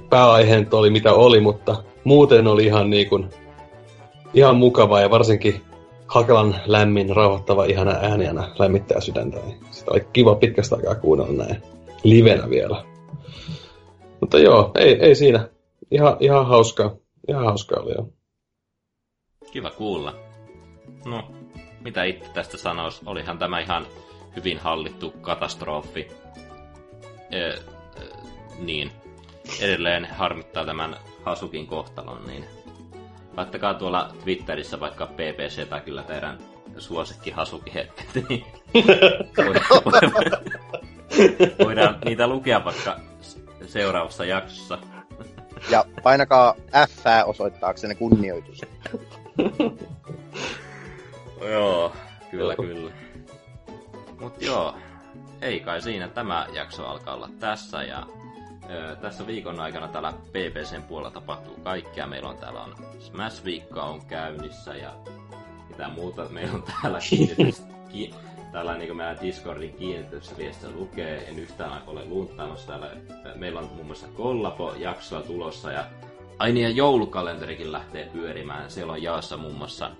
pääaihe nyt oli mitä oli, mutta muuten oli ihan niin kuin, ihan mukava ja varsinkin Hakelan lämmin, rauhoittava, ihana ääni aina lämmittää sydäntä. Sitä oli kiva pitkästä aikaa kuunnella näin livenä vielä. Mutta joo, ei, ei siinä. Ihan, ihan hauskaa. Ihan hauskaa oli joo. Kiva kuulla. No, mitä itse tästä sanois? Olihan tämä ihan hyvin hallittu katastrofi. Ö, ö, niin. Edelleen harmittaa tämän Hasukin kohtalon, niin laittakaa tuolla Twitterissä vaikka PPC tai kyllä teidän suosikki Hasuki hetket, niin voidaan niitä lukea vaikka seuraavassa jaksossa. Ja painakaa F osoittaaksenne kunnioitus. Joo, kyllä, kyllä. Mut joo, ei kai siinä. Tämä jakso alkaa olla tässä ja ö, tässä viikon aikana täällä PPCn puolella tapahtuu kaikkea. Meillä on täällä on Smash Viikka on käynnissä ja mitä muuta meillä on täällä kiinnitys, ki, täällä niin kuin meidän Discordin kiinnitysviestissä lukee. En yhtään ole luuntaamassa täällä. Meillä on muun muassa Kollapo-jaksoa tulossa ja Aini ja joulukalenterikin lähtee pyörimään. Siellä on jaossa muun muassa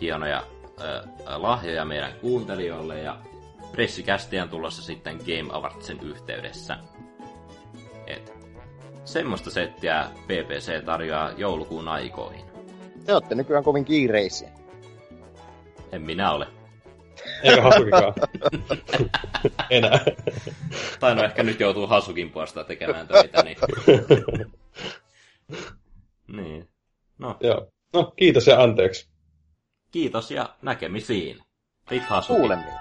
hienoja ö, lahjoja meidän kuuntelijoille ja pressikästiä on tulossa sitten Game Awardsin yhteydessä. Et, semmoista settiä PPC tarjoaa joulukuun aikoihin. Te olette nykyään kovin kiireisiä. En minä ole. Eikä hasukikaan. Enää. Tai no ehkä nyt joutuu Hasukin puolesta tekemään töitä, niin... niin. No, Joo. No, kiitos ja anteeksi. kiitos ja näkemisiin. Hasuki. Kuulemiin.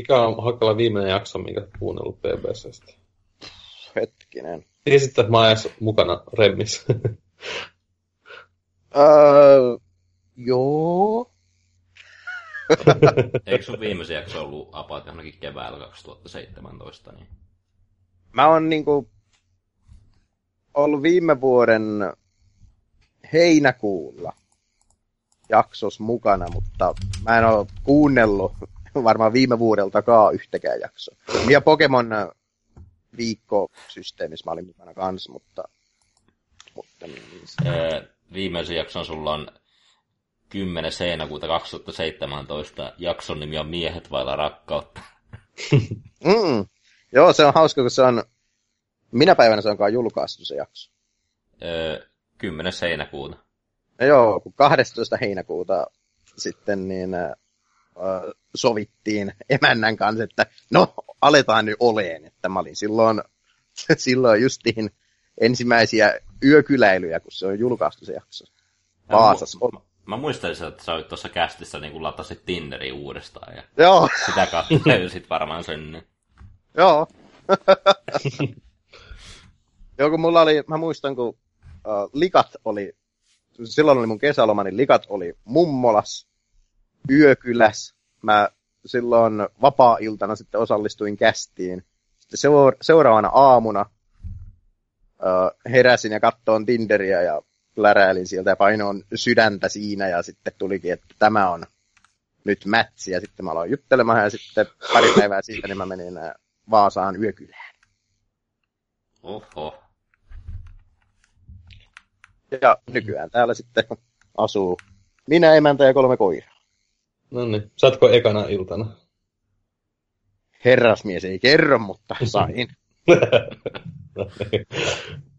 Mikä on Hakkala viimeinen jakso, minkä olet kuunnellut BBCstä? Hetkinen. Tiesit, että mä oon edes mukana Remmissä. Öö, joo. Eikö sun viimeisen jakso ollut about johonkin keväällä 2017? Niin? Mä oon niinku ollut viime vuoden heinäkuulla jaksos mukana, mutta mä en oo kuunnellut varmaan viime vuodeltakaan yhtäkään jaksoa. Ja Pokemon äh, viikkosysteemissä mä olin mukana kanssa, mutta, mutta niin, Öö, viimeisen jakson sulla on 10. heinäkuuta 2017. Jakson nimi on Miehet vailla rakkautta. mm, joo, se on hauska, kun se on, minä päivänä se onkaan julkaistu se jakso. Öö, 10. heinäkuuta. No joo, kun 12. heinäkuuta sitten niin äh, sovittiin emännän kanssa, että no, aletaan nyt oleen. Että mä olin silloin, silloin justiin ensimmäisiä yökyläilyjä, kun se on julkaistu se jakso. Vaasassa. Mä, mä muistelisin, että sä olit tuossa kästissä niin kun latasit Tinderi uudestaan ja Joo, sitä kautta löysit varmaan sen. joo. joo, kun mulla oli, mä muistan, kun uh, likat oli, silloin oli mun kesäloma, niin likat oli mummolas, yökyläs. Mä silloin vapaa-iltana sitten osallistuin kästiin. Sitten seura- seuraavana aamuna uh, heräsin ja kattoon Tinderiä ja läräilin sieltä ja painoin sydäntä siinä ja sitten tulikin, että tämä on nyt mätsi ja sitten mä aloin juttelemaan ja sitten pari päivää siitä niin mä menin Vaasaan yökylään. Oho. Ja nykyään täällä sitten asuu minä, emäntä ja kolme koiraa. No niin, saatko ekana iltana? Herrasmies ei kerro, mutta sain.